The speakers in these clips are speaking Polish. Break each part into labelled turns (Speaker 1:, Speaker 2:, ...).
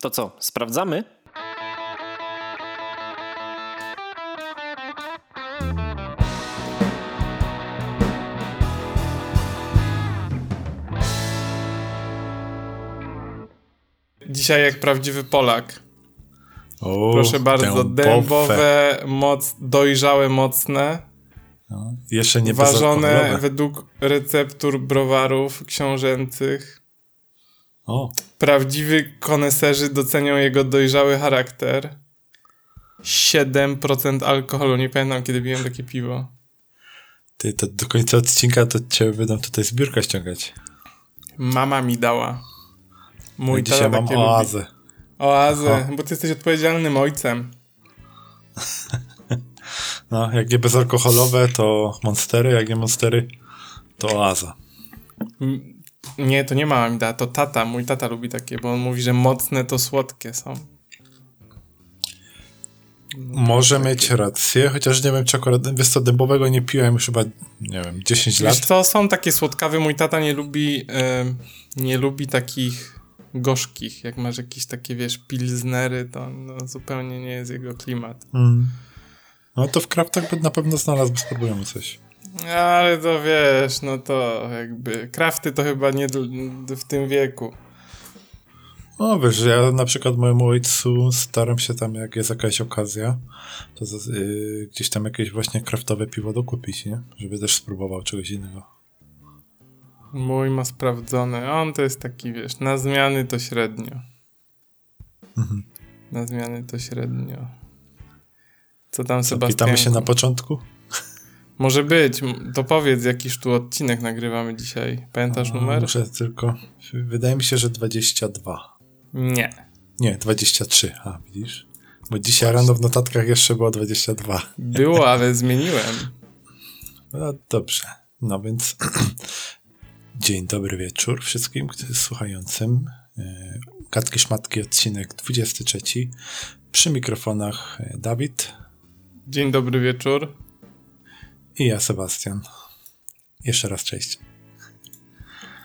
Speaker 1: To co, sprawdzamy?
Speaker 2: Dzisiaj jak prawdziwy Polak.
Speaker 3: O,
Speaker 2: Proszę bardzo, dębowe, moc, dojrzałe, mocne,
Speaker 3: No, jeszcze nie
Speaker 2: ważone według receptur browarów książęcych.
Speaker 3: O,
Speaker 2: Prawdziwi koneserzy docenią jego dojrzały charakter. 7% alkoholu. Nie pamiętam, kiedy piłem takie piwo.
Speaker 3: ty, to do końca odcinka to cię będą tutaj zbiórka ściągać.
Speaker 2: Mama mi dała. Mój
Speaker 3: Dzisiaj
Speaker 2: tata
Speaker 3: mam
Speaker 2: takie lubi.
Speaker 3: oazę.
Speaker 2: Oazę, bo ty jesteś odpowiedzialnym ojcem.
Speaker 3: No, jak nie bezalkoholowe, to monstery, jak nie monstery, to oaza.
Speaker 2: M- Nie, to nie mama mi da, to tata. Mój tata lubi takie, bo on mówi, że mocne to słodkie są.
Speaker 3: Może mieć rację, chociaż nie wiem, czy akurat wiesz co, dębowego nie piłem już chyba, nie wiem, 10
Speaker 2: Wiesz
Speaker 3: lat.
Speaker 2: co, są takie słodkawe. Mój tata nie lubi, em, nie lubi takich gorzkich. Jak masz jakieś takie, wiesz, pilznery, to no, zupełnie nie jest jego klimat.
Speaker 3: Mm. No to w kraftach by na pewno znalazł problemu coś.
Speaker 2: Ale to wiesz, no to jakby krafty to chyba nie w tym wieku.
Speaker 3: No wiesz, ja na przykład mojemu ojcu staram się tam, jak jest jakaś okazja, to yy, gdzieś tam jakieś właśnie kraftowe piwo dokupić, nie? Żeby też spróbował czegoś innego.
Speaker 2: Mój ma sprawdzone. On to jest taki, wiesz, na zmiany to średnio.
Speaker 3: Mhm.
Speaker 2: Na zmiany to średnio. Co tam Sebastian?
Speaker 3: Witamy się na początku?
Speaker 2: Może być. To powiedz, jakiś tu odcinek nagrywamy dzisiaj. Pamiętasz numer?
Speaker 3: Muszę tylko... Wydaje mi się, że 22.
Speaker 2: Nie.
Speaker 3: Nie, 23. A, widzisz? Bo dzisiaj rano w notatkach jeszcze było 22.
Speaker 2: Było, ale zmieniłem.
Speaker 3: No dobrze. No więc dzień dobry wieczór wszystkim którzy- słuchającym. E, Katki Szmatki, odcinek 23. Przy mikrofonach e, Dawid
Speaker 2: Dzień dobry wieczór.
Speaker 3: I ja Sebastian. Jeszcze raz cześć.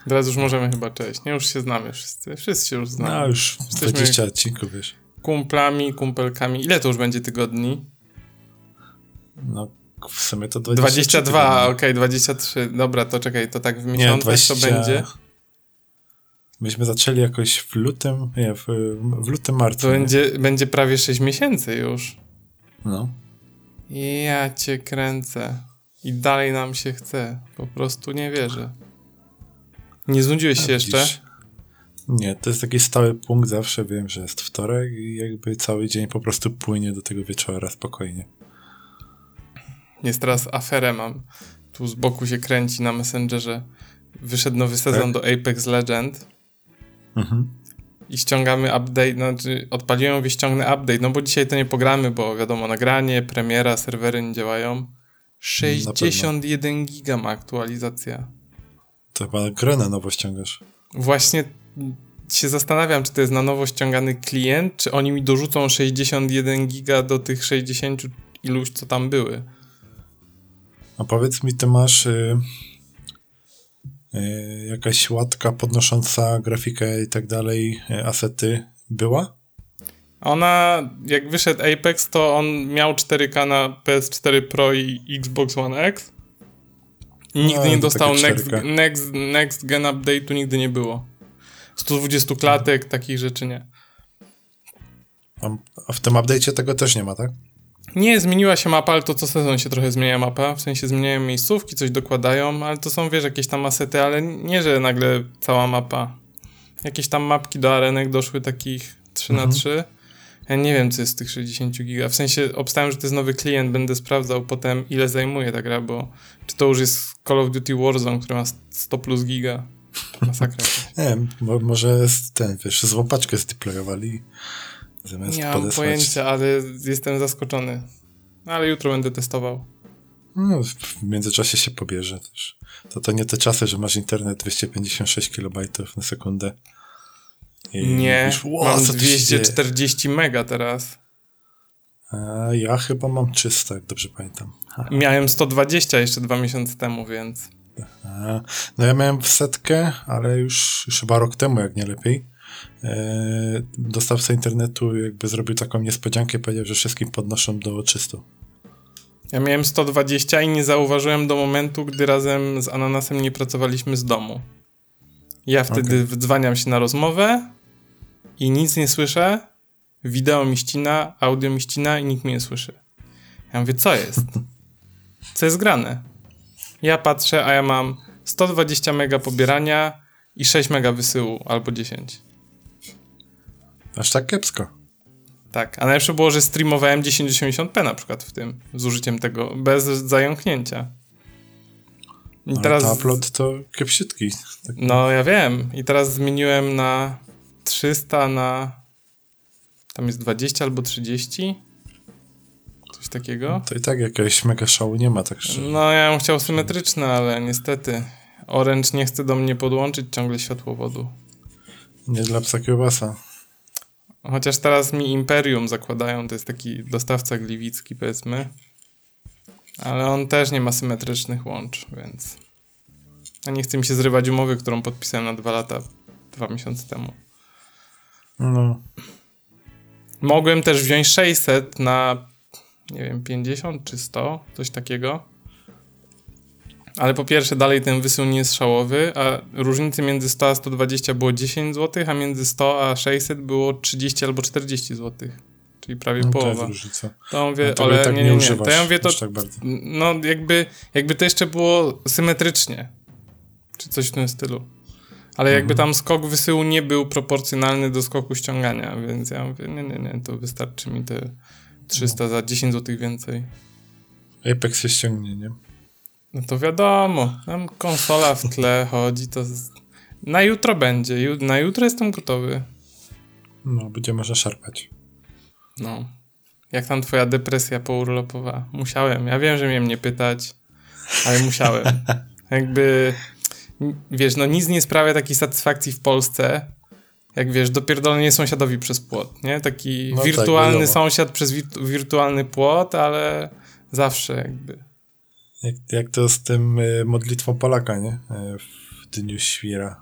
Speaker 2: Teraz już możemy chyba cześć. Nie, już się znamy wszyscy. Wszyscy się już znamy.
Speaker 3: No już
Speaker 2: Jesteśmy
Speaker 3: 20 odcinków, wiesz.
Speaker 2: Kumplami, kumpelkami. Ile to już będzie tygodni?
Speaker 3: No w sumie to 23
Speaker 2: 22,
Speaker 3: tygodnie.
Speaker 2: okej, 23. Dobra, to czekaj, to tak w
Speaker 3: Nie,
Speaker 2: miesiącach
Speaker 3: 20...
Speaker 2: to będzie.
Speaker 3: Myśmy zaczęli jakoś w lutym, nie, w, w lutym, marcu.
Speaker 2: To
Speaker 3: nie?
Speaker 2: będzie, będzie prawie 6 miesięcy już.
Speaker 3: No.
Speaker 2: Ja cię kręcę. I dalej nam się chce. Po prostu nie wierzę. Nie znudziłeś się jeszcze?
Speaker 3: Nie, to jest taki stały punkt, zawsze wiem, że jest wtorek i jakby cały dzień po prostu płynie do tego wieczora spokojnie.
Speaker 2: Jest teraz aferę mam. Tu z boku się kręci na Messengerze. Wyszedł nowy sezon
Speaker 3: Tak?
Speaker 2: do Apex Legend
Speaker 3: Mhm.
Speaker 2: i ściągamy update, znaczy odpaliłem, mówię ściągnę update, no bo dzisiaj to nie pogramy, bo wiadomo, nagranie, premiera, serwery nie działają. 61 giga ma aktualizacja.
Speaker 3: To chyba grę na nowo ściągasz.
Speaker 2: Właśnie się zastanawiam, czy to jest na nowo ściągany klient, czy oni mi dorzucą 61 giga do tych 60 iluś, co tam były.
Speaker 3: A powiedz mi, ty masz y, y, jakaś łatka podnosząca grafikę i tak dalej, y, asety była?
Speaker 2: Ona, jak wyszedł Apex, to on miał 4K na PS4 Pro i Xbox One X. Nigdy
Speaker 3: No,
Speaker 2: nie dostał next,
Speaker 3: 4K.
Speaker 2: next, next Gen Update'u, nigdy nie było. 120 klatek, takich rzeczy nie.
Speaker 3: A, w tym update'cie tego też nie ma, tak?
Speaker 2: Nie, zmieniła się mapa, ale to co sezon się trochę zmienia mapa. W sensie zmieniają miejscówki, coś dokładają, ale to są, wiesz, jakieś tam asety, ale nie, że nagle cała mapa. Jakieś tam mapki do arenek doszły takich 3 na
Speaker 3: Mhm.
Speaker 2: 3 Ja nie wiem, co jest z tych 60 giga. W sensie obstałem, że to jest nowy klient, będę sprawdzał potem, ile zajmuje ta gra, bo czy to już jest Call of Duty Warzone, który ma 100 plus giga. Masakra.
Speaker 3: Nie wiem, bo, może z- ten, wiesz, złą paczkę zdeployowali zamiast
Speaker 2: nie mam pojęcia, ale jestem zaskoczony. Ale jutro będę testował.
Speaker 3: No, w międzyczasie się pobierze też. To to nie te czasy, że masz internet 256 kB na sekundę. I
Speaker 2: Nie,
Speaker 3: mówisz, "Ło,
Speaker 2: mam
Speaker 3: co tu się dzieje?"
Speaker 2: 240 mega teraz.
Speaker 3: Ja chyba mam 300, jak dobrze pamiętam. Ha.
Speaker 2: Miałem 120 jeszcze dwa miesiące temu, więc...
Speaker 3: No ja miałem w setkę, ale już, już chyba rok temu, jak nie lepiej. e, dostawca internetu jakby zrobił taką niespodziankę, powiedział, że wszystkim podnoszą do 300.
Speaker 2: Ja miałem 120 i nie zauważyłem do momentu, gdy razem z Ananasem nie pracowaliśmy z domu. Ja wtedy okay. wdzwaniam się na rozmowę i nic nie słyszę. Wideo mi ścina, audio mi ścina i nikt mnie nie słyszy. Ja mówię, co jest? Co jest grane? Ja patrzę, a ja mam 120 mega pobierania i 6 mega wysyłu, albo 10.
Speaker 3: Aż tak kiepsko.
Speaker 2: Tak, a najlepsze było, że streamowałem 1080p na przykład w tym, z użyciem tego, bez zająknięcia.
Speaker 3: I Ale teraz... to kiepsiutki.
Speaker 2: Tak. No ja wiem. I teraz zmieniłem na 300 na... Tam jest 20 albo 30. Coś takiego. No
Speaker 3: to i tak jakiegoś mega szału nie ma, tak szczerze.
Speaker 2: No ja bym chciał symetryczne, ale niestety Orange nie chce do mnie podłączyć ciągle światłowodu.
Speaker 3: Nie dla psa kiełbasa.
Speaker 2: Chociaż teraz mi Imperium zakładają, to jest taki dostawca gliwicki, powiedzmy. Ale on też nie ma symetrycznych łącz, więc. A nie chce mi się zrywać umowy, którą podpisałem na dwa lata, dwa miesiące temu.
Speaker 3: No.
Speaker 2: Mogłem też wziąć 600 na, nie wiem, 50 czy 100, coś takiego. Ale po pierwsze, dalej ten wysył nie jest szałowy, a różnicy między 100 a 120 było 10 zł, a między 100 a 600 było 30 albo 40 zł. Czyli prawie
Speaker 3: no,
Speaker 2: połowa.
Speaker 3: To jest różnica.
Speaker 2: To mówię, ale tak nie, nie, nie. To ja mówię to, tak no jakby, jakby to jeszcze było symetrycznie. Czy coś w tym stylu. Ale mhm. jakby tam skok wysyłu nie był proporcjonalny do skoku ściągania, więc ja mówię, nie, nie, nie, to wystarczy mi te 300 no. za 10 zł więcej.
Speaker 3: Apex się ściągnie, nie?
Speaker 2: No to wiadomo, tam konsola w tle chodzi, to na jutro będzie, na jutro jestem gotowy.
Speaker 3: No, będzie można szarpać.
Speaker 2: No. Jak tam twoja depresja pourlopowa? Musiałem, ja wiem, że miałem nie pytać, ale musiałem. Jakby, wiesz, no nic nie sprawia takiej satysfakcji w Polsce, jak wiesz, dopierdolenie sąsiadowi przez płot, nie? Taki no tak, wirtualny tak, sąsiad przez wirtualny płot, ale zawsze jakby
Speaker 3: jak, jak to z tym y, modlitwą Polaka, nie? E, w Dniu Świra.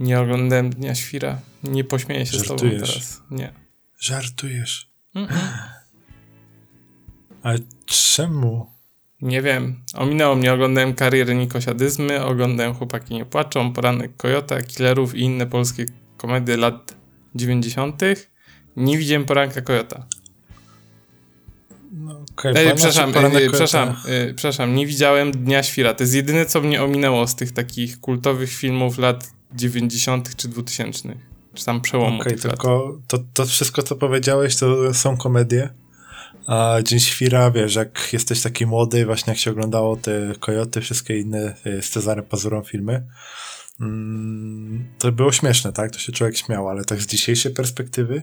Speaker 2: Nie oglądałem Dnia Świra. Nie pośmieję się Żartujesz. z tobą teraz. Nie.
Speaker 3: Żartujesz. Ale czemu?
Speaker 2: Nie wiem. Ominęło mnie. Oglądałem karierę Nikosiadyzmy, oglądałem Chłopaki nie płaczą, Poranek Kojota, Killerów i inne polskie komedie lat 90. Nie widziałem Poranka Kojota.
Speaker 3: No, okay, Ej,
Speaker 2: przepraszam, e, przepraszam, e, przepraszam, nie widziałem Dnia Świra. To jest jedyne, co mnie ominęło z tych takich kultowych filmów lat 90. czy 2000. Czy tam przełomu okay,
Speaker 3: tylko to, to wszystko, co powiedziałeś, to są komedie. A Dzień Świra, wiesz, jak jesteś taki młody, właśnie jak się oglądało te Kojoty, wszystkie inne e, z Cezarem Pazurą filmy, mm, to było śmieszne, tak? To się człowiek śmiał, ale tak z dzisiejszej perspektywy,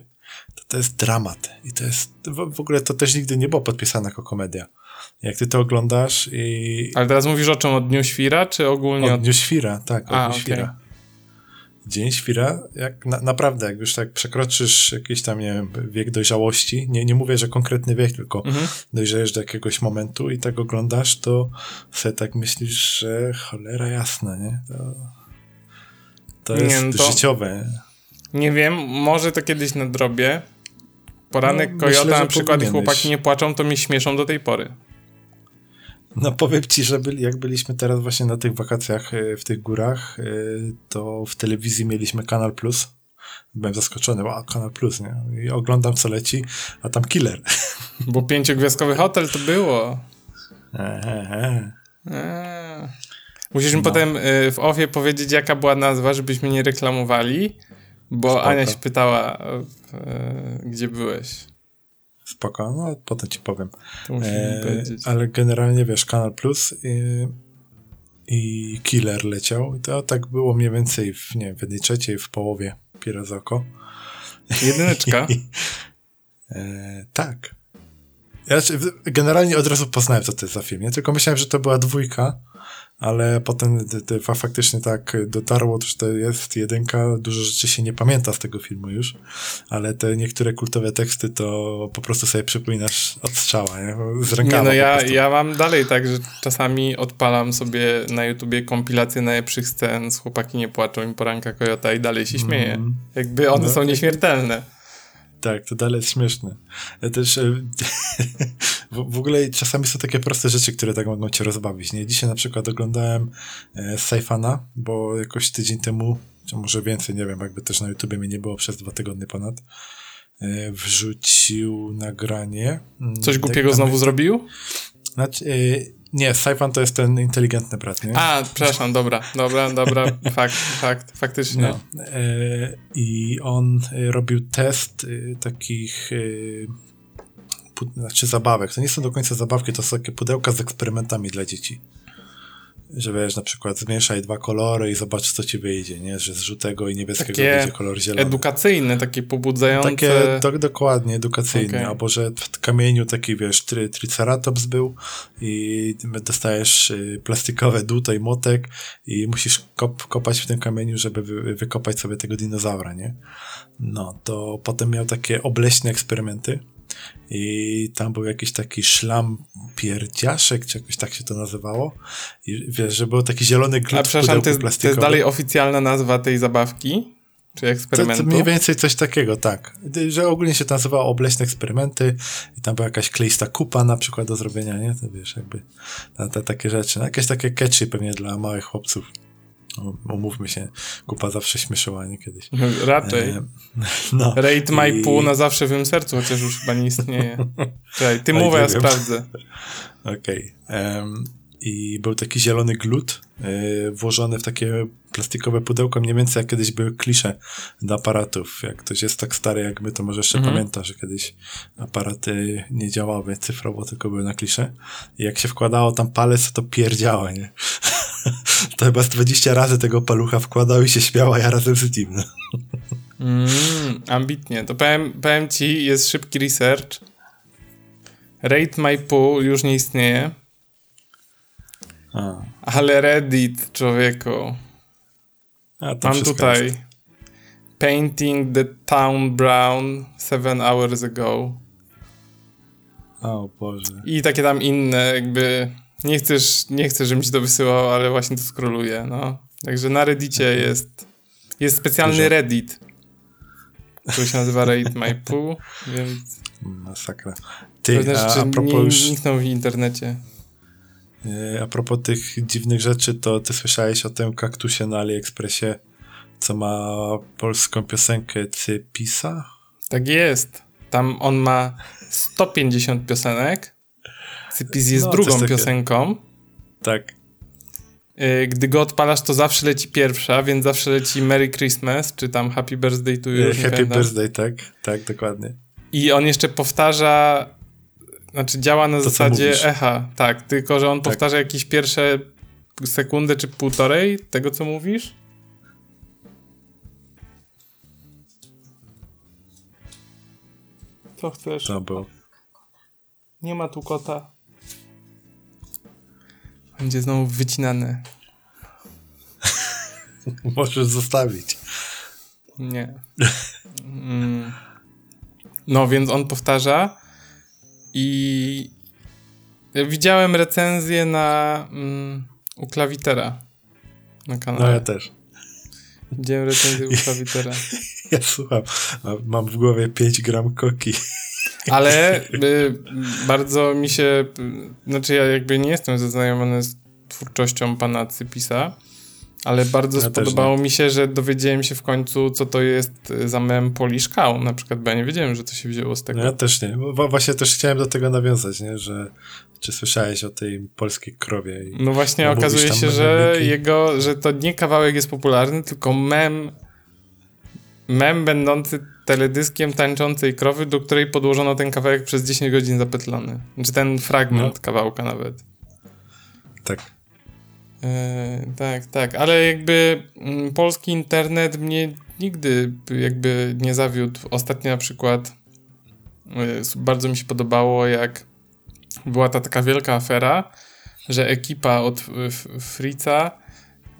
Speaker 3: to, to jest dramat. I to jest, w, w ogóle to też nigdy nie było podpisane jako komedia. Jak ty to oglądasz i...
Speaker 2: Ale teraz mówisz o czym? O Dniu Świra, czy ogólnie?
Speaker 3: O Dniu Świra, tak, o A, Dniu okay. Świra. Dzień Świra, jak na, naprawdę, jak już tak przekroczysz jakiś tam, nie wiem, wiek dojrzałości, nie, nie mówię, że konkretny wiek, tylko mhm. dojrzejesz do jakiegoś momentu i tak oglądasz, to sobie tak myślisz, że cholera jasna, nie? To, to jest nie, no to... życiowe.
Speaker 2: Nie wiem, może to kiedyś nadrobię. Poranek no, Kojota myślę, na przykład i chłopaki nie płaczą, to mnie śmieszą do tej pory.
Speaker 3: No powiem ci, że byli, jak byliśmy teraz właśnie na tych wakacjach e, w tych górach, e, to w telewizji mieliśmy Kanal Plus. Byłem zaskoczony, a Kanal Plus, nie? I oglądam co leci, a tam killer.
Speaker 2: Bo pięciogwiazdkowy hotel to było.
Speaker 3: Eee.
Speaker 2: Eee. Musisz mi no. potem e, w ofie powiedzieć, jaka była nazwa, żebyśmy nie reklamowali. Bo Spoko. Ania się pytała, e, gdzie byłeś.
Speaker 3: Spoko, no potem ci powiem. E, ale generalnie wiesz, Kanal Plus i, i Killer leciał. I to tak było mniej więcej w, nie, w jednej trzeciej, w połowie Pierozoko.
Speaker 2: Jedyneczka?
Speaker 3: e, tak. Ja generalnie od razu poznałem, co to jest za film, nie? Tylko myślałem, że to była dwójka, ale potem faktycznie tak dotarło, że to jest jedynka, dużo rzeczy się nie pamięta z tego filmu już, ale te niektóre kultowe teksty to po prostu sobie przypominasz od strzała, nie? Z rękawa.
Speaker 2: Nie, no ja, ja mam dalej tak, że czasami odpalam sobie na YouTubie kompilacje najlepszych scen z Chłopaki nie płaczą i Poranka Kojota i dalej się śmieję. Mm. Jakby one no, są nieśmiertelne.
Speaker 3: Tak, to dalej jest śmieszne. Ja też e, w, ogóle czasami są takie proste rzeczy, które tak mogą cię rozbawić. Nie? Dzisiaj na przykład oglądałem e, bo jakoś tydzień temu, czy może więcej, nie wiem, jakby też na YouTubie mnie nie było przez dwa tygodnie ponad, e, wrzucił nagranie.
Speaker 2: Mm, Coś głupiego znowu zrobił?
Speaker 3: Znaczy, e, nie, Saifan to jest ten inteligentny brat, nie?
Speaker 2: A, przepraszam, dobra, dobra, dobra, fakt, fakt, faktycznie. No,
Speaker 3: e, I on e, robił test e, takich znaczy zabawek. To nie są do końca zabawki, to są takie pudełka z eksperymentami dla dzieci że wiesz, na przykład zmieszaj dwa kolory i zobacz, co ci wyjdzie, nie? Że z żółtego i niebieskiego takie wyjdzie kolor zielony.
Speaker 2: edukacyjne, takie pobudzające.
Speaker 3: Takie, do, dokładnie, edukacyjne. Okay. Albo, że w kamieniu taki, wiesz, tri, triceratops był i dostajesz y, plastikowe dłuto i motek i musisz kop, kopać w tym kamieniu, żeby wy, wykopać sobie tego dinozaura, nie? No, to potem miał takie obleśne eksperymenty, i tam był jakiś taki szlam pierdziaszek, czy jakoś tak się to nazywało. I wiesz, że był taki zielony glut
Speaker 2: A przepraszam, to jest, to jest dalej oficjalna nazwa tej zabawki? Czy eksperymentu?
Speaker 3: To, to mniej więcej coś takiego, tak. Że ogólnie się to nazywało obleśne eksperymenty i tam była jakaś kleista kupa na przykład do zrobienia, nie? To wiesz, jakby te, te takie rzeczy. No, jakieś takie catchy pewnie dla małych chłopców. Umówmy się, kupa zawsze śmieszyła, nie kiedyś.
Speaker 2: Raczej. E, no. Rate my i... pół na zawsze w mym sercu, chociaż już chyba nie istnieje. Czekaj, ty mów, ja sprawdzę.
Speaker 3: Okej. Okay. Um, I był taki zielony glut y, włożony w takie plastikowe pudełko, mniej więcej jak kiedyś były klisze do aparatów. Jak ktoś jest tak stary jak my, to może jeszcze mhm. pamięta, że kiedyś aparaty nie działały cyfrowo, tylko były na klisze. I jak się wkładało tam palec, to pierdziało, nie? To chyba z 20 razy tego palucha wkładał i się śmiała, ja razem z nim.
Speaker 2: Mm, ambitnie. To powiem, powiem ci, jest szybki research. Rate My Pool już nie istnieje. A. Ale Reddit, człowieku. Mam tutaj jest. Painting the Town Brown seven hours ago.
Speaker 3: O Boże.
Speaker 2: I takie tam inne jakby nie chcesz, nie chcesz, żebym ci to wysyłał, ale właśnie to skroluję, no. Także na Reddicie mhm. jest, jest specjalny Dużo. Reddit, który się nazywa Reddit My Poo, więc...
Speaker 3: Masakra.
Speaker 2: Ty, a, a propos nie, już... Zniknął w internecie.
Speaker 3: E, a propos tych dziwnych rzeczy, to ty słyszałeś o tym kaktusie na AliExpressie, co ma polską piosenkę Cypisa?
Speaker 2: Tak jest. Tam on ma 150 piosenek, Cypis jest no, drugą piosenką.
Speaker 3: Tak.
Speaker 2: Y, gdy go odpalasz, to zawsze leci pierwsza, więc zawsze leci Merry Christmas, czy tam Happy Birthday to you.
Speaker 3: Happy Birthday, tak, tak, dokładnie.
Speaker 2: I on jeszcze powtarza, znaczy działa na to, zasadzie echa, tak, tylko że on tak. powtarza jakieś pierwsze sekundę czy półtorej tego, co mówisz. Co chcesz?
Speaker 3: To było.
Speaker 2: Nie ma tu kota. Będzie znowu wycinane.
Speaker 3: Możesz zostawić.
Speaker 2: Nie. Mm. No, więc on powtarza i widziałem recenzję na mm, u Klawitera na kanale.
Speaker 3: No ja też.
Speaker 2: Widziałem recenzję u Klawitera.
Speaker 3: Ja słucham. Mam w głowie 5 gram koki.
Speaker 2: Ale y, bardzo mi się, znaczy ja jakby nie jestem zaznajomiony z twórczością pana Cypisa, ale bardzo ja spodobało mi się, że dowiedziałem się w końcu, co to jest y, za mem Polish Cow, na przykład, bo ja nie wiedziałem, że to się wzięło z tego.
Speaker 3: No ja też nie. Właśnie też chciałem do tego nawiązać, nie? że czy słyszałeś o tej polskiej krowie?
Speaker 2: no właśnie, okazuje się, że jego, że to nie kawałek jest popularny, tylko mem mem będący teledyskiem tańczącej krowy, do której podłożono ten kawałek przez 10 godzin zapetlony. Znaczy ten fragment no. kawałka nawet.
Speaker 3: Tak.
Speaker 2: E, tak, tak, ale jakby m, mm, polski internet mnie nigdy jakby nie zawiódł. Ostatnio na przykład y, bardzo mi się podobało, jak była ta taka wielka afera, że ekipa od Frica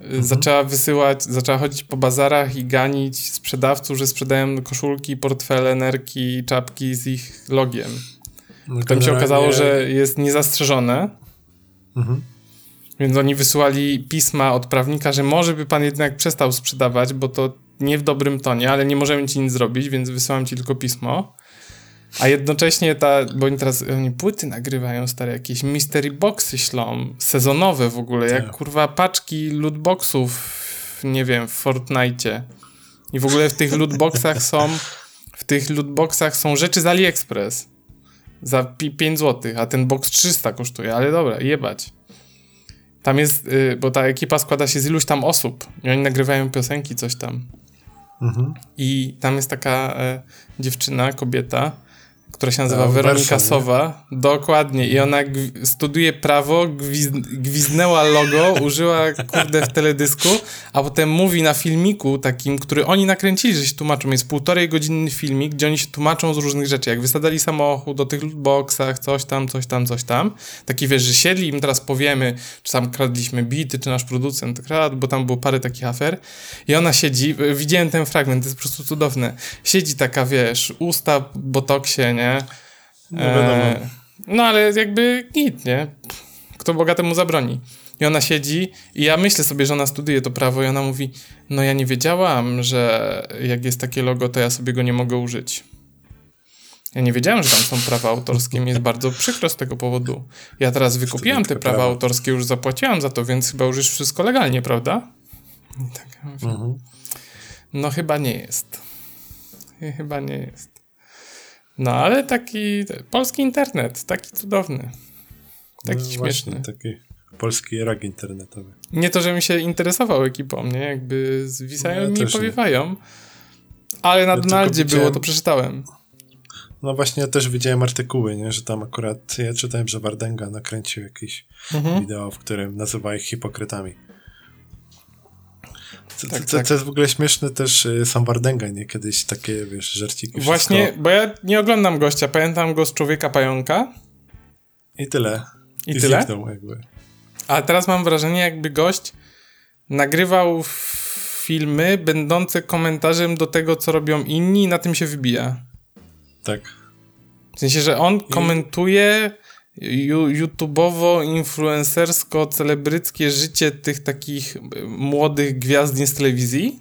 Speaker 2: mhm. zaczęła wysyłać, zaczęła chodzić po bazarach i ganić sprzedawców, że sprzedają koszulki, portfele, nerki, czapki z ich logiem. No, Potem się okazało, że jest niezastrzeżone. Mhm. Więc oni wysyłali pisma od prawnika, że może by pan jednak przestał sprzedawać, bo to nie w dobrym tonie, ale nie możemy ci nic zrobić, więc wysyłam ci tylko pismo. A jednocześnie ta, bo oni teraz oni płyty nagrywają, stare jakieś mystery boxy ślą, sezonowe w ogóle, jak tak. kurwa paczki lootboxów, nie wiem, w Fortnite. I w ogóle w tych lootboxach są w tych lootboxach są rzeczy z AliExpress za 5 zł, a ten box 300 kosztuje, ale dobra, jebać. Tam jest, y, bo ta ekipa składa się z iluś tam osób i oni nagrywają piosenki, coś tam. Mhm. I tam jest taka e, dziewczyna, kobieta, która się nazywa A, Weronika Sowa. Dokładnie. I ona studiuje prawo, gwiz gwiznęła logo, użyła kurde w teledysku, a potem mówi na filmiku takim, który oni nakręcili, że się tłumaczą. Jest półtorej godzinny filmik, gdzie oni się tłumaczą z różnych rzeczy. Jak wysadzali samochód do tych boxach, coś tam, coś tam, coś tam. Taki wiesz, że siedli im teraz powiemy, czy tam kradliśmy bity, czy nasz producent kradł, bo tam było parę takich afer. I ona siedzi, widziałem ten fragment, to jest po prostu cudowne. Siedzi taka, wiesz, usta botoksie, nie? No, e, no ale jakby git, nie? Kto bogatemu zabroni? I ona siedzi i ja myślę sobie, że ona studiuje to prawo i ona mówi, no ja nie wiedziałam, że jak jest takie logo, to ja sobie go nie mogę użyć. Ja nie wiedziałem, że tam są prawa autorskie, mi jest bardzo przykro z tego powodu. Ja teraz wykupiłam te prawa autorskie, już zapłaciłam za to, więc chyba już jest wszystko legalnie, prawda? Tak, mhm. No chyba nie jest. Chyba nie jest. No, ale taki polski internet, taki cudowny. Taki no, śmieszny. Właśnie,
Speaker 3: taki polski rak internetowy.
Speaker 2: Nie to, że mi się interesował ekipą, nie? Jakby zwisają no, ja i powiewają. Ale na ja Donaldzie było, to przeczytałem.
Speaker 3: No właśnie, ja też widziałem artykuły, nie? że tam akurat, ja czytałem, że Wardenga nakręcił jakieś mhm. wideo, w którym nazywa ich hipokrytami. Co, tak, co, tak. co jest w ogóle śmieszne też y, sam Wardenga, nie? Kiedyś takie, wiesz, żarciki.
Speaker 2: Właśnie, wszystko. bo ja nie oglądam gościa, pamiętam go z Człowieka Pająka.
Speaker 3: I tyle.
Speaker 2: I, I tyle? jakby. A teraz mam wrażenie, jakby gość nagrywał filmy będące komentarzem do tego, co robią inni i na tym się wybija.
Speaker 3: Tak.
Speaker 2: W sensie, że on komentuje YouTubeowo, influencersko, celebryckie życie tych takich młodych gwiazd z telewizji.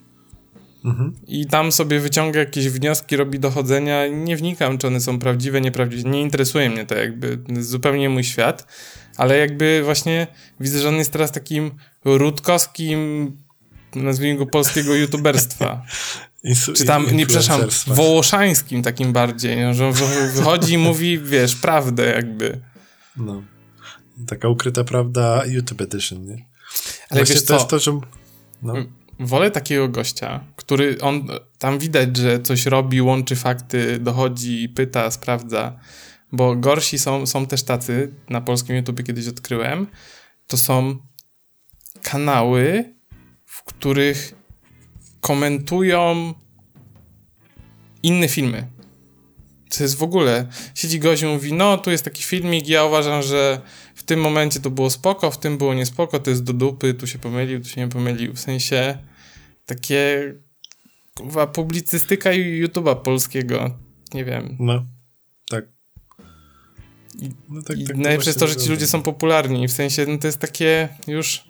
Speaker 2: Mhm. I tam sobie wyciąga jakieś wnioski, robi dochodzenia. Nie wnikam, czy one są prawdziwe, nieprawdziwe. Nie interesuje mnie to, jakby zupełnie mój świat. Ale jakby właśnie widzę, że on jest teraz takim rutkowskim, nazwijmy go polskiego youtuberstwa. Czy tam, nie przepraszam, wołoszańskim takim bardziej, że wychodzi i mówi, wiesz, prawdę jakby.
Speaker 3: No. Taka ukryta prawda YouTube Edition, nie?
Speaker 2: Ale Właśnie wiesz to co? to, że... No. Wolę takiego gościa, który on, tam widać, że coś robi, łączy fakty, dochodzi, pyta, sprawdza, bo gorsi są, są też tacy, na polskim YouTube kiedyś odkryłem, to są kanały, w których komentują inne filmy. To jest w ogóle, siedzi gość i mówi, no tu jest taki filmik, ja uważam, że w tym momencie to było spoko, w tym było niespoko, to jest do dupy, tu się pomylił, tu się nie pomylił. W sensie takie kurwa, publicystyka YouTube'a polskiego. Nie wiem.
Speaker 3: No, tak.
Speaker 2: I, no tak, tak najlepsze jest to, że ci ludzie są popularni. W sensie, no to jest takie już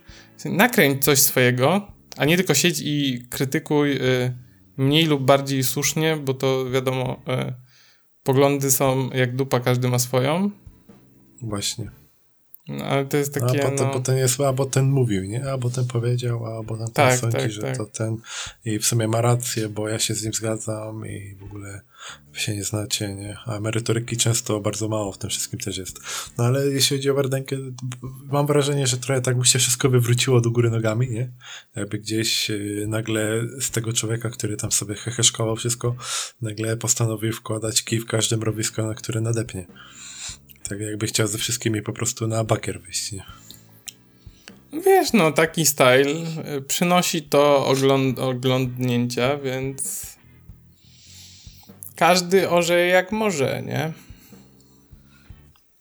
Speaker 2: nakręć coś swojego, a nie tylko siedź i krytykuj y, mniej lub bardziej słusznie, bo to wiadomo... Y, poglądy są jak dupa, każdy ma swoją.
Speaker 3: Właśnie.
Speaker 2: No, ale to jest takie.
Speaker 3: A potem, no... potem jest, a bo ten mówił, nie? A bo ten powiedział, a bo ten tak, sądzi, tak, że tak. to ten. I w sumie ma rację, bo ja się z nim zgadzam i w ogóle wy się nie znacie, nie? A merytoryki często bardzo mało w tym wszystkim też jest. No ale jeśli chodzi o Wardenkę, mam wrażenie, że trochę tak mu się wszystko wywróciło do góry nogami, nie? Jakby gdzieś y, nagle z tego człowieka, który tam sobie heheszkował wszystko, nagle postanowił wkładać kij w każde mrowisko, na które nadepnie. Tak jakby chciał ze wszystkimi po prostu na bakier wyjść, nie?
Speaker 2: Wiesz, no taki style y, przynosi to ogląd oglądnięcia, więc każdy orze jak może, nie?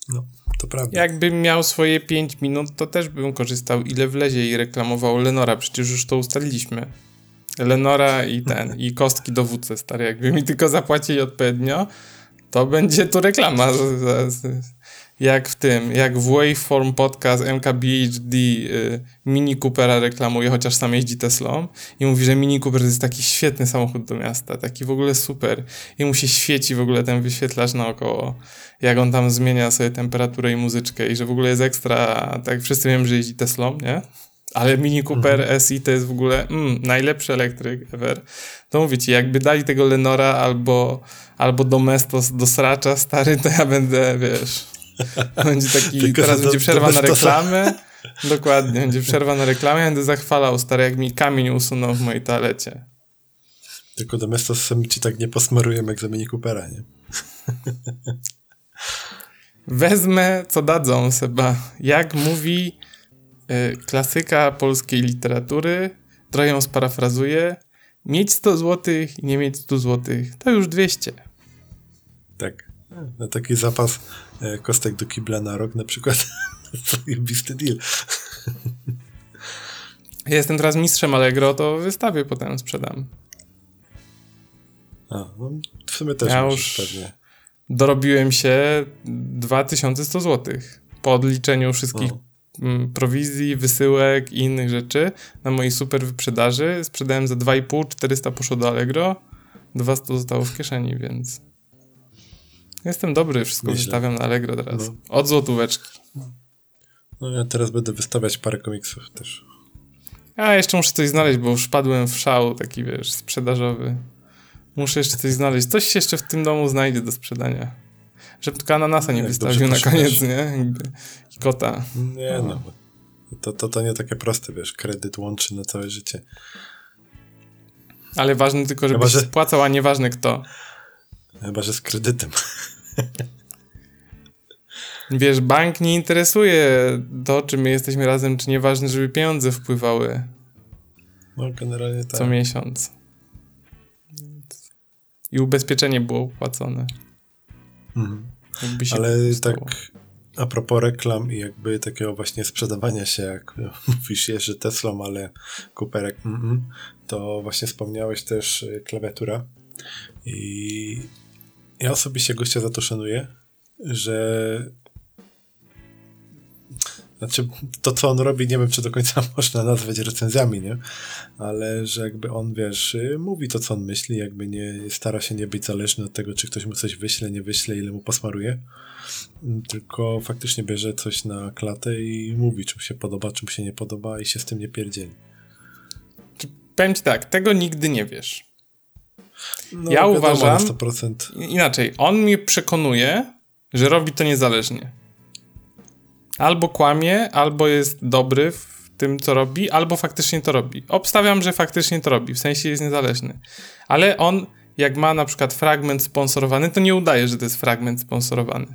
Speaker 3: No, to prawda.
Speaker 2: Jakbym miał swoje 5 minut, to też bym korzystał ile wlezie i reklamował Lenora, przecież już to ustaliliśmy. Lenora i ten, i kostki do WC, stary. Jakby mi tylko zapłacili odpowiednio, to będzie tu reklama. Jak w tym, jak w Waveform Podcast MKBHD y, Mini Coopera reklamuje, chociaż sam jeździ Teslą i mówi, że Mini Cooper to jest taki świetny samochód do miasta, taki w ogóle super. I mu się świeci w ogóle ten wyświetlacz naokoło, jak on tam zmienia sobie temperaturę i muzyczkę i że w ogóle jest ekstra, tak wszyscy wiemy, że jeździ Teslą, nie? Ale Mini Cooper mhm. SI to jest w ogóle mm, najlepszy elektryk ever. To mówię ci, jakby dali tego Lenora albo, albo Domestos do sracza stary, to ja będę, wiesz... Będzie taki, Tylko teraz będzie przerwa na reklamę. Dokładnie, będzie przerwa na reklamę, ja będę zachwalał stary, jak mi kamień usunął w mojej toalecie.
Speaker 3: Tylko Domestos ci tak nie posmarujemy jak za Mini Coopera, nie?
Speaker 2: Wezmę, co dadzą, Seba. Jak mówi y, klasyka polskiej literatury, trochę ją sparafrazuję, mieć 100 zł i nie mieć 100 zł, to już 200.
Speaker 3: Tak. Na taki zapas kostek do kibla na rok na przykład. Zajebisty deal.
Speaker 2: jestem teraz mistrzem Allegro, to wystawię potem sprzedam.
Speaker 3: A, no, w sumie też ja już pewnie.
Speaker 2: Dorobiłem się 2100 zł po odliczeniu wszystkich o. prowizji, wysyłek i innych rzeczy na mojej super wyprzedaży. Sprzedałem za 2,5, 400 poszło do Allegro, 200 zostało w kieszeni, więc Jestem dobry, wszystko Nieźle. wystawiam na Allegro teraz. No. Od złotóweczki.
Speaker 3: No ja teraz będę wystawiać parę komiksów też.
Speaker 2: A jeszcze muszę coś znaleźć, bo już padłem w szał taki, wiesz, sprzedażowy. Muszę jeszcze coś znaleźć. Coś się jeszcze w tym domu znajdzie do sprzedania. Żeby tylko ananasa nie wystawił na koniec, nie? Jakby. I kota.
Speaker 3: Nie no. To, to, to nie takie proste, wiesz, kredyt łączy na całe życie.
Speaker 2: Ale ważne tylko, żebyś Chyba, że... spłacał, a nieważne kto.
Speaker 3: Chyba, że z kredytem.
Speaker 2: Wiesz, bank nie interesuje to, czy my jesteśmy razem, czy nieważne, żeby pieniądze wpływały.
Speaker 3: No, generalnie tak.
Speaker 2: Co miesiąc. I ubezpieczenie było opłacone.
Speaker 3: Mhm. Ale tak a propos reklam i jakby takiego właśnie sprzedawania się, jak mówisz, że Teslą, ale Cooperek, mm -mm, to właśnie wspomniałeś też y, klawiatura i ja osobiście gościa za to szanuję, że znaczy, to co on robi, nie wiem, czy do końca można nazwać recenzjami, nie? Ale że jakby on, wiesz, mówi to, co on myśli, jakby nie stara się nie być zależny od tego, czy ktoś mu coś wyśle, nie wyśle, ile mu posmaruje. Tylko faktycznie bierze coś na klatę i mówi, czy mu się podoba, czy mu się nie podoba i się z tym nie pierdzieli.
Speaker 2: Powiem ci tak, tego nigdy nie wiesz. No, ja uważam. 100%. Inaczej, on mnie przekonuje, że robi to niezależnie. Albo kłamie, albo jest dobry w tym, co robi, albo faktycznie to robi. Obstawiam, że faktycznie to robi, w sensie jest niezależny. Ale on, jak ma na przykład fragment sponsorowany, to nie udaje, że to jest fragment sponsorowany.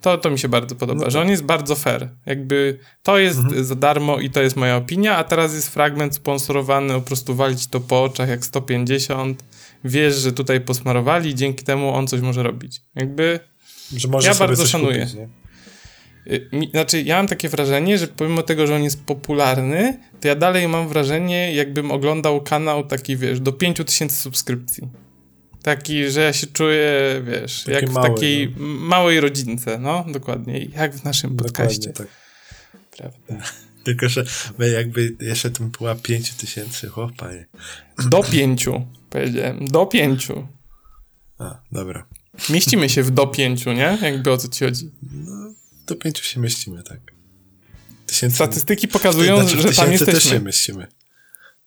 Speaker 2: To, to mi się bardzo podoba, no że tak. on jest bardzo fair. Jakby to jest mhm. za darmo i to jest moja opinia, a teraz jest fragment sponsorowany, po prostu walić to po oczach jak 150 wiesz, że tutaj posmarowali, dzięki temu on coś może robić. Jakby że może ja bardzo szanuję. Kupić, y, znaczy, ja mam takie wrażenie, że pomimo tego, że on jest popularny, to ja dalej mam wrażenie, jakbym oglądał kanał taki, wiesz, do 5000 subskrypcji. Taki, że ja się czuję, wiesz, taki jak w mały, takiej no. małej rodzince, no, dokładnie, jak w naszym podcaście.
Speaker 3: tak. Prawda. Tylko, że my jakby jeszcze tym była 5000, chłopanie.
Speaker 2: Do pięciu. Powiedziałem, do pięciu.
Speaker 3: A, dobra.
Speaker 2: Mieścimy się w do pięciu, nie? Jakby o co ci chodzi?
Speaker 3: No, do pięciu się mieścimy, tak.
Speaker 2: Tysięcy... Statystyki pokazują, znaczy, że tam jesteśmy.
Speaker 3: też się mieścimy.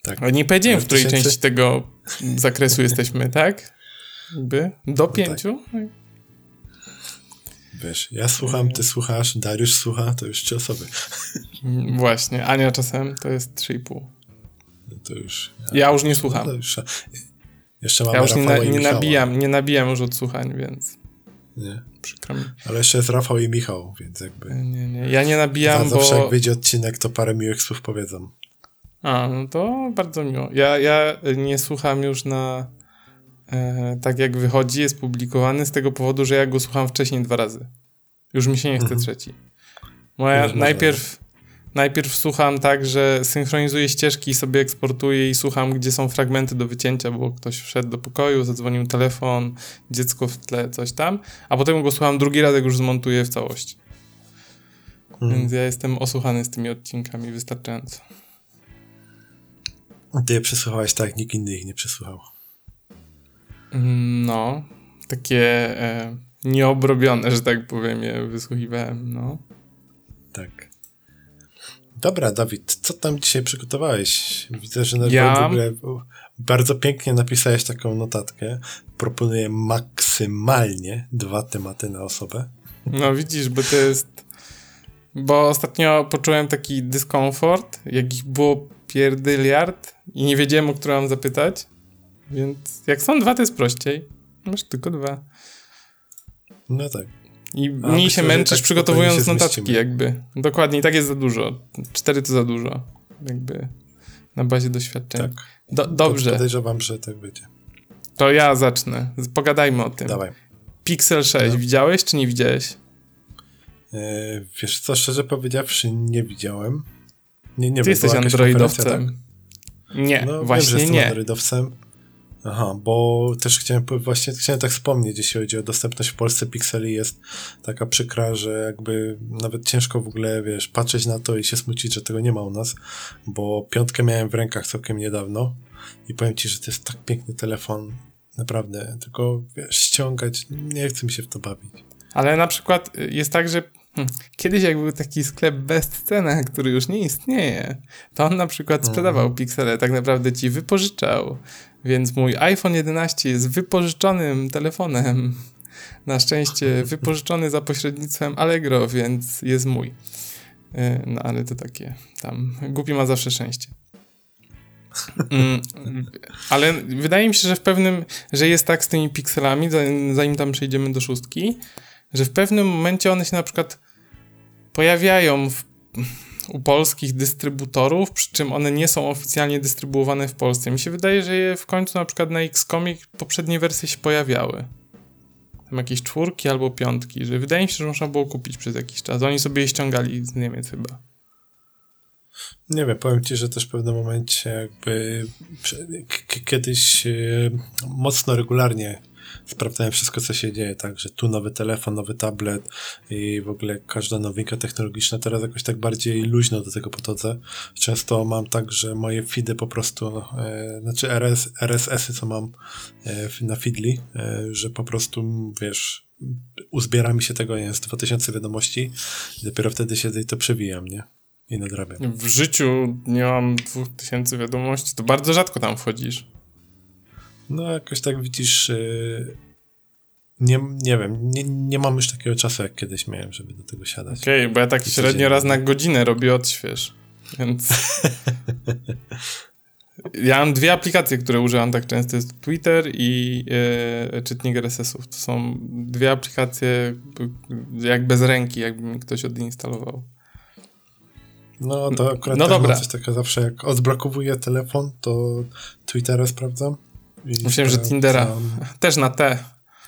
Speaker 2: Tak. Ale nie powiedziałem, w której tysięcy... części tego zakresu jesteśmy, tak? Jakby do no pięciu? Tak.
Speaker 3: Wiesz, ja słucham, ty słuchasz, Dariusz słucha, to już trzy osoby.
Speaker 2: Właśnie, Ania czasem to jest trzy i pół.
Speaker 3: No to już...
Speaker 2: Ja, ja już nie słucham. No już,
Speaker 3: jeszcze mamy
Speaker 2: ja już nie, na, nie nabijam, nie nabijam już odsłuchań, więc...
Speaker 3: Nie. Przykro mi. Ale jeszcze jest Rafał i Michał, więc jakby...
Speaker 2: Nie, nie, ja nie nabijam,
Speaker 3: bo... Zawsze jak wyjdzie odcinek, to parę miłych słów powiedzą.
Speaker 2: A, no to bardzo miło. Ja, ja nie słucham już na... E, tak jak wychodzi, jest publikowany z tego powodu, że ja go słucham wcześniej dwa razy. Już mi się nie chce mhm. trzeci. Moja najpierw, najpierw słucham tak, że synchronizuję ścieżki i sobie eksportuję i słucham, gdzie są fragmenty do wycięcia, bo ktoś wszedł do pokoju, zadzwonił telefon, dziecko w tle, coś tam, a potem go słucham drugi raz, jak już zmontuję w całości. Hmm. Więc ja jestem osłuchany z tymi odcinkami wystarczająco.
Speaker 3: Ty je przesłuchałeś tak, nikt inny ich nie przesłuchał.
Speaker 2: Mm, no, takie e, nieobrobione, że tak powiem, je wysłuchiwałem, no.
Speaker 3: Tak. Dobra, Dawid, co tam dzisiaj przygotowałeś? Widzę, że na
Speaker 2: ja...
Speaker 3: w ogóle bardzo pięknie napisałeś taką notatkę. Proponuję maksymalnie dwa tematy na osobę.
Speaker 2: No widzisz, bo to jest... Bo ostatnio poczułem taki dyskomfort, jakich było pierdyliard i nie wiedziałem, o które mam zapytać. Więc jak są dwa, to jest prościej. Masz tylko dwa.
Speaker 3: No tak.
Speaker 2: I A mniej się męczysz tak przygotowując notatki jakby. Dokładnie, i tak jest za dużo. Cztery to za dużo. Jakby na bazie doświadczeń. Tak. Do, dobrze.
Speaker 3: Podejrzewam, że tak będzie.
Speaker 2: To ja zacznę. Pogadajmy o tym.
Speaker 3: Dawaj.
Speaker 2: Pixel 6. No. Widziałeś czy nie widziałeś?
Speaker 3: Yy, wiesz co, szczerze powiedziawszy, nie widziałem. Nie, nie
Speaker 2: Ty jesteś androidowcem. Tak? Nie, no, właśnie wiem, że nie.
Speaker 3: androidowcem. Aha, bo też chciałem właśnie chciałem tak wspomnieć, jeśli chodzi o dostępność w Polsce pikseli jest taka przykra, że jakby nawet ciężko w ogóle, wiesz, patrzeć na to i się smucić, że tego nie ma u nas, bo piątkę miałem w rękach całkiem niedawno i powiem ci, że to jest tak piękny telefon, naprawdę, tylko wiesz, ściągać, nie chce mi się w to bawić.
Speaker 2: Ale na przykład jest tak, że Hmm. Kiedyś jak był taki sklep Bestcena, który już nie istnieje, to on na przykład sprzedawał mhm. piksele, tak naprawdę ci wypożyczał. Więc mój iPhone 11 jest wypożyczonym telefonem. Na szczęście wypożyczony za pośrednictwem Allegro, więc jest mój. Y, no ale to takie tam. Głupi ma zawsze szczęście. Mm, ale wydaje mi się, że w pewnym, że jest tak z tymi pikselami, zanim tam przejdziemy do szóstki, że w pewnym momencie one się na przykład pojawiają w, u polskich dystrybutorów, przy czym one nie są oficjalnie dystrybuowane w Polsce. Mi się wydaje, że je w końcu na przykład na Xcomie poprzednie wersje się pojawiały. Tam jakieś czwórki albo piątki, że wydaje mi się, że można było kupić przez jakiś czas. Oni sobie je ściągali z Niemiec chyba.
Speaker 3: Nie wiem, powiem ci, że też w pewnym momencie jakby kiedyś e, mocno regularnie sprawdzałem wszystko, co się dzieje, tak, że tu nowy telefon, nowy tablet i w ogóle każda nowinka technologiczna. Teraz jakoś tak bardziej luźno do tego podchodzę. Często mam tak, że moje feedy po prostu, e, znaczy RS, RSS-y, co mam e, na Feedly, e, że po prostu, wiesz, uzbiera mi się tego, z 2000 wiadomości i dopiero wtedy się to przewijam, nie? I nadrabiam.
Speaker 2: W życiu nie mam 2000 wiadomości, to bardzo rzadko tam wchodzisz.
Speaker 3: No, jakoś tak widzisz. Yy, nie, nie wiem, nie, nie mam już takiego czasu, jak kiedyś miałem, żeby do tego siadać.
Speaker 2: Okej, okay, bo ja tak średnio raz na godzinę robię odśwież, więc... ja mam dwie aplikacje, które używam tak często, jest Twitter i yy, czytnik RSS-ów. To są dwie aplikacje jak bez ręki, jakby mi ktoś odinstalował.
Speaker 3: No to akurat no dobra. coś takiego zawsze, jak odblokowuję telefon, to Twittera sprawdzam
Speaker 2: Myślałem, że Tindera. Też na T.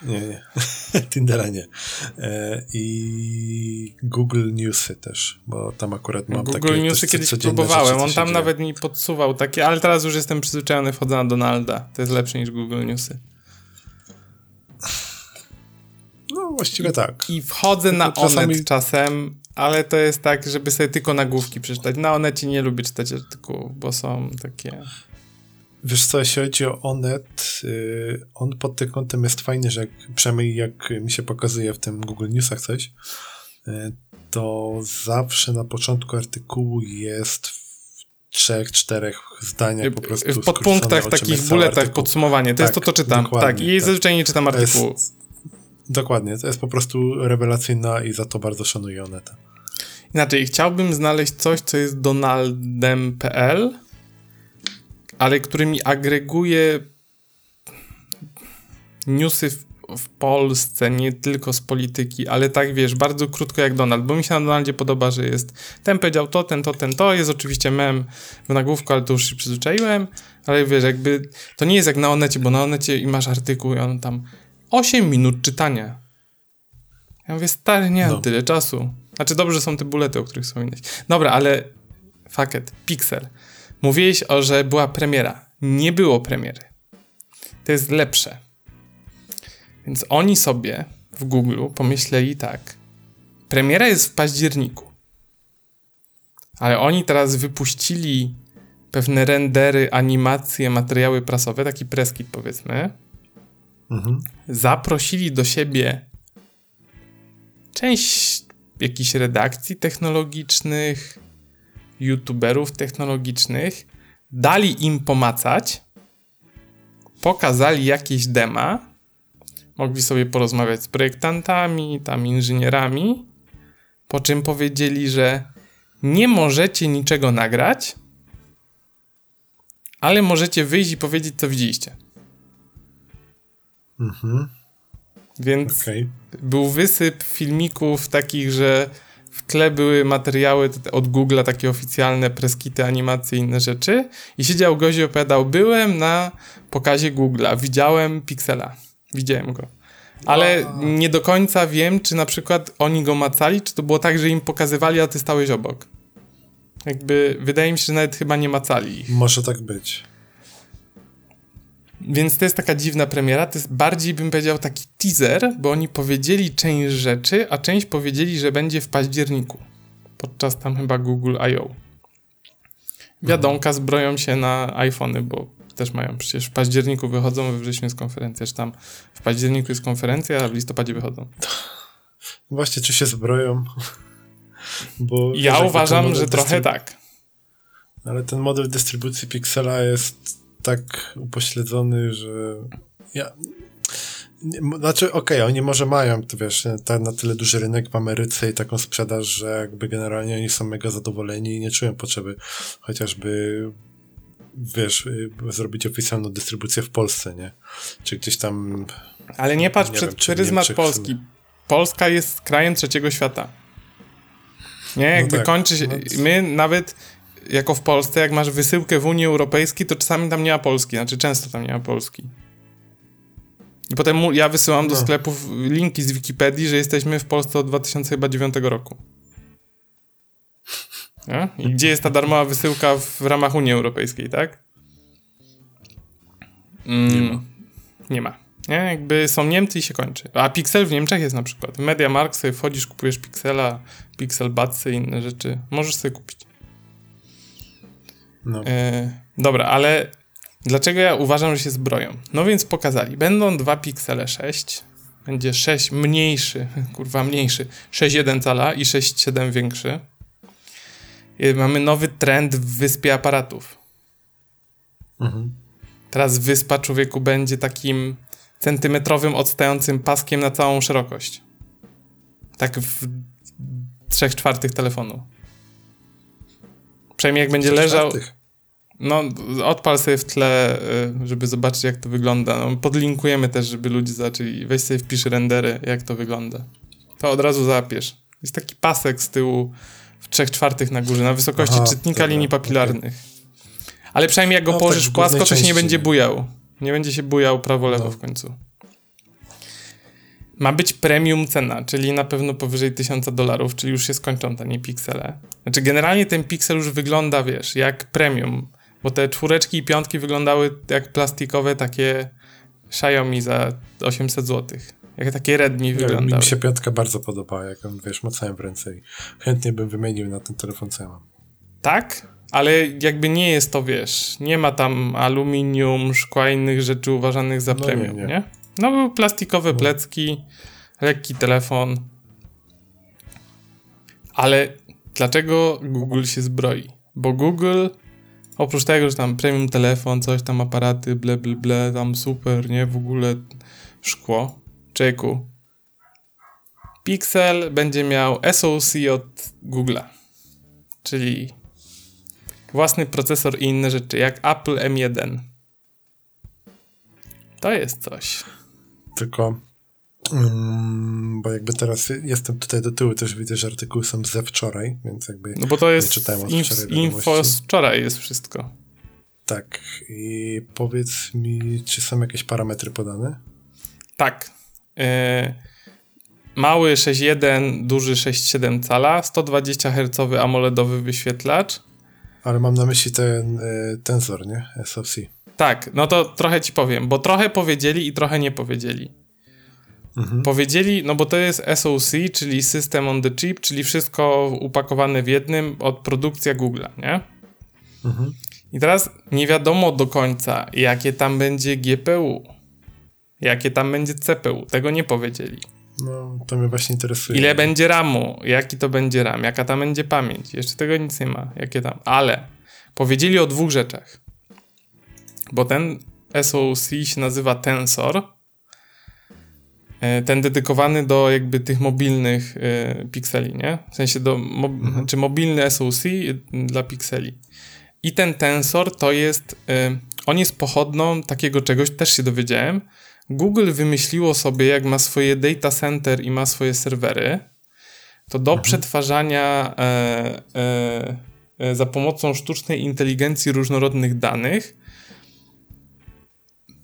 Speaker 3: Nie, nie. Tindera nie. E, I Google Newsy też, bo tam akurat mam
Speaker 2: Google takie... Google Newsy kiedyś próbowałem, on tam nawet mi podsuwał takie, ale teraz już jestem przyzwyczajony, wchodzę na Donalda. To jest lepsze niż Google Newsy.
Speaker 3: No, właściwie I, tak.
Speaker 2: I wchodzę na czasami... Onet czasem, ale to jest tak, żeby sobie tylko nagłówki przeczytać. Na Onecie nie lubię czytać artykułów, bo są takie...
Speaker 3: Wiesz co, jeśli chodzi o Onet, yy, on pod tym kątem jest fajny, że jak, przynajmniej jak mi się pokazuje w tym Google Newsach coś, yy, to zawsze na początku artykułu jest w trzech, czterech zdaniach po prostu
Speaker 2: W podpunktach, takich bulletach artykuł. podsumowanie. To tak, jest to, co czytam. Tak, i tak. zazwyczaj nie czytam artykułu. Jest,
Speaker 3: dokładnie, to jest po prostu rewelacyjna i za to bardzo szanuję Oneta.
Speaker 2: Inaczej, chciałbym znaleźć coś, co jest donaldem.pl ale który mi agreguje newsy w, w, Polsce, nie tylko z polityki, ale tak wiesz, bardzo krótko jak Donald, bo mi się na Donaldzie podoba, że jest ten powiedział to, ten to, ten to, jest oczywiście mem w nagłówku, ale to już się przyzwyczaiłem, ale wiesz, jakby to nie jest jak na Onecie, bo na Onecie i masz artykuł i on tam 8 minut czytania. Ja mówię, stary, nie mam
Speaker 3: No.
Speaker 2: tyle czasu. Znaczy dobrze są te bulety, o których wspominałeś. Dobra, ale fuck it, Pixel. Mówiłeś o, że była premiera. Nie było premiery. To jest lepsze. Więc oni sobie w Google pomyśleli tak. Premiera jest w październiku. Ale oni teraz wypuścili pewne rendery, animacje, materiały prasowe, taki preskit powiedzmy.
Speaker 3: Mhm.
Speaker 2: Zaprosili do siebie część jakichś redakcji technologicznych, youtuberów technologicznych, dali im pomacać, pokazali jakieś dema, mogli sobie porozmawiać z projektantami, tam inżynierami, po czym powiedzieli, że nie możecie niczego nagrać, ale możecie wyjść i powiedzieć, co widzieliście.
Speaker 3: Mhm.
Speaker 2: Więc
Speaker 3: Okej.
Speaker 2: był wysyp filmików takich, że w tle były materiały od Google'a, takie oficjalne preskity, animacje i inne rzeczy. I siedział gość i opowiadał, byłem na pokazie Google'a, widziałem Pixela, widziałem go. Ale nie do końca wiem, czy na przykład oni go macali, czy to było tak, że im pokazywali, a ty stałeś obok. Jakby, wydaje mi się, że nawet chyba nie macali.
Speaker 3: Może tak być.
Speaker 2: Więc to jest taka dziwna premiera. To jest bardziej, bym powiedział, taki teaser, bo oni powiedzieli część rzeczy, a część powiedzieli, że będzie w październiku. Podczas tam chyba Google I.O. Wiadomka zbroją się na iPhony, bo też mają przecież w październiku wychodzą, we wrześniu jest konferencja, czy tam w październiku jest konferencja, a w listopadzie wychodzą.
Speaker 3: Właśnie, czy się zbroją? Bo
Speaker 2: Ja uważam, że trochę tak.
Speaker 3: Ale ten model dystrybucji Pixela jest tak upośledzony, że ja... Znaczy, okej, oni może mają, to wiesz, ta, na tyle duży rynek w Ameryce i taką sprzedaż, że jakby generalnie oni są mega zadowoleni i nie czują potrzeby chociażby, wiesz, y, zrobić oficjalną dystrybucję w Polsce, nie? Czy gdzieś tam...
Speaker 2: Ale nie patrz
Speaker 3: Nie
Speaker 2: przed
Speaker 3: wiem,
Speaker 2: pryzmat. Polski. Polska jest krajem trzeciego świata. Nie, jakby
Speaker 3: tak.
Speaker 2: kończy się.
Speaker 3: No,
Speaker 2: My nawet jako w Polsce, jak masz wysyłkę w Unii Europejskiej, to czasami tam nie ma Polski, znaczy często tam nie ma Polski. I potem ja wysyłam do
Speaker 3: No.
Speaker 2: sklepów linki z Wikipedii, że jesteśmy w Polsce od 2009 roku. Nie? I gdzie jest ta darmowa wysyłka w ramach Unii Europejskiej, tak? Mm,
Speaker 3: Nie ma.
Speaker 2: Nie ma. Nie? Jakby są Niemcy i się kończy. A Pixel w Niemczech jest na przykład. W MediaMarkt sobie wchodzisz, kupujesz Pixela, Pixel Budsy i inne rzeczy. Możesz sobie kupić.
Speaker 3: No,
Speaker 2: E, dobra, ale dlaczego ja uważam, że się zbroją? No więc pokazali. Będą dwa piksele 6. Będzie 6 mniejszy, kurwa mniejszy. 6,1 cala i 6,7 większy. I mamy nowy trend w wyspie aparatów.
Speaker 3: mhm.
Speaker 2: Teraz wyspa człowieku będzie takim centymetrowym odstającym paskiem na całą szerokość. Tak w trzech czwartych telefonu. Przynajmniej jak będzie leżał. No, odpal sobie w tle, y, żeby zobaczyć, jak to wygląda. No, podlinkujemy też, żeby ludzie zaczęli. Weź sobie wpisz rendery, jak to wygląda. To od razu zapiesz. Jest taki pasek z tyłu w trzech czwartych na górze, na wysokości
Speaker 3: Aha,
Speaker 2: czytnika
Speaker 3: dobra,
Speaker 2: linii papilarnych. Ale przynajmniej jak go
Speaker 3: No,
Speaker 2: położysz
Speaker 3: tak
Speaker 2: płasko, to się nie będzie bujał. Nie będzie się bujał prawo-lewo
Speaker 3: No.
Speaker 2: w końcu. Ma być premium cena, czyli na pewno powyżej 1000 dolarów, czyli już się skończą tanie piksele. Znaczy generalnie ten piksel już wygląda, wiesz, jak premium, bo te czwóreczki i piątki wyglądały jak plastikowe takie Xiaomi za 800 zł. Jak takie Redmi
Speaker 3: Nie wiem,
Speaker 2: wyglądały.
Speaker 3: mi się piątka bardzo podoba, jak ją, wiesz, macałem w ręce i chętnie bym wymienił na ten telefon, co ja mam.
Speaker 2: Tak, ale jakby nie jest to, wiesz, nie ma tam aluminium, szkła innych rzeczy uważanych za
Speaker 3: No nie,
Speaker 2: premium,
Speaker 3: nie.
Speaker 2: nie, No były plastikowe
Speaker 3: No.
Speaker 2: plecki, lekki telefon. Ale dlaczego Google się zbroi? Bo Google, oprócz tego, że tam premium telefon, coś tam aparaty, ble, ble, ble, tam super, nie, w ogóle szkło, czeku. Pixel będzie miał SoC od Google'a, czyli własny procesor i inne rzeczy, jak Apple M1. To jest coś.
Speaker 3: Tylko, mm, bo jakby teraz jestem tutaj do tyłu, też widzę, że artykuły są ze wczoraj, więc jakby
Speaker 2: No bo to jest
Speaker 3: czytałem od
Speaker 2: inf
Speaker 3: wczoraj
Speaker 2: info z wczoraj jest wszystko.
Speaker 3: tak. I powiedz mi, czy są jakieś parametry podane?
Speaker 2: Tak. E, mały 6.1, duży 6.7 cala, 120 Hz AMOLEDowy wyświetlacz.
Speaker 3: Ale mam na myśli ten y, tensor, nie? SoC.
Speaker 2: Tak, no to trochę ci powiem, bo trochę powiedzieli i trochę nie powiedzieli. Mhm. Powiedzieli, no bo to jest SoC, czyli System on the Chip, czyli wszystko upakowane w jednym od produkcja Google'a, nie? Mhm. I teraz nie wiadomo do końca, jakie tam będzie GPU, jakie tam będzie CPU. Tego nie powiedzieli.
Speaker 3: No, to mnie właśnie interesuje.
Speaker 2: Ile będzie RAMu, jaki to będzie RAM, jaka tam będzie pamięć. Jeszcze tego nic nie ma, jakie tam. Ale powiedzieli o dwóch rzeczach. Bo ten SoC się nazywa Tensor. E, ten dedykowany do jakby tych mobilnych y, pikseli, nie? W sensie do, mo mhm. znaczy mobilny SoC dla pikseli. I ten tensor to jest, on jest pochodną takiego czegoś, też się dowiedziałem. Google wymyśliło sobie, jak ma swoje data center i ma swoje serwery, to do mhm. przetwarzania e, e, e, za pomocą sztucznej inteligencji różnorodnych danych,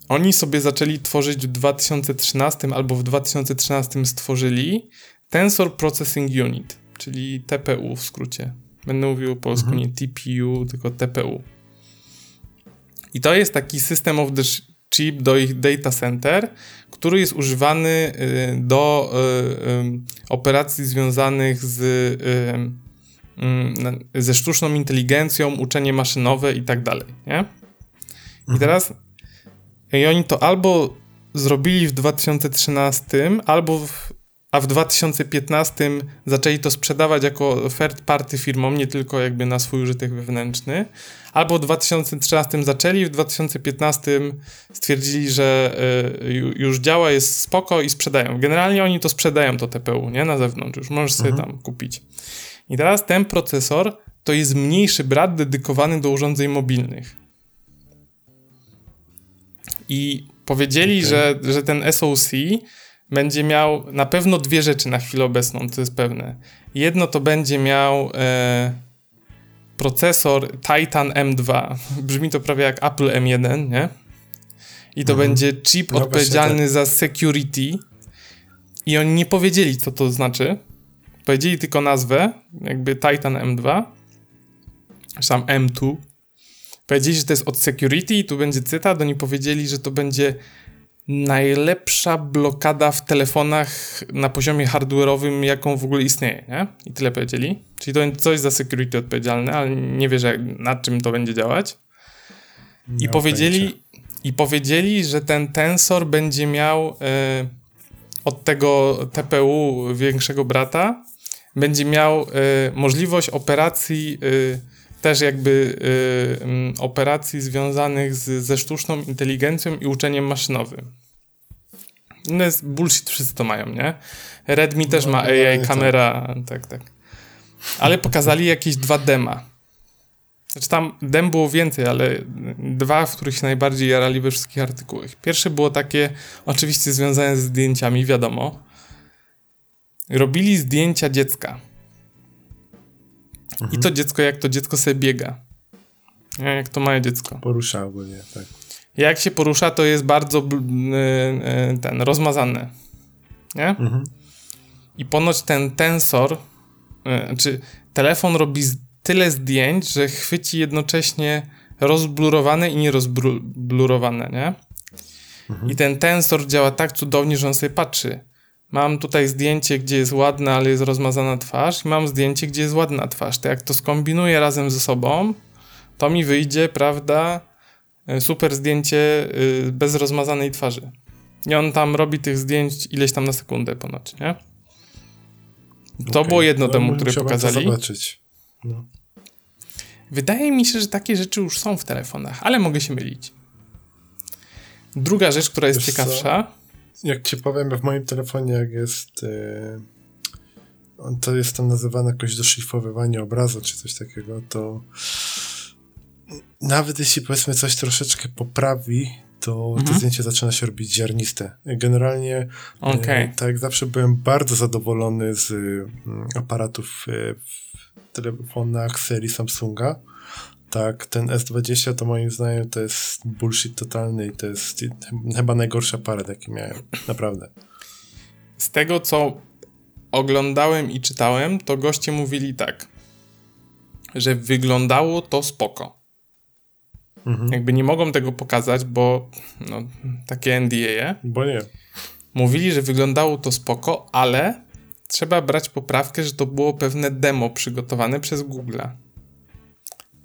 Speaker 2: oni sobie zaczęli tworzyć w 2013 albo w 2013 stworzyli Tensor Processing Unit, czyli TPU w skrócie. Będę mówił po polsku mhm. nie TPU, tylko TPU. I to jest taki system of the chip do ich data center, który jest używany y, do y, operacji związanych z, y, ze sztuczną inteligencją, uczenie maszynowe i tak dalej, nie? I mhm. teraz i oni to albo zrobili w 2013, albo w a w 2015 zaczęli to sprzedawać jako third party firmom, nie tylko jakby na swój użytek wewnętrzny. Albo w 2013 zaczęli, w 2015 stwierdzili, że y, już działa, jest spoko i sprzedają. Generalnie oni to sprzedają to TPU, nie? Na zewnątrz, już możesz sobie mhm. tam kupić. I teraz ten procesor to jest mniejszy brat dedykowany do urządzeń mobilnych. I powiedzieli, okay. że, że ten SoC będzie miał na pewno dwie rzeczy na chwilę obecną, to jest pewne. Jedno to będzie miał e, procesor Titan M2. Brzmi to prawie jak Apple M1, nie? I to mhm. będzie chip no odpowiedzialny tak. za security. I oni nie powiedzieli, co to znaczy. Powiedzieli tylko nazwę, jakby Titan M2. Sam M2. Powiedzieli, że to jest od security i tu będzie cytat. Oni powiedzieli, że to będzie najlepsza blokada w telefonach na poziomie hardware'owym, jaką w ogóle istnieje, nie? I tyle powiedzieli. Czyli to coś za security odpowiedzialne, ale nie wiesz, jak, nad czym to będzie działać. I powiedzieli, I powiedzieli, że ten tensor będzie miał e, od tego TPU większego brata, będzie miał e, możliwość operacji e, też jakby y, operacji związanych z, ze sztuczną inteligencją i uczeniem maszynowym. No jest bullshit, wszyscy to mają, nie? Redmi też no, ma AI, kamera, tak, tak. Ale pokazali jakieś dwa dema. Znaczy tam dem było więcej, ale dwa, w których się najbardziej jarali we wszystkich artykułach. Pierwsze było takie, oczywiście związane z zdjęciami, wiadomo. Robili zdjęcia dziecka. Mhm. I to dziecko, jak to dziecko sobie biega. Jak to małe dziecko.
Speaker 3: Porusza ogólnie, tak.
Speaker 2: Jak się porusza, to jest bardzo ten, rozmazane. Nie? Mhm. I ponoć ten tensor, e, czy telefon robi tyle zdjęć, że chwyci jednocześnie rozblurowane i nierozblurowane, nie? Mhm. I ten tensor działa tak cudownie, że on sobie patrzy. Mam tutaj zdjęcie, gdzie jest ładna, ale jest rozmazana twarz, i mam zdjęcie, gdzie jest ładna twarz. To jak to skombinuję razem ze sobą, to mi wyjdzie, prawda, e, super zdjęcie e, bez rozmazanej twarzy. I on tam robi tych zdjęć ileś tam na sekundę ponoć, nie? To okay. było jedno no, temu, które pokazali. zobaczyć. No. Wydaje mi się, że takie rzeczy już są w telefonach, ale mogę się mylić. Druga rzecz, która jest Wiesz ciekawsza. Co?
Speaker 3: Jak ci powiem, w moim telefonie, jak jest. Yy, to jest tam nazywane jakoś doszlifowywanie obrazu, czy coś takiego, to nawet jeśli powiedzmy coś troszeczkę poprawi, to mhm. to zdjęcie zaczyna się robić ziarniste. Generalnie, e, okay. tak jak zawsze byłem bardzo zadowolony z mm, aparatów w telefonach serii Samsunga. Tak, ten S20 to moim zdaniem to jest bullshit totalny i to jest chyba najgorsza aparat, jaki miałem. Naprawdę.
Speaker 2: Z tego, co oglądałem i czytałem, to goście mówili tak, że wyglądało to spoko. Mhm. Jakby nie mogą tego pokazać, bo no, takie NDA.
Speaker 3: Bo nie.
Speaker 2: Mówili, że wyglądało to spoko, ale trzeba brać poprawkę, że to było pewne demo przygotowane przez Google'a.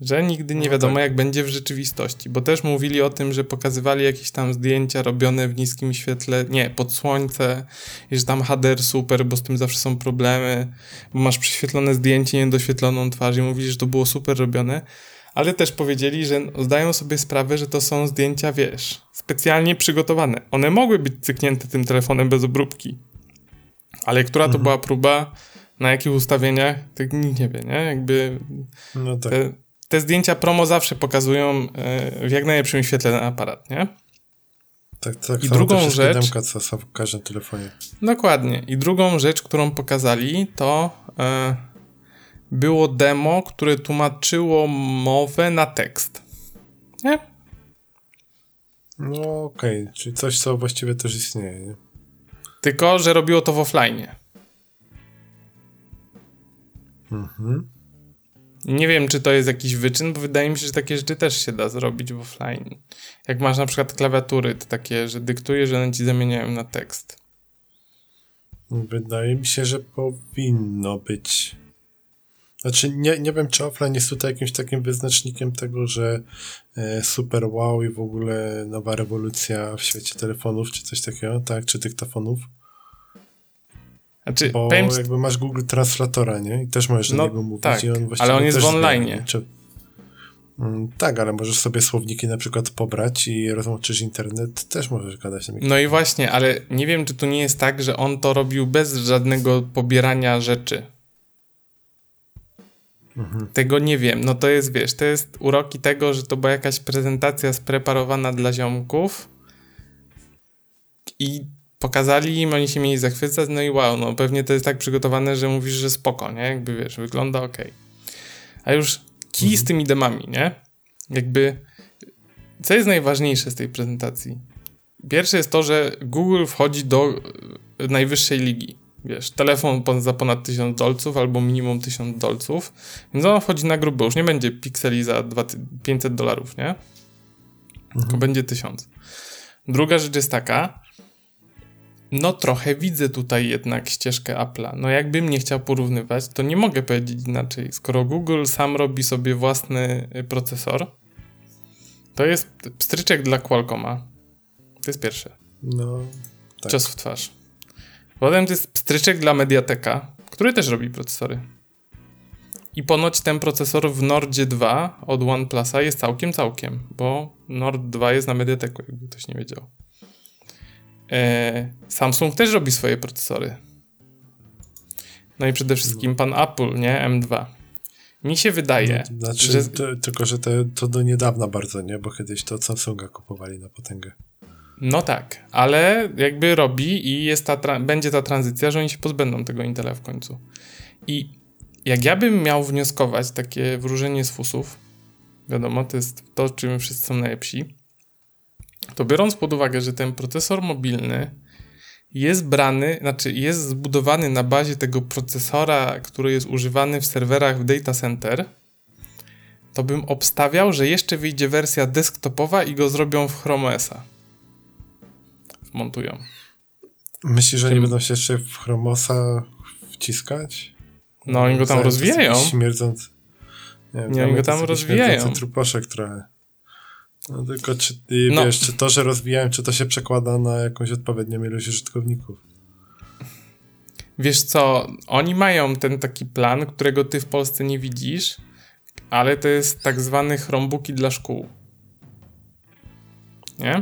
Speaker 2: Że nigdy nie no wiadomo, tak. jak będzie w rzeczywistości, bo też mówili o tym, że pokazywali jakieś tam zdjęcia robione w niskim świetle, nie, pod słońce, i że tam HDR super, bo z tym zawsze są problemy, bo masz prześwietlone zdjęcie, niedoświetloną twarz i mówili, że to było super robione, ale też powiedzieli, że zdają sobie sprawę, że to są zdjęcia, wiesz, specjalnie przygotowane. One mogły być cyknięte tym telefonem bez obróbki, ale która to mhm. była próba, na jakich ustawieniach, tak nikt nie wie, nie? Jakby no tak. te, te, zdjęcia promo zawsze pokazują e, w jak najlepszym świetle ten aparat, nie?
Speaker 3: Tak, tak. I drugą rzecz. Demka, co są w każdym telefonie.
Speaker 2: Dokładnie. I drugą rzecz, którą pokazali, to e, było demo, które tłumaczyło mowę na tekst. Nie?
Speaker 3: No okej, okay. czyli coś, co właściwie też istnieje, nie?
Speaker 2: Tylko, że robiło to w offline. Mhm. Nie wiem, czy to jest jakiś wyczyn, bo wydaje mi się, że takie rzeczy też się da zrobić w offline. Jak masz na przykład klawiatury, to takie, że dyktujesz, że one ci zamieniają na tekst.
Speaker 3: Wydaje mi się, że powinno być. Znaczy, nie, nie wiem, czy offline jest tutaj jakimś takim wyznacznikiem tego, że e, super wow i w ogóle nowa rewolucja w świecie telefonów, czy coś takiego, tak? Czy dyktafonów. Znaczy, Bo powiem... jakby masz Google Translatora, nie? I też możesz no, do niego mówić.
Speaker 2: Tak,
Speaker 3: i
Speaker 2: on ale on jest w online.
Speaker 3: Czy... Mm, tak, ale możesz sobie słowniki na przykład pobrać i rozłączysz internet, też możesz gadać na
Speaker 2: No i właśnie, ale nie wiem, czy to nie jest tak, że on to robił bez żadnego pobierania rzeczy. Mhm. Tego nie wiem. No to jest, wiesz, to jest uroki tego, że to była jakaś prezentacja spreparowana dla ziomków i pokazali im, oni się mieli zachwycać, no i wow, no pewnie to jest tak przygotowane, że mówisz, że spoko, nie? Jakby wiesz, wygląda ok. A już kij mhm. z tymi demami, nie? Jakby, co jest najważniejsze z tej prezentacji? Pierwsze jest to, że Google wchodzi do najwyższej ligi. Wiesz, telefon za ponad 1000 dolców albo minimum 1000 dolców, więc on wchodzi na grubę, już nie będzie pikseli za 500 dolarów, nie? Mhm. Tylko będzie 1000. Druga rzecz jest taka, no trochę widzę tutaj jednak ścieżkę Apple'a. No jakbym nie chciał porównywać, to nie mogę powiedzieć inaczej. Skoro Google sam robi sobie własny y, procesor, to jest pstryczek dla Qualcomma. To jest pierwsze.
Speaker 3: No,
Speaker 2: tak. Cios w twarz. Potem to jest pstryczek dla Mediateka, który też robi procesory. I ponoć ten procesor w Nordzie 2 od OnePlusa jest całkiem, całkiem, bo Nord 2 jest na Mediateku, jakby ktoś nie wiedział. E, Samsung też robi swoje procesory. No i przede wszystkim pan Apple, nie? M2. Mi się wydaje,
Speaker 3: no, znaczy, że... To, tylko, że to, to do niedawna bardzo, nie? Bo kiedyś to Samsunga kupowali na potęgę.
Speaker 2: No tak, ale jakby robi i jest ta będzie ta tranzycja, że oni się pozbędą tego Intela w końcu. I jak ja bym miał wnioskować takie wróżenie z fusów, wiadomo, to jest to, czym wszyscy są najlepsi, to biorąc pod uwagę, że ten procesor mobilny jest brany, znaczy jest zbudowany na bazie tego procesora, który jest używany w serwerach w data center, to bym obstawiał, że jeszcze wyjdzie wersja desktopowa i go zrobią w Chrome OS-a. Wmontują.
Speaker 3: Myślisz, że nie będą się jeszcze w Chromosa wciskać?
Speaker 2: No, oni go tam rozwijają.
Speaker 3: Śmierdząc.
Speaker 2: Nie, nie oni go tam rozwijają.
Speaker 3: truposzek trochę. No tylko czy, no. wiesz, czy to, że rozwijałem, czy to się przekłada na jakąś odpowiednią ilość użytkowników?
Speaker 2: Wiesz co, oni mają ten taki plan, którego ty w Polsce nie widzisz, ale to jest tak zwany Chromebooki dla szkół. Nie?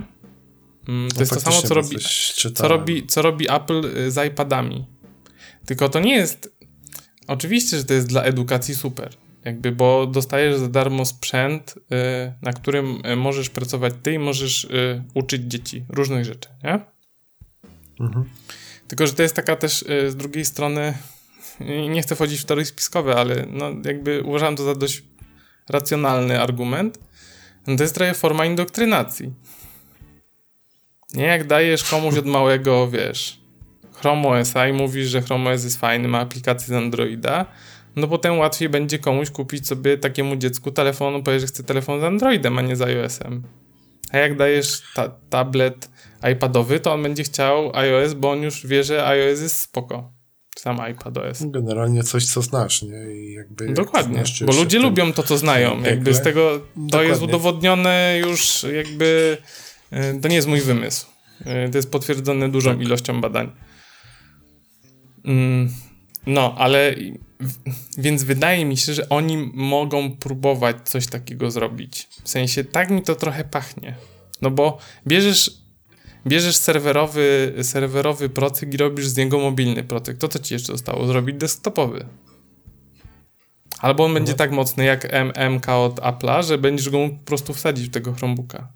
Speaker 2: Mm, to no jest to samo, co robi, co, robi, co robi Apple y, z iPadami. Tylko to nie jest. Oczywiście, że to jest dla edukacji super. Jakby, bo dostajesz za darmo sprzęt, y, na którym y, możesz pracować ty i możesz y, uczyć dzieci różnych rzeczy, nie? Mhm. Tylko, że to jest taka też z drugiej strony, nie chcę wchodzić w teorie spiskowe, ale no jakby uważam to za dość racjonalny argument. No to jest trochę forma indoktrynacji. Nie jak dajesz komuś od małego, wiesz, Chrome OS i mówisz, że Chrome OS jest fajny, ma aplikację z Androida, no potem łatwiej będzie komuś kupić sobie takiemu dziecku telefon, powie, że chce telefon z Androidem, a nie z iOS-em. A jak dajesz ta tablet iPadowy, to on będzie chciał iOS, bo on już wie, że iOS jest spoko. Sam iPadOS.
Speaker 3: Generalnie coś, co znasz, nie? I jakby
Speaker 2: Dokładnie, bo ludzie lubią to, co znają. Jakby z tego, to Dokładnie. jest udowodnione już jakby, y, to nie jest mój wymysł. Y, to jest potwierdzone dużą tak. ilością badań. Mm, no, ale więc wydaje mi się, że oni mogą próbować coś takiego zrobić. W sensie, tak mi to trochę pachnie. No bo bierzesz, bierzesz serwerowy, serwerowy procyk i robisz z niego mobilny procyk. To co ci jeszcze zostało? Zrobić desktopowy. Albo on będzie no. tak mocny jak MMK od Apple'a, że będziesz go po prostu wsadzić w tego Chromebooka.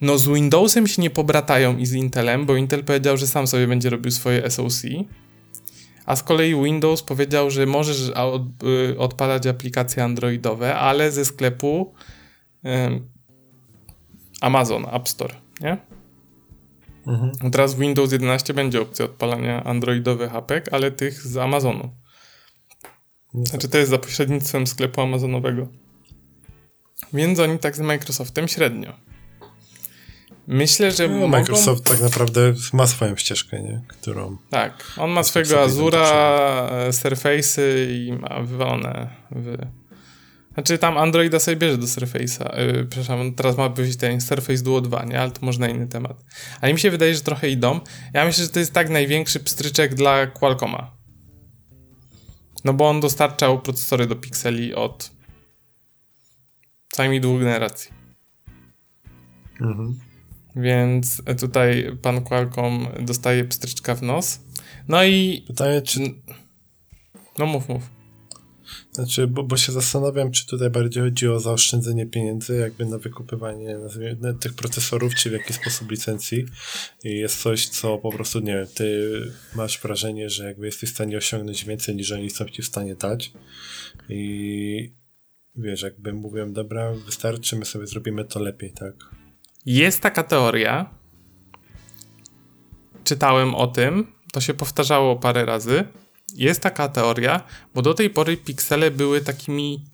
Speaker 2: No z Windowsem się nie pobratają i z Intelem, bo Intel powiedział, że sam sobie będzie robił swoje SoC a z kolei Windows powiedział, że możesz y, odpalać aplikacje androidowe, ale ze sklepu Amazon App Store, nie? Mhm. Teraz w Windows 11 będzie opcja odpalania androidowych apek, ale tych z Amazonu. Znaczy to jest za pośrednictwem sklepu amazonowego. Więc oni tak z Microsoftem średnio. Myślę, że
Speaker 3: no, mogą... Microsoft tak naprawdę ma swoją ścieżkę, nie? Którą...
Speaker 2: Tak, on ma swojego Azura, e, Surface'y i ma wywalone w... Znaczy tam Androida sobie bierze do Surface'a. Yy, przepraszam, teraz ma być ten Surface Duo 2, nie? Ale to może na inny temat. Ale mi się wydaje, że trochę idą. Ja myślę, że to jest tak największy pstryczek dla Qualcomma. No bo on dostarczał procesory do Pixeli od co najmniej dwóch generacji. Mhm. Więc tutaj pan Qualcomm dostaje pstryczka w nos. No i...
Speaker 3: Pytanie, czy...
Speaker 2: No mów, mów.
Speaker 3: Znaczy, bo, bo się zastanawiam, czy tutaj bardziej chodzi o zaoszczędzenie pieniędzy, jakby na wykupywanie tych procesorów, czy w jaki sposób licencji. I jest coś, co po prostu, nie wiem, ty masz wrażenie, że jakby jesteś w stanie osiągnąć więcej, niż oni są ci w stanie dać. I wiesz, jakby mówią, dobra, wystarczy, my sobie zrobimy to lepiej, tak?
Speaker 2: Jest taka teoria. Czytałem o tym, to się powtarzało parę razy. Jest taka teoria, bo do tej pory piksele były takimi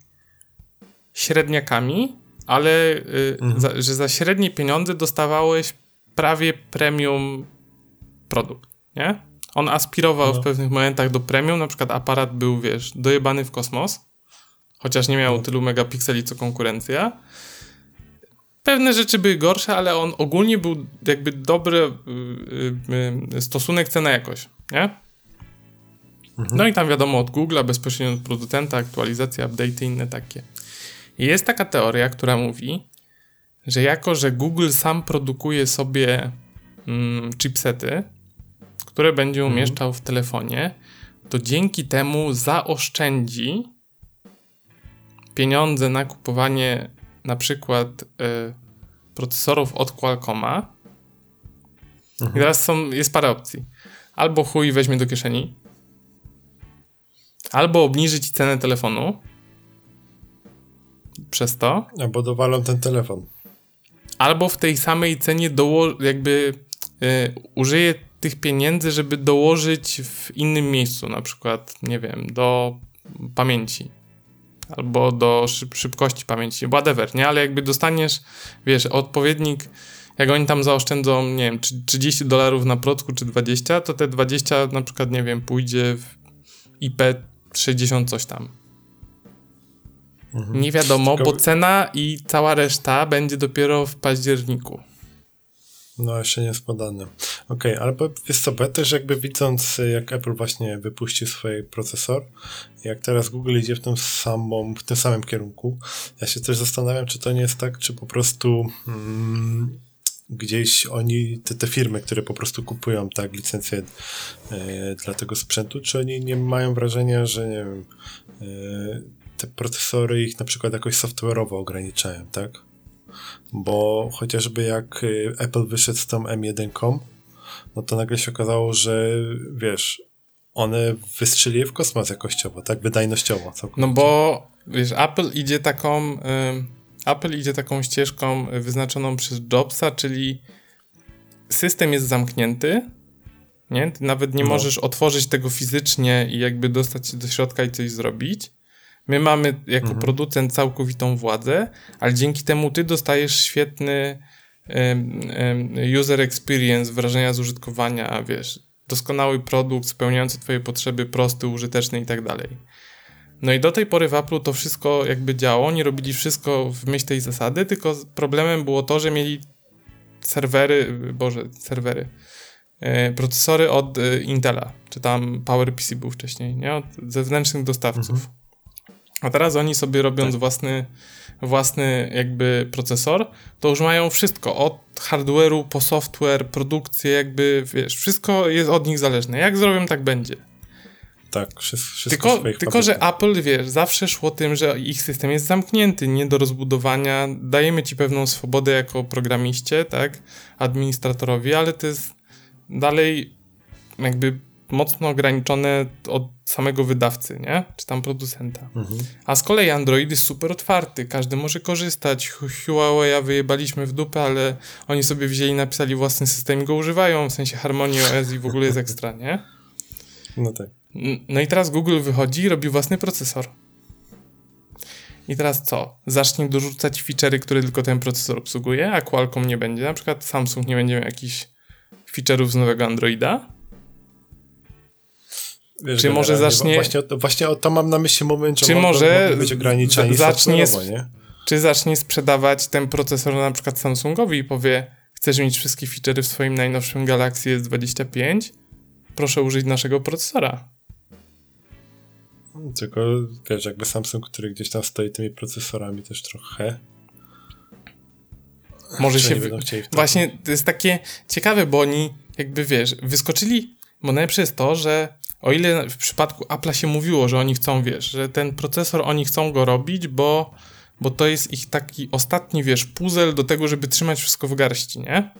Speaker 2: średniakami, ale y, mhm. za, że za średnie pieniądze dostawałeś prawie premium produkt, nie? On aspirował no. w pewnych momentach do premium, na przykład aparat był, wiesz, dojebany w kosmos, chociaż nie miał no. tylu megapikseli co konkurencja, Pewne rzeczy były gorsze, ale on ogólnie był jakby dobry yy, yy, stosunek cena-jakość, nie? Mhm. No i tam wiadomo od Google'a, bezpośrednio od producenta, aktualizacja, update i inne takie. I jest taka teoria, która mówi, że jako, że Google sam produkuje sobie mm, chipsety, które będzie mhm. umieszczał w telefonie, to dzięki temu zaoszczędzi pieniądze na kupowanie na przykład y, procesorów od Qualcomma. Mhm. I teraz są, jest parę opcji. Albo chuj weźmie do kieszeni, albo obniży ci cenę telefonu przez to.
Speaker 3: Albo dowalą ten telefon.
Speaker 2: Albo w tej samej cenie doło jakby y, użyje tych pieniędzy, żeby dołożyć w innym miejscu, na przykład, nie wiem, do pamięci albo do szyb szybkości pamięci, whatever, nie? Ale jakby dostaniesz, wiesz, odpowiednik, jak oni tam zaoszczędzą, nie wiem, 30 dolarów na procku, czy 20, to te 20 na przykład, nie wiem, pójdzie w IP60 coś tam. Mhm. Nie wiadomo, bo cena i cała reszta będzie dopiero w październiku.
Speaker 3: No, jeszcze nie jest podane. Okej, okay, ale wiesz co, bo ja też jakby widząc, jak Apple właśnie wypuści swój procesor, jak teraz Google idzie w tym, samą, w tym samym kierunku, ja się też zastanawiam, czy to nie jest tak, czy po prostu mm, gdzieś oni, te, te firmy, które po prostu kupują tak licencję e, dla tego sprzętu, czy oni nie mają wrażenia, że nie wiem, e, te procesory ich na przykład jakoś software'owo ograniczają, tak? bo chociażby jak y, Apple wyszedł z tą M1, no to nagle się okazało, że wiesz, one wystrzeliły w kosmos jakościowo, tak? Wydajnościowo.
Speaker 2: Całkowicie. No bo wiesz, Apple idzie taką y, Apple idzie taką ścieżką wyznaczoną przez Jobsa, czyli system jest zamknięty, nie? Ty nawet nie no. możesz otworzyć tego fizycznie i jakby dostać się do środka i coś zrobić. My mamy jako mhm. producent całkowitą władzę, ale dzięki temu ty dostajesz świetny um, um, user experience, wrażenia z użytkowania, wiesz, doskonały produkt spełniający twoje potrzeby, prosty, użyteczny i tak dalej. No i do tej pory w Apple to wszystko jakby działo, nie robili wszystko w myśl tej zasady, tylko problemem było to, że mieli serwery, boże, serwery, e, procesory od e, Intela, czy tam PowerPC był wcześniej, nie? Od zewnętrznych dostawców. Mhm. A teraz oni sobie robiąc tak. własny, własny jakby procesor, to już mają wszystko, od hardware'u po software, produkcję, jakby, wiesz, wszystko jest od nich zależne. Jak zrobią, tak będzie.
Speaker 3: Tak, wszystko
Speaker 2: Tylko, tylko że Apple, wiesz, zawsze szło tym, że ich system jest zamknięty, nie do rozbudowania. Dajemy ci pewną swobodę jako programiście, tak, administratorowi, ale to jest dalej jakby mocno ograniczone od samego wydawcy, nie? Czy tam producenta. Mhm. A z kolei Android jest super otwarty, każdy może korzystać. Huawei wyjebaliśmy w dupę, ale oni sobie wzięli, napisali własny system i go używają, w sensie harmonii OS i w ogóle jest ekstra, nie?
Speaker 3: No tak.
Speaker 2: No i teraz Google wychodzi i robi własny procesor. I teraz co? Zacznie dorzucać feature'y, które tylko ten procesor obsługuje, a Qualcomm nie będzie. Na przykład Samsung nie będzie miał jakichś feature'ów z nowego Androida.
Speaker 3: Wiesz, czy może zacznie... Właśnie, właśnie to mam na myśli moment, że
Speaker 2: czy może
Speaker 3: być ograniczeni zacznie nie?
Speaker 2: Czy zacznie sprzedawać ten procesor na przykład Samsungowi i powie chcesz mieć wszystkie feature'y w swoim najnowszym Galaxy S25? Proszę użyć naszego procesora.
Speaker 3: Tylko wiesz, jakby Samsung, który gdzieś tam stoi tymi procesorami też trochę.
Speaker 2: Może się. Właśnie to jest takie ciekawe, bo oni jakby wiesz, wyskoczyli. Bo najlepsze jest to, że o ile w przypadku Apple'a się mówiło, że oni chcą, wiesz, że ten procesor oni chcą go robić, bo, bo to jest ich taki ostatni, wiesz, puzzle do tego, żeby trzymać wszystko w garści, nie?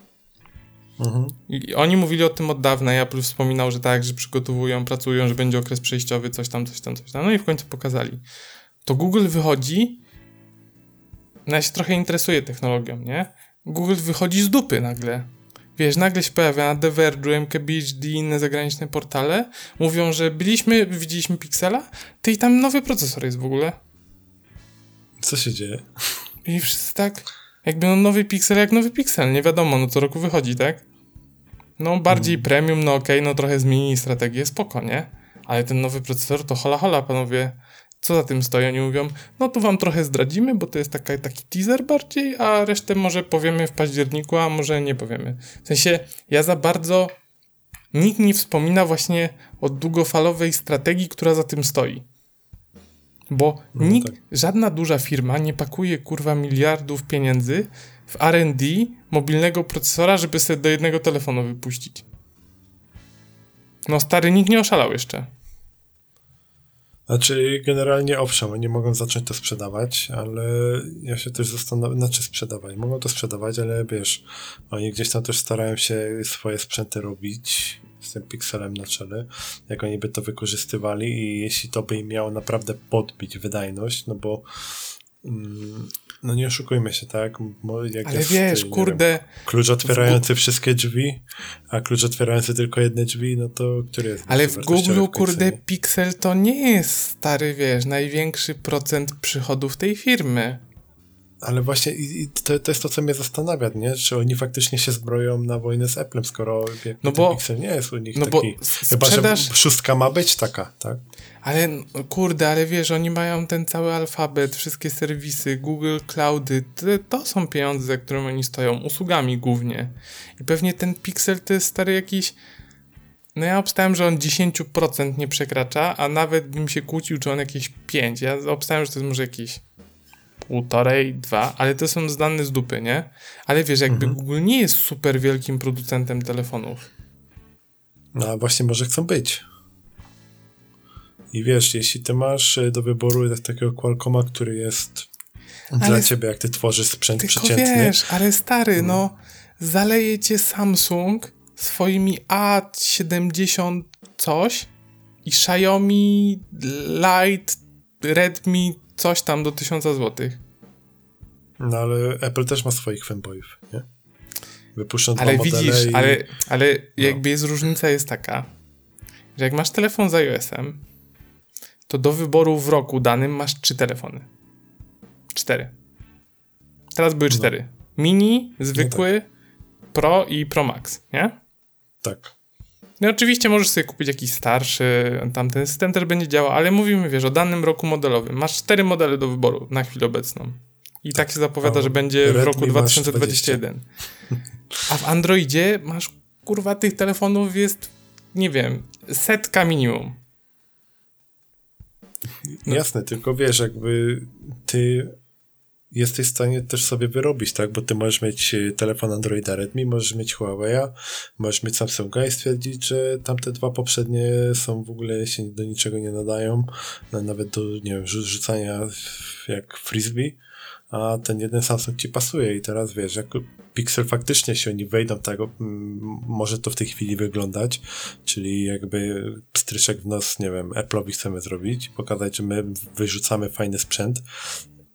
Speaker 2: Mhm. I oni mówili o tym od dawna. Apple wspominał, że tak, że przygotowują, pracują, że będzie okres przejściowy, coś tam, coś tam, coś tam. No i w końcu pokazali. To Google wychodzi. No ja się trochę interesuję technologią, nie? Google wychodzi z dupy nagle. Wiesz, nagle się pojawia na The Verge, MKBHD i inne zagraniczne portale. Mówią, że byliśmy, widzieliśmy Pixela, ty i tam nowy procesor jest w ogóle.
Speaker 3: Co się dzieje?
Speaker 2: I wszyscy tak, jakby no nowy Pixel jak nowy Pixel, nie wiadomo, no co roku wychodzi, tak? No bardziej hmm. premium, no okej, okay, no trochę zmienili strategię, spoko, nie? Ale ten nowy procesor to hola hola, panowie. Co za tym stoi? Oni mówią, no tu wam trochę zdradzimy, bo to jest taka, taki teaser bardziej, a resztę może powiemy w październiku, a może nie powiemy. W sensie, ja za bardzo... Nikt nie wspomina właśnie o długofalowej strategii, która za tym stoi. Bo no nikt, tak. żadna duża firma nie pakuje kurwa miliardów pieniędzy w RD mobilnego procesora, żeby sobie do jednego telefonu wypuścić. No stary, nikt nie oszalał jeszcze.
Speaker 3: Znaczy, generalnie owszem, oni mogą zacząć to sprzedawać, ale ja się też zastanawiam, znaczy sprzedawać, mogą to sprzedawać, ale wiesz, oni gdzieś tam też starają się swoje sprzęty robić z tym pikselem na czele, jak oni by to wykorzystywali i jeśli to by im miało naprawdę podbić wydajność, no bo mm, no nie oszukujmy się, tak?
Speaker 2: Ale wiesz, kurde. Wiem,
Speaker 3: klucz otwierający wszystkie drzwi, a klucz otwierający tylko jedne drzwi, no to który jest?
Speaker 2: Ale w Google, kurde, Pixel to nie jest stary, wiesz, największy procent przychodów tej firmy.
Speaker 3: Ale właśnie i, to, to, jest to, co mnie zastanawia, nie? Czy oni faktycznie się zbroją na wojnę z Applem, skoro no bo, Pixel nie jest u nich no taki... Bo sprzedaż... Chyba, że szóstka ma być taka, tak?
Speaker 2: Ale kurde, ale wiesz, oni mają ten cały alfabet, wszystkie serwisy, Google Cloudy, to, są pieniądze, za którymi oni stoją, usługami głównie. I pewnie ten Pixel to jest stary jakiś... No ja obstałem, że on 10% nie przekracza, a nawet bym się kłócił, czy on jakieś 5. Ja obstałem, że to jest może jakieś półtorej, dwa, ale to są zdane z dupy, nie? Ale wiesz, jakby mhm. Google nie jest super wielkim producentem telefonów.
Speaker 3: No a właśnie może chcą być. I wiesz, jeśli ty masz e, do wyboru takiego Qualcomma, który jest ale dla ciebie, jak ty tworzysz sprzęt tylko przeciętny. wiesz,
Speaker 2: ale stary, no, no zaleje cię Samsung swoimi A70 coś i Xiaomi Lite Redmi coś tam do 1000 zł.
Speaker 3: No ale Apple też ma swoich fanboyów, nie? Wypuszczą
Speaker 2: ale
Speaker 3: dwa
Speaker 2: widzisz,
Speaker 3: i...
Speaker 2: ale, ale no. jakby jest różnica jest taka, że jak masz telefon z iOS-em, to do wyboru w roku danym masz trzy telefony. Cztery. Teraz były no. cztery. Mini, zwykły, no tak. Pro i Pro Max, nie?
Speaker 3: Tak.
Speaker 2: No oczywiście możesz sobie kupić jakiś starszy, tamten system też będzie działał, ale mówimy, wiesz, o danym roku modelowym. Masz cztery modele do wyboru na chwilę obecną. I tak, tak się zapowiada, że będzie Redmi w roku 2021. A w Androidzie masz, kurwa, tych telefonów jest, nie wiem, setka minimum.
Speaker 3: No. Jasne, tylko wiesz, jakby ty jesteś w stanie też sobie wyrobić, tak? Bo ty możesz mieć e, telefon Androida Redmi, możesz mieć Huawei'a, możesz mieć Samsunga i stwierdzić, że tamte dwa poprzednie są w ogóle się do niczego nie nadają, nawet do, nie wiem, rzucania jak frisbee, a ten jeden Samsung ci pasuje i teraz wiesz, jak Pixel faktycznie się oni wejdą tego, może to w tej chwili wyglądać, czyli jakby pstryczek w nos, nie wiem, Apple'owi chcemy zrobić, pokazać, że my wyrzucamy fajny sprzęt,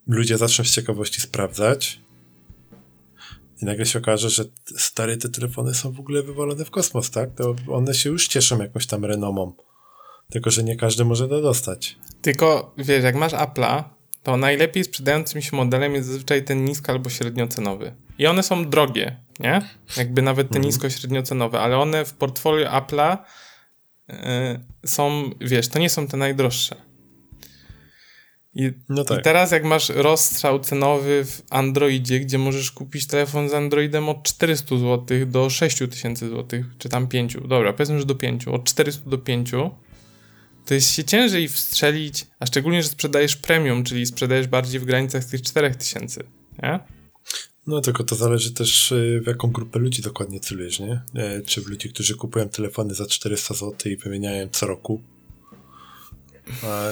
Speaker 3: ludzie zaczną z ciekawości sprawdzać i nagle się okaże, że stare te telefony są w ogóle wywalone w kosmos, tak? To one się już cieszą jakąś tam renomą. Tylko, że nie każdy może to dostać.
Speaker 2: Tylko, wiesz, jak masz Apple'a, to najlepiej sprzedającym się modelem jest zazwyczaj ten nisko albo średniocenowy. I one są drogie, nie? Jakby nawet te mhm. nisko-średniocenowe, ale one w portfolio Apple'a yy, są, wiesz, to nie są te najdroższe. I, no tak. I teraz jak masz rozstrzał cenowy w Androidzie, gdzie możesz kupić telefon z Androidem od 400 zł do 6000 zł, czy tam 5, dobra, powiedzmy, że do 5, od 400 do 5, to jest się ciężej wstrzelić, a szczególnie, że sprzedajesz premium, czyli sprzedajesz bardziej w granicach tych 4000, nie?
Speaker 3: No tylko to zależy też y, w jaką grupę ludzi dokładnie celujesz, nie? E, czy w ludzi, którzy kupują telefony za 400 zł i wymieniają co roku,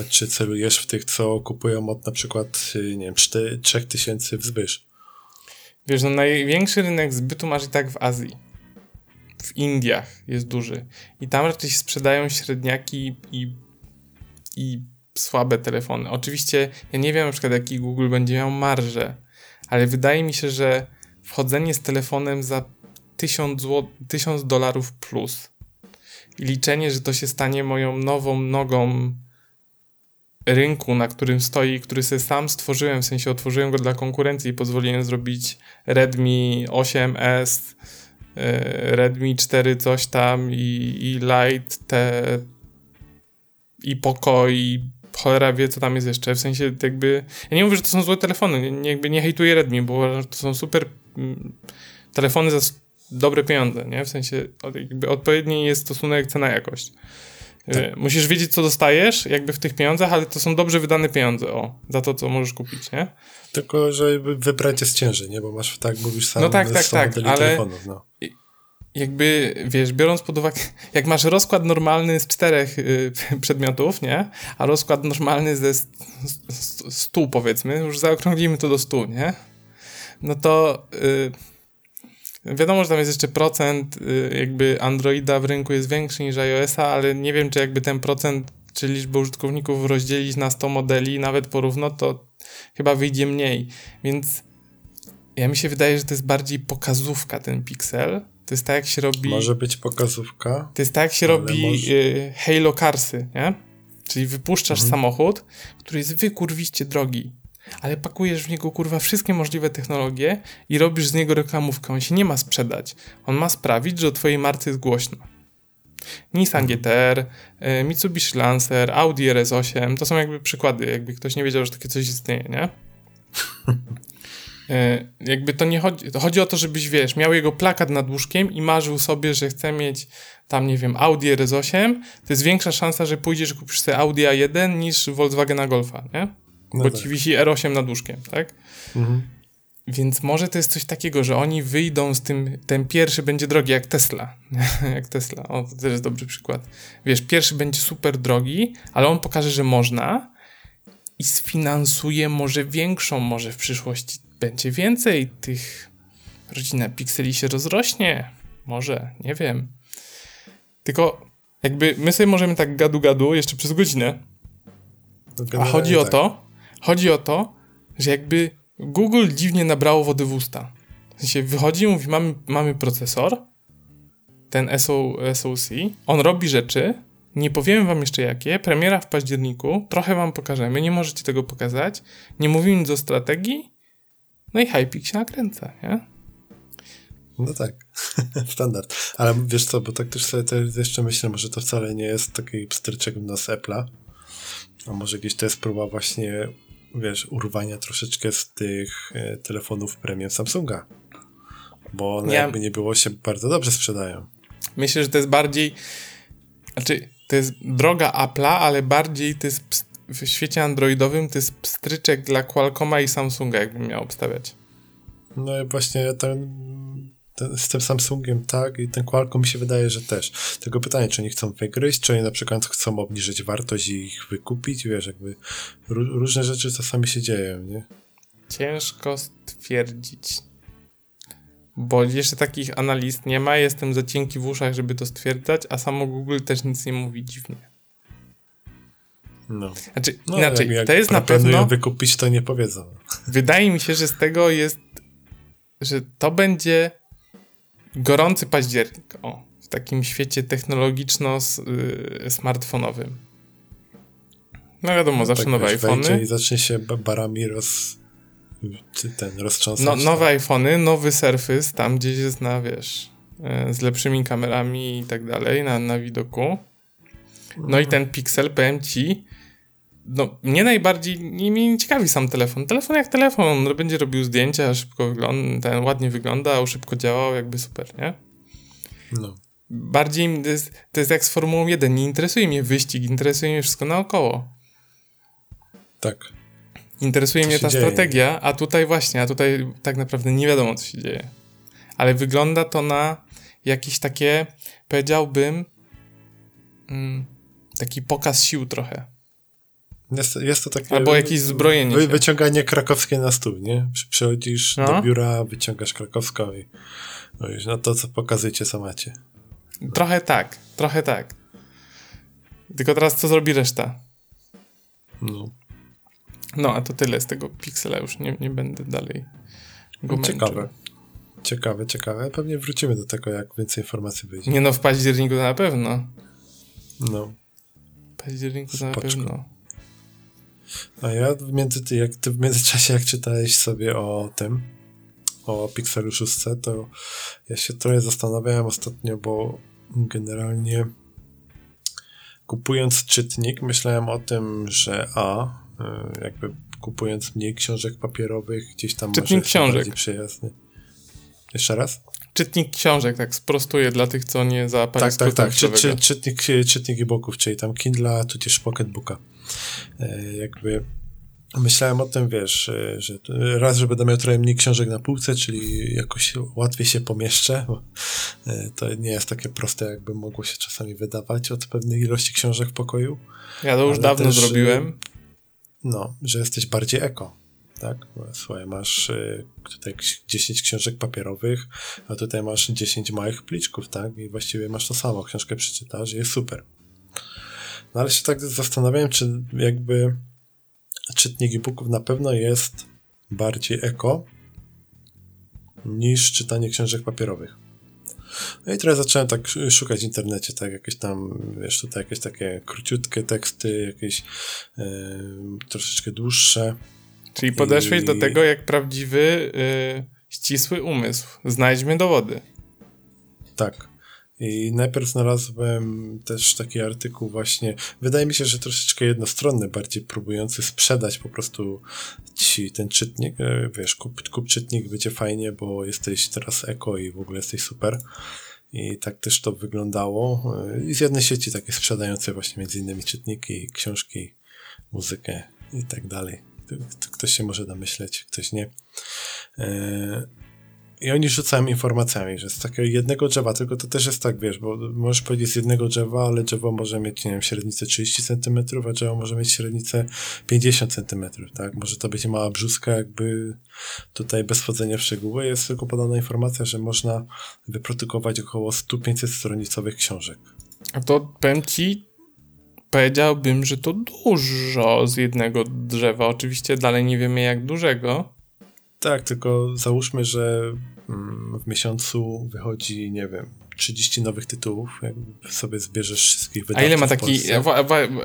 Speaker 3: czy celujesz w tych, co kupują od na przykład, y, nie wiem, 4, 3000 wzwyż?
Speaker 2: Wiesz, no największy rynek zbytu masz i tak w Azji. W Indiach jest duży. I tam raczej sprzedają średniaki i, i słabe telefony. Oczywiście ja nie wiem na przykład jaki Google będzie miał marżę, ale wydaje mi się, że wchodzenie z telefonem za 1000, zł, 1000 dolarów plus i liczenie, że to się stanie moją nową nogą rynku, na którym stoi, który sobie sam stworzyłem, w sensie otworzyłem go dla konkurencji i pozwoliłem zrobić Redmi 8S, e, Redmi 4 coś tam i, i Lite te i Poco i cholera wie co tam jest jeszcze, w sensie jakby ja nie mówię, że to są złe telefony, nie, jakby nie hejtuję Redmi, bo to są super mm, telefony za dobre pieniądze, nie? W sensie jakby odpowiedni jest stosunek cena-jakość. Tak. E, musisz wiedzieć, co dostajesz, jakby w tych pieniądzach, ale to są dobrze wydane pieniądze, o, za to, co możesz kupić, nie?
Speaker 3: Tylko, że wybrać jest ciężej, nie? Bo masz, tak mówisz sam,
Speaker 2: no tak, tak, tak, ale telefonów, no. Jakby, wiesz, biorąc pod uwagę, jak masz rozkład normalny z czterech y, przedmiotów, nie? A rozkład normalny ze stu, powiedzmy, już zaokrąglimy to do stu, nie? No to... Y, Wiadomo, że tam jest jeszcze procent, y, jakby Androida w rynku jest większy niż iOS-a, ale nie wiem, czy jakby ten procent, czy liczbę użytkowników rozdzielić na 100 modeli, nawet porówno, to chyba wyjdzie mniej. Więc ja mi się wydaje, że to jest bardziej pokazówka ten Pixel. To jest tak, jak się robi...
Speaker 3: Może być pokazówka.
Speaker 2: To jest tak, jak się robi może... Y, Halo Carsy, nie? Czyli wypuszczasz mhm. samochód, który jest wykurwiście drogi ale pakujesz w niego kurwa wszystkie możliwe technologie i robisz z niego reklamówkę. On się nie ma sprzedać. On ma sprawić, że o twojej marce jest głośno. Nissan mhm. GTR, e, Mitsubishi Lancer, Audi RS8 to są jakby przykłady, jakby ktoś nie wiedział, że takie coś istnieje, nie? E, jakby to nie chodzi, to chodzi o to, żebyś, wiesz, miał jego plakat nad łóżkiem i marzył sobie, że chce mieć tam, nie wiem, Audi RS8, to jest większa szansa, że pójdziesz, kupisz sobie Audi A1 niż Volkswagena Golfa, nie? No bo tak. ci wisi R8 nad łóżkiem, tak? Mhm. Więc może to jest coś takiego, że oni wyjdą z tym, ten pierwszy będzie drogi jak Tesla. jak Tesla, o, to też jest dobry przykład. Wiesz, pierwszy będzie super drogi, ale on pokaże, że można i sfinansuje może większą, może w przyszłości będzie więcej tych rodzina pikseli się rozrośnie. Może, nie wiem. Tylko jakby my sobie możemy tak gadu gadu jeszcze przez godzinę. No a chodzi o tak. to, Chodzi o to, że jakby Google dziwnie nabrało wody w usta. W sensie wychodzi i mówi, mamy, mamy procesor, ten SO, SoC, on robi rzeczy, nie powiemy wam jeszcze jakie, premiera w październiku, trochę wam pokażemy, nie możecie tego pokazać, nie mówimy nic o strategii, no i hypik się nakręca, nie?
Speaker 3: No tak, standard. Ale wiesz co, bo tak też sobie jeszcze myślę, może to wcale nie jest taki pstryczek w nos Apple'a, a może gdzieś to jest próba właśnie, wiesz, urwania troszeczkę z tych e, telefonów premium Samsunga. Bo one ja... jakby nie było się bardzo dobrze sprzedają.
Speaker 2: Myślę, że to jest bardziej, znaczy to jest droga Apple'a, ale bardziej to jest w świecie androidowym to jest pstryczek dla Qualcomma i Samsunga, jakbym miał obstawiać.
Speaker 3: No i właśnie ten, ten, z tym Samsungiem tak i ten Qualcomm mi się wydaje, że też. Tylko pytanie, czy oni chcą wygryźć, czy oni na przykład chcą obniżyć wartość i ich wykupić, wiesz, jakby różne rzeczy czasami się dzieją, nie?
Speaker 2: Ciężko stwierdzić. Bo jeszcze takich analiz nie ma, jestem za cienki w uszach, żeby to stwierdzać, a samo Google też nic nie mówi dziwnie.
Speaker 3: No.
Speaker 2: Znaczy, no, inaczej, jak, jak to jest na pewno...
Speaker 3: wykupić, to nie powiedzą.
Speaker 2: Wydaje mi się, że z tego jest, że to będzie gorący październik, o, w takim świecie technologiczno-smartfonowym. No wiadomo, no, zawsze tak, nowe iPhony.
Speaker 3: I zacznie się barami roz ten roztrząsać.
Speaker 2: No, nowe tak. iPhony, nowy Surface, tam gdzieś jest na, wiesz, e, z lepszymi kamerami i tak dalej, na, na widoku. No i mhm. ten Pixel, powiem ci, no mnie najbardziej, nie, mnie ciekawi sam telefon. Telefon jak telefon, on będzie robił zdjęcia, szybko wygląda, ten ładnie wyglądał, szybko działał, jakby super, nie?
Speaker 3: No.
Speaker 2: Bardziej to jest, to jest jak z Formułą 1, nie interesuje mnie wyścig, interesuje mnie wszystko naokoło.
Speaker 3: Tak.
Speaker 2: Interesuje co mnie ta dzieje? strategia, a tutaj właśnie, a tutaj tak naprawdę nie wiadomo, co się dzieje. Ale wygląda to na jakieś takie, powiedziałbym, mm, taki pokaz sił trochę.
Speaker 3: Jest, jest to takie.
Speaker 2: Albo jakieś zbrojenie.
Speaker 3: Wy, wyciąganie krakowskie na stół, nie? Przychodzisz no. do biura, wyciągasz krakowską i mówisz, no to co pokazujecie, co macie.
Speaker 2: Trochę tak, trochę tak. Tylko teraz co zrobi reszta?
Speaker 3: No.
Speaker 2: No, a to tyle z tego Pixela, już nie, nie będę dalej
Speaker 3: go Ciekawe. Ciekawe, ciekawe. Pewnie wrócimy do tego, jak więcej informacji wyjdzie.
Speaker 2: Nie no, w październiku na pewno.
Speaker 3: No.
Speaker 2: W październiku Spoczko. na pewno.
Speaker 3: A ja w, między, jak ty w międzyczasie, jak czytałeś sobie o tym, o Pixelu 6, to ja się trochę zastanawiałem ostatnio, bo generalnie kupując czytnik, myślałem o tym, że a, E, jakby kupując mniej książek papierowych, gdzieś tam
Speaker 2: Czytnik książek.
Speaker 3: przyjazny. Jeszcze raz?
Speaker 2: Czytnik książek, tak sprostuję dla tych, co nie załapali
Speaker 3: Tak, tak, tak. Czy, czy, czytnik, czytnik e-booków, czyli tam Kindle, tudzież Pocketbooka. E, jakby myślałem o tym, wiesz, e, że raz, że będę miał trochę mniej książek na półce, czyli jakoś łatwiej się pomieszczę, bo e, to nie jest takie proste, jakby mogło się czasami wydawać od pewnej ilości książek w pokoju.
Speaker 2: Ja to już Ale dawno też, zrobiłem
Speaker 3: no, że jesteś bardziej eko. Tak? Słuchaj, masz tutaj 10 książek papierowych, a tutaj masz 10 małych pliczków, tak? I właściwie masz to samo. Książkę przeczytasz i jest super. No ale się tak zastanawiałem, czy jakby czytnik e-booków na pewno jest bardziej eko niż czytanie książek papierowych. No i trochę zacząłem tak szukać w internecie, tak, jakieś tam, wiesz, tutaj jakieś takie króciutkie teksty, jakieś yy, troszeczkę dłuższe.
Speaker 2: Czyli podeszłeś I... do tego jak prawdziwy, yy, ścisły umysł. Znajdźmy dowody.
Speaker 3: Tak. I najpierw znalazłem też taki artykuł właśnie, wydaje mi się, że troszeczkę jednostronny, bardziej próbujący sprzedać po prostu ci ten czytnik, e, wiesz, kup, kup czytnik, będzie fajnie, bo jesteś teraz eko i w ogóle jesteś super. I tak też to wyglądało. E, I z jednej sieci takie sprzedające właśnie między innymi czytniki, książki, muzykę i tak dalej. Ktoś się może domyśleć, ktoś nie. I oni rzucają informacjami, że z takiego jednego drzewa, tylko to też jest tak, wiesz, bo możesz powiedzieć z jednego drzewa, ale drzewo może mieć, nie wiem, średnicę 30 cm, a drzewo może mieć średnicę 50 cm, tak? Może to być mała brzuska, jakby tutaj bez wchodzenia w szczegóły. Jest tylko podana informacja, że można wyprodukować około 100-500 stronicowych książek.
Speaker 2: A to powiem ci, powiedziałbym, że to dużo z jednego drzewa. Oczywiście dalej nie wiemy jak dużego,
Speaker 3: tak, tylko załóżmy, że mm, w miesiącu wychodzi, nie wiem, 30 nowych tytułów, jak sobie zbierzesz wszystkich wydawców
Speaker 2: A ile ma taki,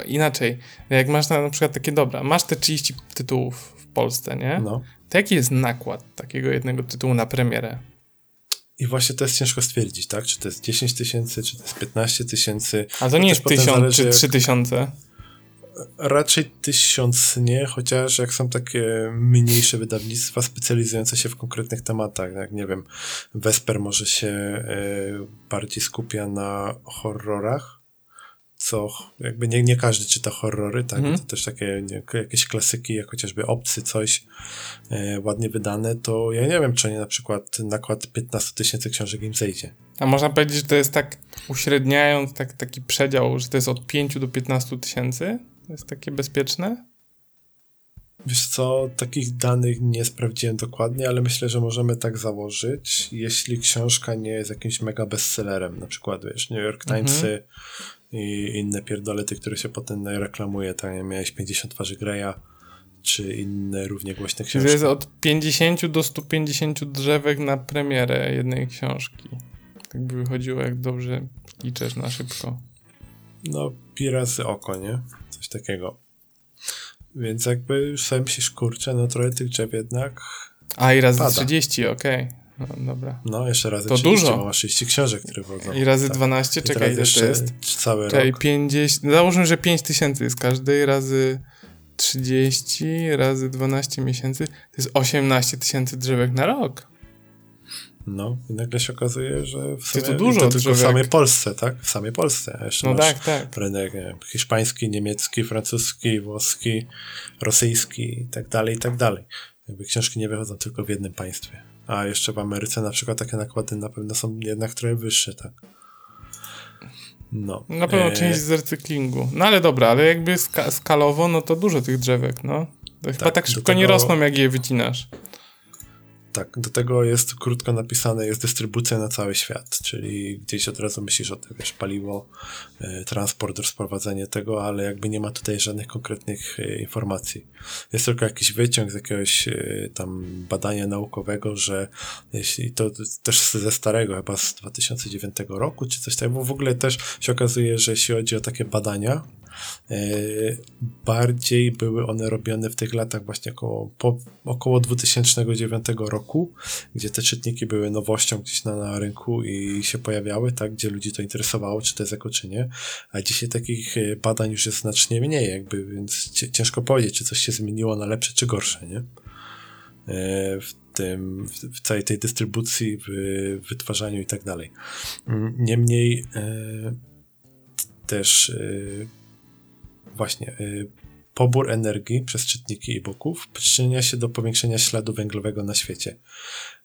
Speaker 2: inaczej, jak masz na, na przykład takie, dobra, masz te 30 tytułów w Polsce, nie?
Speaker 3: No.
Speaker 2: To jaki jest nakład takiego jednego tytułu na premierę?
Speaker 3: I właśnie to jest ciężko stwierdzić, tak? Czy to jest 10 tysięcy, czy to jest 15 tysięcy.
Speaker 2: A to nie jest
Speaker 3: potem
Speaker 2: tysiąc
Speaker 3: zależy,
Speaker 2: czy
Speaker 3: jak-
Speaker 2: trzy tysiące.
Speaker 3: Raczej tysiąc nie, chociaż jak są takie mniejsze wydawnictwa specjalizujące się w konkretnych tematach, jak nie wiem, Vesper może się e, bardziej skupia na horrorach, co jakby nie, nie każdy czyta horrory, tak?
Speaker 2: Mhm.
Speaker 3: To też takie nie, jakieś klasyki, jak chociażby Obcy, coś e, ładnie wydane, to ja nie wiem, czy oni na przykład nakład 15 tysięcy książek im zejdzie.
Speaker 2: A można powiedzieć, że to jest tak, uśredniając tak, taki przedział, że to jest od 5 do 15 tysięcy? To jest takie bezpieczne?
Speaker 3: Wiesz co, takich danych nie sprawdziłem dokładnie, ale myślę, że możemy tak założyć, jeśli książka nie jest jakimś mega bestsellerem, na przykład, wiesz, New York Timesy i inne pierdolety, które się potem reklamuje, tak miałeś 50 twarzy Greya, czy inne równie głośne
Speaker 2: Czyli to
Speaker 3: książki.
Speaker 2: jest od 50 do 150 drzewek na premierę jednej książki. Tak by wychodziło, jak dobrze liczysz na szybko.
Speaker 3: No, pi razy oko, nie? Coś takiego. Więc jakby już sobie myślisz, kurczę, no trochę tych drzew jednak,
Speaker 2: A i razy
Speaker 3: Pada.
Speaker 2: 30, okej. No, dobra.
Speaker 3: no jeszcze razy
Speaker 2: To
Speaker 3: 30,
Speaker 2: dużo.
Speaker 3: bo masz 30 książek, które wchodzą.
Speaker 2: I razy
Speaker 3: Tak.
Speaker 2: 12,
Speaker 3: I
Speaker 2: czekaj,
Speaker 3: jeszcze
Speaker 2: to jest?
Speaker 3: cały
Speaker 2: Czekaj,
Speaker 3: rok.
Speaker 2: 50, załóżmy, że 5 tysięcy jest każdej, razy 30, razy 12 miesięcy, to jest 18 tysięcy drzewek na rok.
Speaker 3: No, i nagle się okazuje, że w sumie
Speaker 2: to dużo
Speaker 3: to tylko w samej Polsce, tak? W samej Polsce. A jeszcze
Speaker 2: No
Speaker 3: masz
Speaker 2: tak, tak.
Speaker 3: rynek nie wiem, hiszpański, niemiecki, francuski, włoski, rosyjski i tak dalej, i tak dalej. Jakby książki nie wychodzą tylko w jednym państwie. A jeszcze w Ameryce na przykład takie nakłady na pewno są jednak trochę wyższe, tak? No.
Speaker 2: Na pewno
Speaker 3: E,
Speaker 2: część z recyklingu. No ale dobra, ale jakby ska skalowo, no to dużo tych drzewek, no. To chyba tak
Speaker 3: do
Speaker 2: szybko nie
Speaker 3: tego-
Speaker 2: rosną, jak je wycinasz.
Speaker 3: Tak, do tego jest krótko napisane, jest dystrybucja na cały świat, czyli gdzieś od razu myślisz o tym, wiesz, paliwo, e, transport, rozprowadzenie tego, ale jakby nie ma tutaj żadnych konkretnych e, informacji. Jest tylko jakiś wyciąg z jakiegoś e, tam badania naukowego, że jeśli to też ze starego, chyba z 2009 roku, czy coś takiego, bo w ogóle też się okazuje, że jeśli chodzi o takie badania, bardziej były one robione w tych latach właśnie około, po, około 2009 roku, gdzie te czytniki były nowością gdzieś na, na rynku i się pojawiały, tak, gdzie ludzi to interesowało, czy to jest jako, czy nie. A dzisiaj takich e, badań już jest znacznie mniej, jakby, więc ciężko powiedzieć, czy coś się zmieniło na lepsze, czy gorsze, nie? E, w tym, w, całej tej dystrybucji, w wytwarzaniu i tak dalej. Mm, Niemniej e, też e, właśnie e, pobór energii przez czytniki e-booków przyczynia się do powiększenia śladu węglowego na świecie.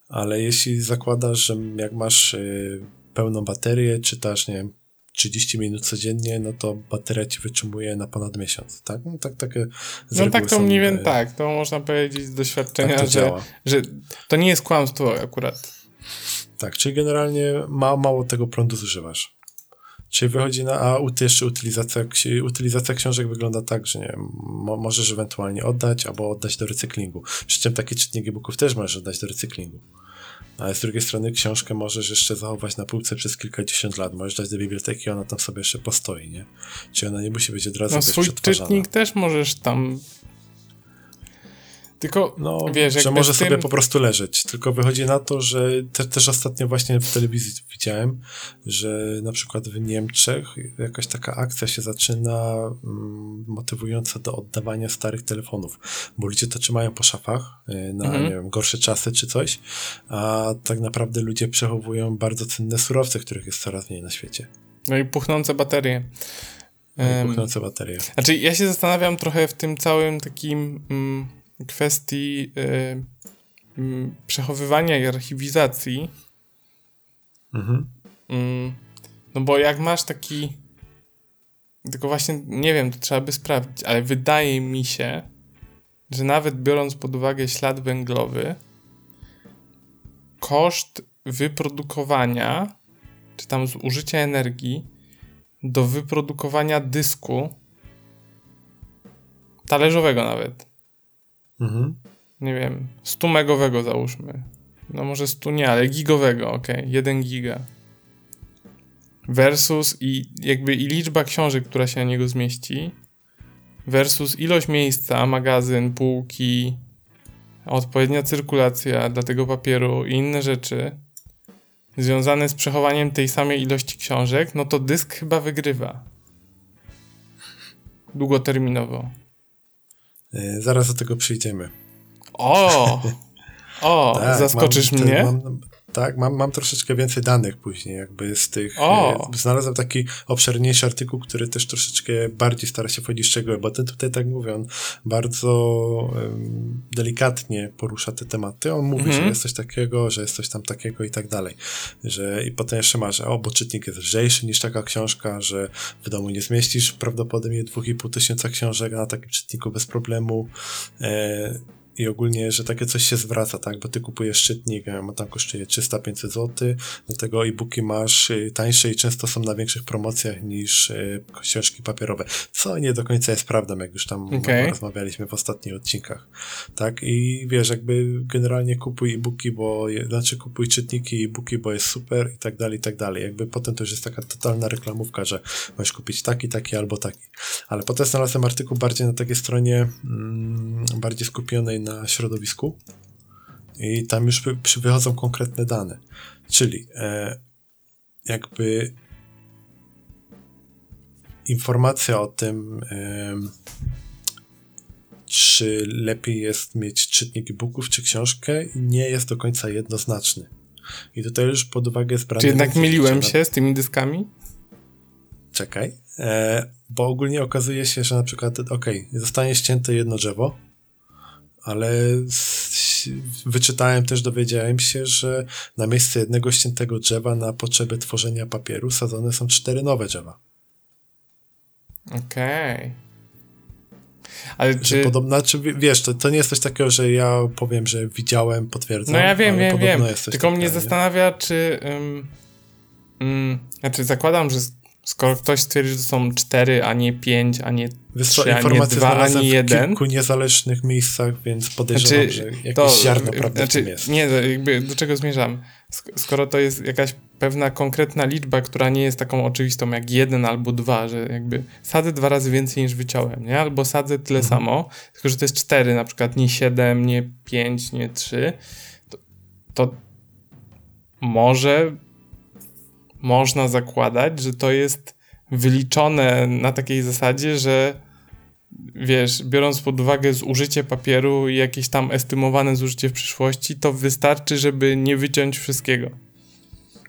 Speaker 3: Ale jeśli zakładasz, że jak masz y, pełną baterię, czytasz, nie wiem, 30 minut codziennie, no to bateria ci wytrzymuje na ponad miesiąc, tak? No tak, takie
Speaker 2: No tak to mniej więcej
Speaker 3: y,
Speaker 2: tak, to można powiedzieć z doświadczenia,
Speaker 3: tak to
Speaker 2: że,
Speaker 3: działa.
Speaker 2: że to nie jest kłamstwo akurat.
Speaker 3: Tak, czyli generalnie ma, mało tego prądu zużywasz. Czyli wychodzi na, a jeszcze utylizacja, utylizacja książek wygląda tak, że nie wiem, mo, możesz ewentualnie oddać albo oddać do recyklingu. Przy czym takie czytniki e-booków też możesz oddać do recyklingu. Ale z drugiej strony książkę możesz jeszcze zachować na półce przez kilkadziesiąt lat. Możesz dać do biblioteki i ona tam sobie jeszcze postoi, nie? Czyli ona nie musi być od razu
Speaker 2: No swój czytnik też możesz tam... Tylko,
Speaker 3: No,
Speaker 2: wiesz,
Speaker 3: że może
Speaker 2: tym...
Speaker 3: sobie po prostu leżeć. Tylko wychodzi na to, że te, też ostatnio właśnie w telewizji widziałem, że na przykład w Niemczech jakaś taka akcja się zaczyna mm, motywująca do oddawania starych telefonów, bo ludzie to trzymają po szafach y, na,
Speaker 2: Mhm.
Speaker 3: nie wiem, gorsze czasy czy coś, a tak naprawdę ludzie przechowują bardzo cenne surowce, których jest coraz mniej na świecie.
Speaker 2: No i puchnące baterie.
Speaker 3: No Puchnące baterie.
Speaker 2: Znaczy, ja się zastanawiam trochę w tym całym takim mm, kwestii y, mm, przechowywania i archiwizacji.
Speaker 3: Mhm.
Speaker 2: Mm, no bo jak masz taki. Tylko właśnie nie wiem, to trzeba by sprawdzić, ale wydaje mi się, że nawet biorąc pod uwagę ślad węglowy, koszt wyprodukowania, czy tam zużycia energii do wyprodukowania dysku talerzowego nawet,
Speaker 3: Mhm.
Speaker 2: nie wiem, 100 megowego załóżmy, no może 100 nie, ale gigowego, ok, 1 giga. Versus i jakby i liczba książek, która się na niego zmieści, versus ilość miejsca, magazyn, półki, odpowiednia cyrkulacja dla tego papieru i inne rzeczy związane z przechowaniem tej samej ilości książek, no to dysk chyba wygrywa. Długoterminowo.
Speaker 3: Yy, zaraz do tego przyjdziemy.
Speaker 2: O! O, tak, zaskoczysz mam, mnie?
Speaker 3: Mam, tak, mam, mam troszeczkę więcej danych później, jakby z tych. O. E, znalazłem taki obszerniejszy artykuł, który też troszeczkę bardziej stara się wchodzić w szczegóły, bo ten tutaj, tak mówię, on bardzo um, delikatnie porusza te tematy. On mówi, mhm. że jest coś takiego, że jest coś tam takiego i tak dalej. Że, I potem jeszcze ma, że o, bo czytnik jest lżejszy niż taka książka, że w domu nie zmieścisz prawdopodobnie 2,5 tysiąca książek na takim czytniku bez problemu. E, i ogólnie, że takie coś się zwraca, tak, bo ty kupujesz czytnik, a tam kosztuje 300-500 zł, do tego e-booki masz y, tańsze i często są na większych promocjach niż y, książki papierowe, co nie do końca jest prawdą, jak już tam okay. rozmawialiśmy w ostatnich odcinkach, tak, i wiesz, jakby generalnie kupuj e-booki, bo, znaczy kupuj czytniki e-booki, bo jest super i tak dalej, i tak dalej, jakby potem to już jest taka totalna reklamówka, że możesz kupić taki, taki albo taki, ale potem znalazłem artykuł bardziej na takiej stronie mm, bardziej skupionej na środowisku i tam już przy, wychodzą konkretne dane. Czyli e, jakby informacja o tym, e, czy lepiej jest mieć czytnik e-booków czy książkę, nie jest do końca jednoznaczny. I tutaj już pod uwagę jest brane.
Speaker 2: Czy jednak myliłem się z tymi dyskami?
Speaker 3: Czekaj. E, bo ogólnie okazuje się, że na przykład, ok, zostanie ścięte jedno drzewo, ale wyczytałem też, dowiedziałem się, że na miejsce jednego ściętego drzewa na potrzeby tworzenia papieru sadzone są cztery nowe drzewa.
Speaker 2: Okej. Okay. Ale
Speaker 3: czy... Że podobno, znaczy, wiesz, to, to nie jest coś takiego, że ja powiem, że widziałem, potwierdzam.
Speaker 2: No ja wiem, wiem, wiem. Tylko mnie zastanawia, czy... Um, um, znaczy zakładam, że Skoro ktoś stwierdzi, że są cztery, a nie pięć, a nie trzy, a nie dwa, a nie jeden.
Speaker 3: w kilku niezależnych miejscach, więc podejrzewam, znaczy, że jakieś to, ziarno prawdy znaczy, jest.
Speaker 2: Nie, jakby do czego zmierzam? Skoro to jest jakaś pewna konkretna liczba, która nie jest taką oczywistą jak jeden albo dwa, że jakby sadzę dwa razy więcej niż wyciąłem, nie? Albo sadzę tyle mhm. samo, tylko że to jest cztery, na przykład nie siedem, nie pięć, nie trzy, to, to może można zakładać, że to jest wyliczone na takiej zasadzie, że wiesz, biorąc pod uwagę zużycie papieru i jakieś tam estymowane zużycie w przyszłości, to wystarczy, żeby nie wyciąć wszystkiego.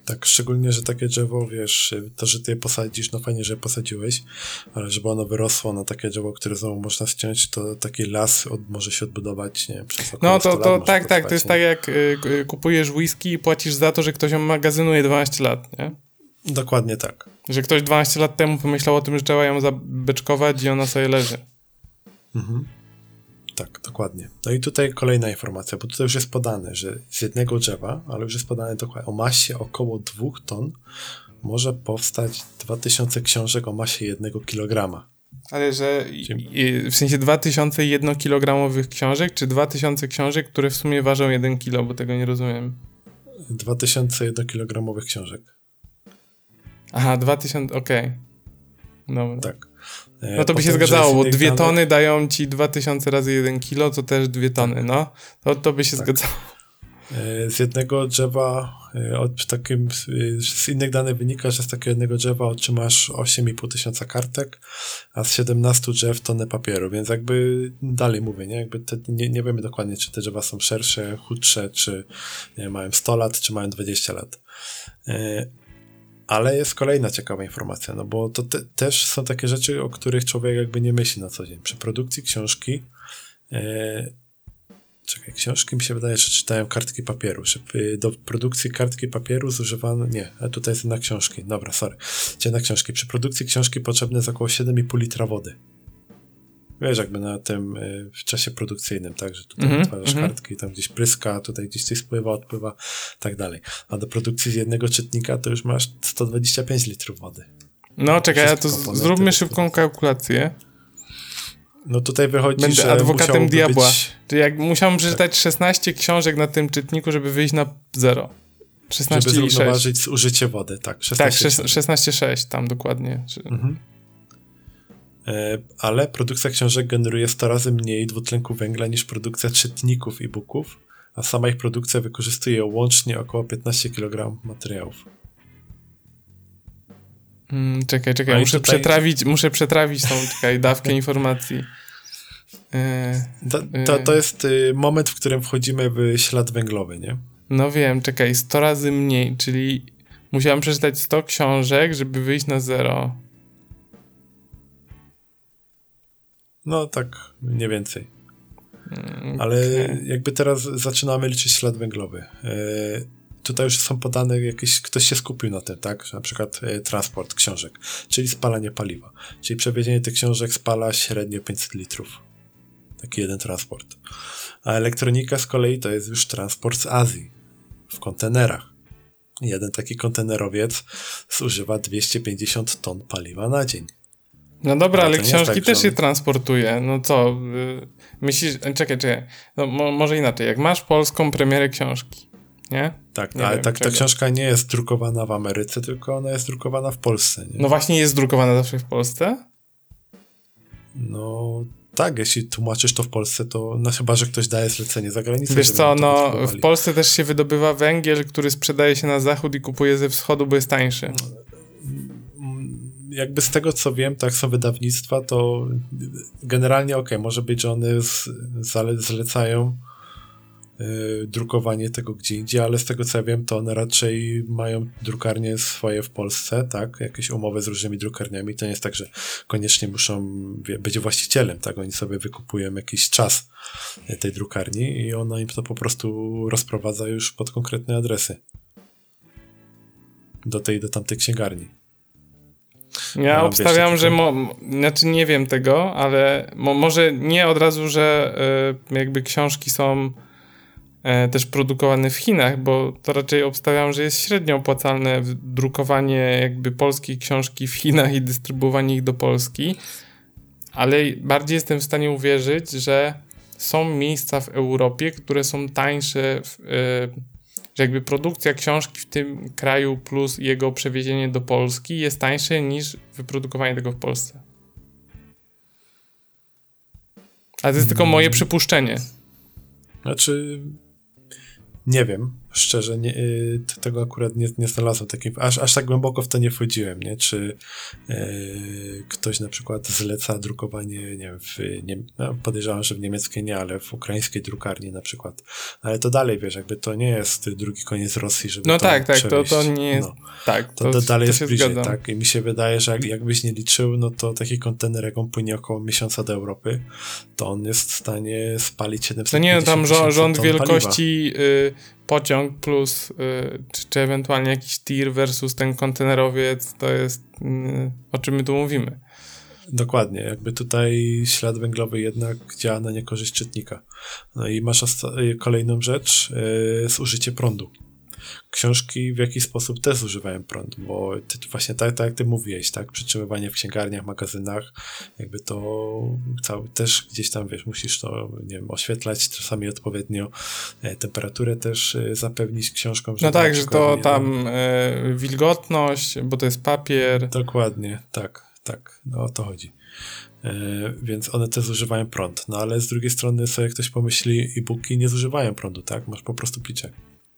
Speaker 3: Tak, szczególnie, że takie drzewo, wiesz, to, że ty je posadzisz, no fajnie, że je posadziłeś, ale żeby ono wyrosło na takie drzewo, które znowu można ściąć, to taki las od, może się odbudować, nie przez
Speaker 2: No to, to tak, tak, to jest nie? tak jak y, kupujesz whisky i płacisz za to, że ktoś ją magazynuje 12 lat, nie?
Speaker 3: Dokładnie tak.
Speaker 2: Że ktoś 12 lat temu pomyślał o tym, że trzeba ją zabeczkować i ona sobie leży. Mhm.
Speaker 3: Tak, dokładnie. No i tutaj kolejna informacja, bo tutaj już jest podane, że z jednego drzewa, ale już jest podane dokładnie o masie około 2 ton może powstać 2000 książek o masie 1 kg.
Speaker 2: Ale że w sensie 2000 jednokilogramowych książek, czy 2000 książek, które w sumie ważą 1 kilo, bo tego nie rozumiem.
Speaker 3: 2000 jednokilogramowych książek.
Speaker 2: Aha, 2000, okej. Okay. Dobra.
Speaker 3: Tak.
Speaker 2: E, no to by się zgadzało, bo dwie tony dają ci 2000 razy 1 kilo, to też dwie tony, no. To, to by się tak. zgadzało.
Speaker 3: E, z jednego drzewa, e, od takim, z innych danych wynika, że z takiego jednego drzewa otrzymasz 8,5 tysiąca kartek, a z 17 drzew tonę papieru, więc jakby dalej mówię, nie, jakby te, nie, nie wiemy dokładnie, czy te drzewa są szersze, chudsze, czy nie, mają 100 lat, czy mają 20 lat. Ale jest kolejna ciekawa informacja, no bo to te, też są takie rzeczy, o których człowiek jakby nie myśli na co dzień. Przy produkcji książki, e, czekaj, książki mi się wydaje, że czytają kartki papieru. Że do produkcji kartki papieru zużywano, nie, a tutaj jest na książki, dobra, sorry, Cię na książki. Przy produkcji książki potrzebne jest około 7,5 litra wody wiesz, jakby na tym y, w czasie produkcyjnym, tak, że tutaj mm otwarzasz mm -hmm. kartki, tam gdzieś pryska, tutaj gdzieś coś spływa, odpływa, tak dalej. A do produkcji z jednego czytnika to już masz 125 litrów wody.
Speaker 2: No, czekaj, ja to zróbmy szybką kalkulację.
Speaker 3: No tutaj wychodzi,
Speaker 2: Będę
Speaker 3: że
Speaker 2: adwokatem diabła.
Speaker 3: Być...
Speaker 2: Czyli jak musiałem przeczytać 16 książek na tym czytniku, żeby wyjść na 0. 16
Speaker 3: żeby
Speaker 2: i 6.
Speaker 3: zrównoważyć zużycie wody, tak. 16,
Speaker 2: Tak, 16,6 tam dokładnie.
Speaker 3: Mhm. E, ale produkcja książek generuje 100 razy mniej dwutlenku węgla niż produkcja czytników e-booków, a sama ich produkcja wykorzystuje łącznie około 15 kg materiałów.
Speaker 2: Hmm, czekaj, czekaj, no muszę, tutaj... przetrawić, muszę przetrawić tą czekaj, dawkę informacji.
Speaker 3: Yy, to, to, to, jest y, moment, w którym wchodzimy w ślad węglowy, nie?
Speaker 2: No wiem, czekaj, 100 razy mniej, czyli musiałem przeczytać 100 książek, żeby wyjść na zero.
Speaker 3: No tak, mniej więcej. Mm, Ale jakby teraz zaczynamy liczyć ślad węglowy. E, tutaj już są podane jakieś, ktoś się skupił na tym, tak? Na przykład e, transport książek, czyli spalanie paliwa. Czyli przewiezienie tych książek spala średnio 500 litrów. Taki jeden transport. A elektronika z kolei to jest już transport z Azji w kontenerach. Jeden taki kontenerowiec zużywa 250 ton paliwa na dzień.
Speaker 2: No dobra, ale książki tak, też się transportuje. No co? Y, myślisz, czekaj, czekaj. No, mo, może inaczej. Jak masz polską premierę książki, nie?
Speaker 3: Tak, nie ale wiem, tak, ta książka nie jest drukowana w Ameryce, tylko ona jest drukowana w Polsce. Nie?
Speaker 2: No właśnie jest drukowana zawsze w Polsce?
Speaker 3: No tak, jeśli tłumaczysz to w Polsce, to no chyba, że ktoś daje zlecenie za granicę.
Speaker 2: Wiesz co, no w Polsce też się wydobywa węgiel, który sprzedaje się na zachód i kupuje ze wschodu, bo jest tańszy.
Speaker 3: Jakby z tego co wiem, tak są wydawnictwa, to generalnie ok, może być, że one z, zlecają Y, drukowanie tego gdzie indziej, ale z tego co ja wiem, to one raczej mają drukarnie swoje w Polsce, tak? Jakieś umowy z różnymi drukarniami. To nie jest tak, że koniecznie muszą być właścicielem, tak? Oni sobie wykupują jakiś czas tej drukarni i ona im to po prostu rozprowadza już pod konkretne adresy. Do tej, do tamtej księgarni.
Speaker 2: Ja obstawiam, wiesz, że mo, znaczy nie wiem tego, ale mo, może nie od razu, że y, jakby książki są E, też produkowane w Chinach, bo to raczej obstawiam, że jest średnio opłacalne drukowanie jakby polskiej książki w Chinach i dystrybuowanie ich do Polski, ale bardziej jestem w stanie uwierzyć, że są miejsca w Europie, które są tańsze, w, yy, że jakby produkcja książki w tym kraju plus jego przewiezienie do Polski jest tańsze niż wyprodukowanie tego w Polsce. Ale to jest tylko moje przypuszczenie.
Speaker 3: Znaczy, nie wiem, szczerze, nie, y, tego akurat nie, nie znalazłem takim, aż, aż tak głęboko w to nie wchodziłem, nie? Czy y, ktoś na przykład zleca drukowanie, nie wiem, w, nie, no podejrzewam, że w niemieckiej nie, ale w ukraińskiej drukarni na przykład. Ale to dalej, wiesz, jakby to nie jest drugi koniec Rosji, żeby
Speaker 2: No tak, tak, to, to nie jest, no, tak.
Speaker 3: To, to, to dalej to jest bliżej, zgadzam. tak? I mi się wydaje, że jak, jakbyś nie liczył, no to taki kontener, jak on płynie około miesiąca do Europy, to on jest w stanie spalić 700
Speaker 2: To nie, no tam rząd, rząd wielkości y, pociąg plus, y, czy, czy, ewentualnie jakiś tir versus ten kontenerowiec, to jest y, o czym my tu mówimy.
Speaker 3: Dokładnie, jakby tutaj ślad węglowy jednak działa na niekorzyść czytnika. No i masz kolejną rzecz, yy, zużycie prądu książki w jakiś sposób też używają prądu, bo ty, właśnie tak, tak jak ty mówiłeś, tak, przetrzymywanie w księgarniach, magazynach, jakby to cały, też gdzieś tam, wiesz, musisz to, nie wiem, oświetlać czasami odpowiednio, e, temperaturę też e, zapewnić książkom.
Speaker 2: No tak, że to tam e, wilgotność, bo to jest papier.
Speaker 3: Dokładnie, tak, tak, no o to chodzi. Więc one też zużywają prąd. No ale z drugiej strony sobie ktoś pomyśli, e-booki nie zużywają prądu, tak? Masz po prostu pliczek.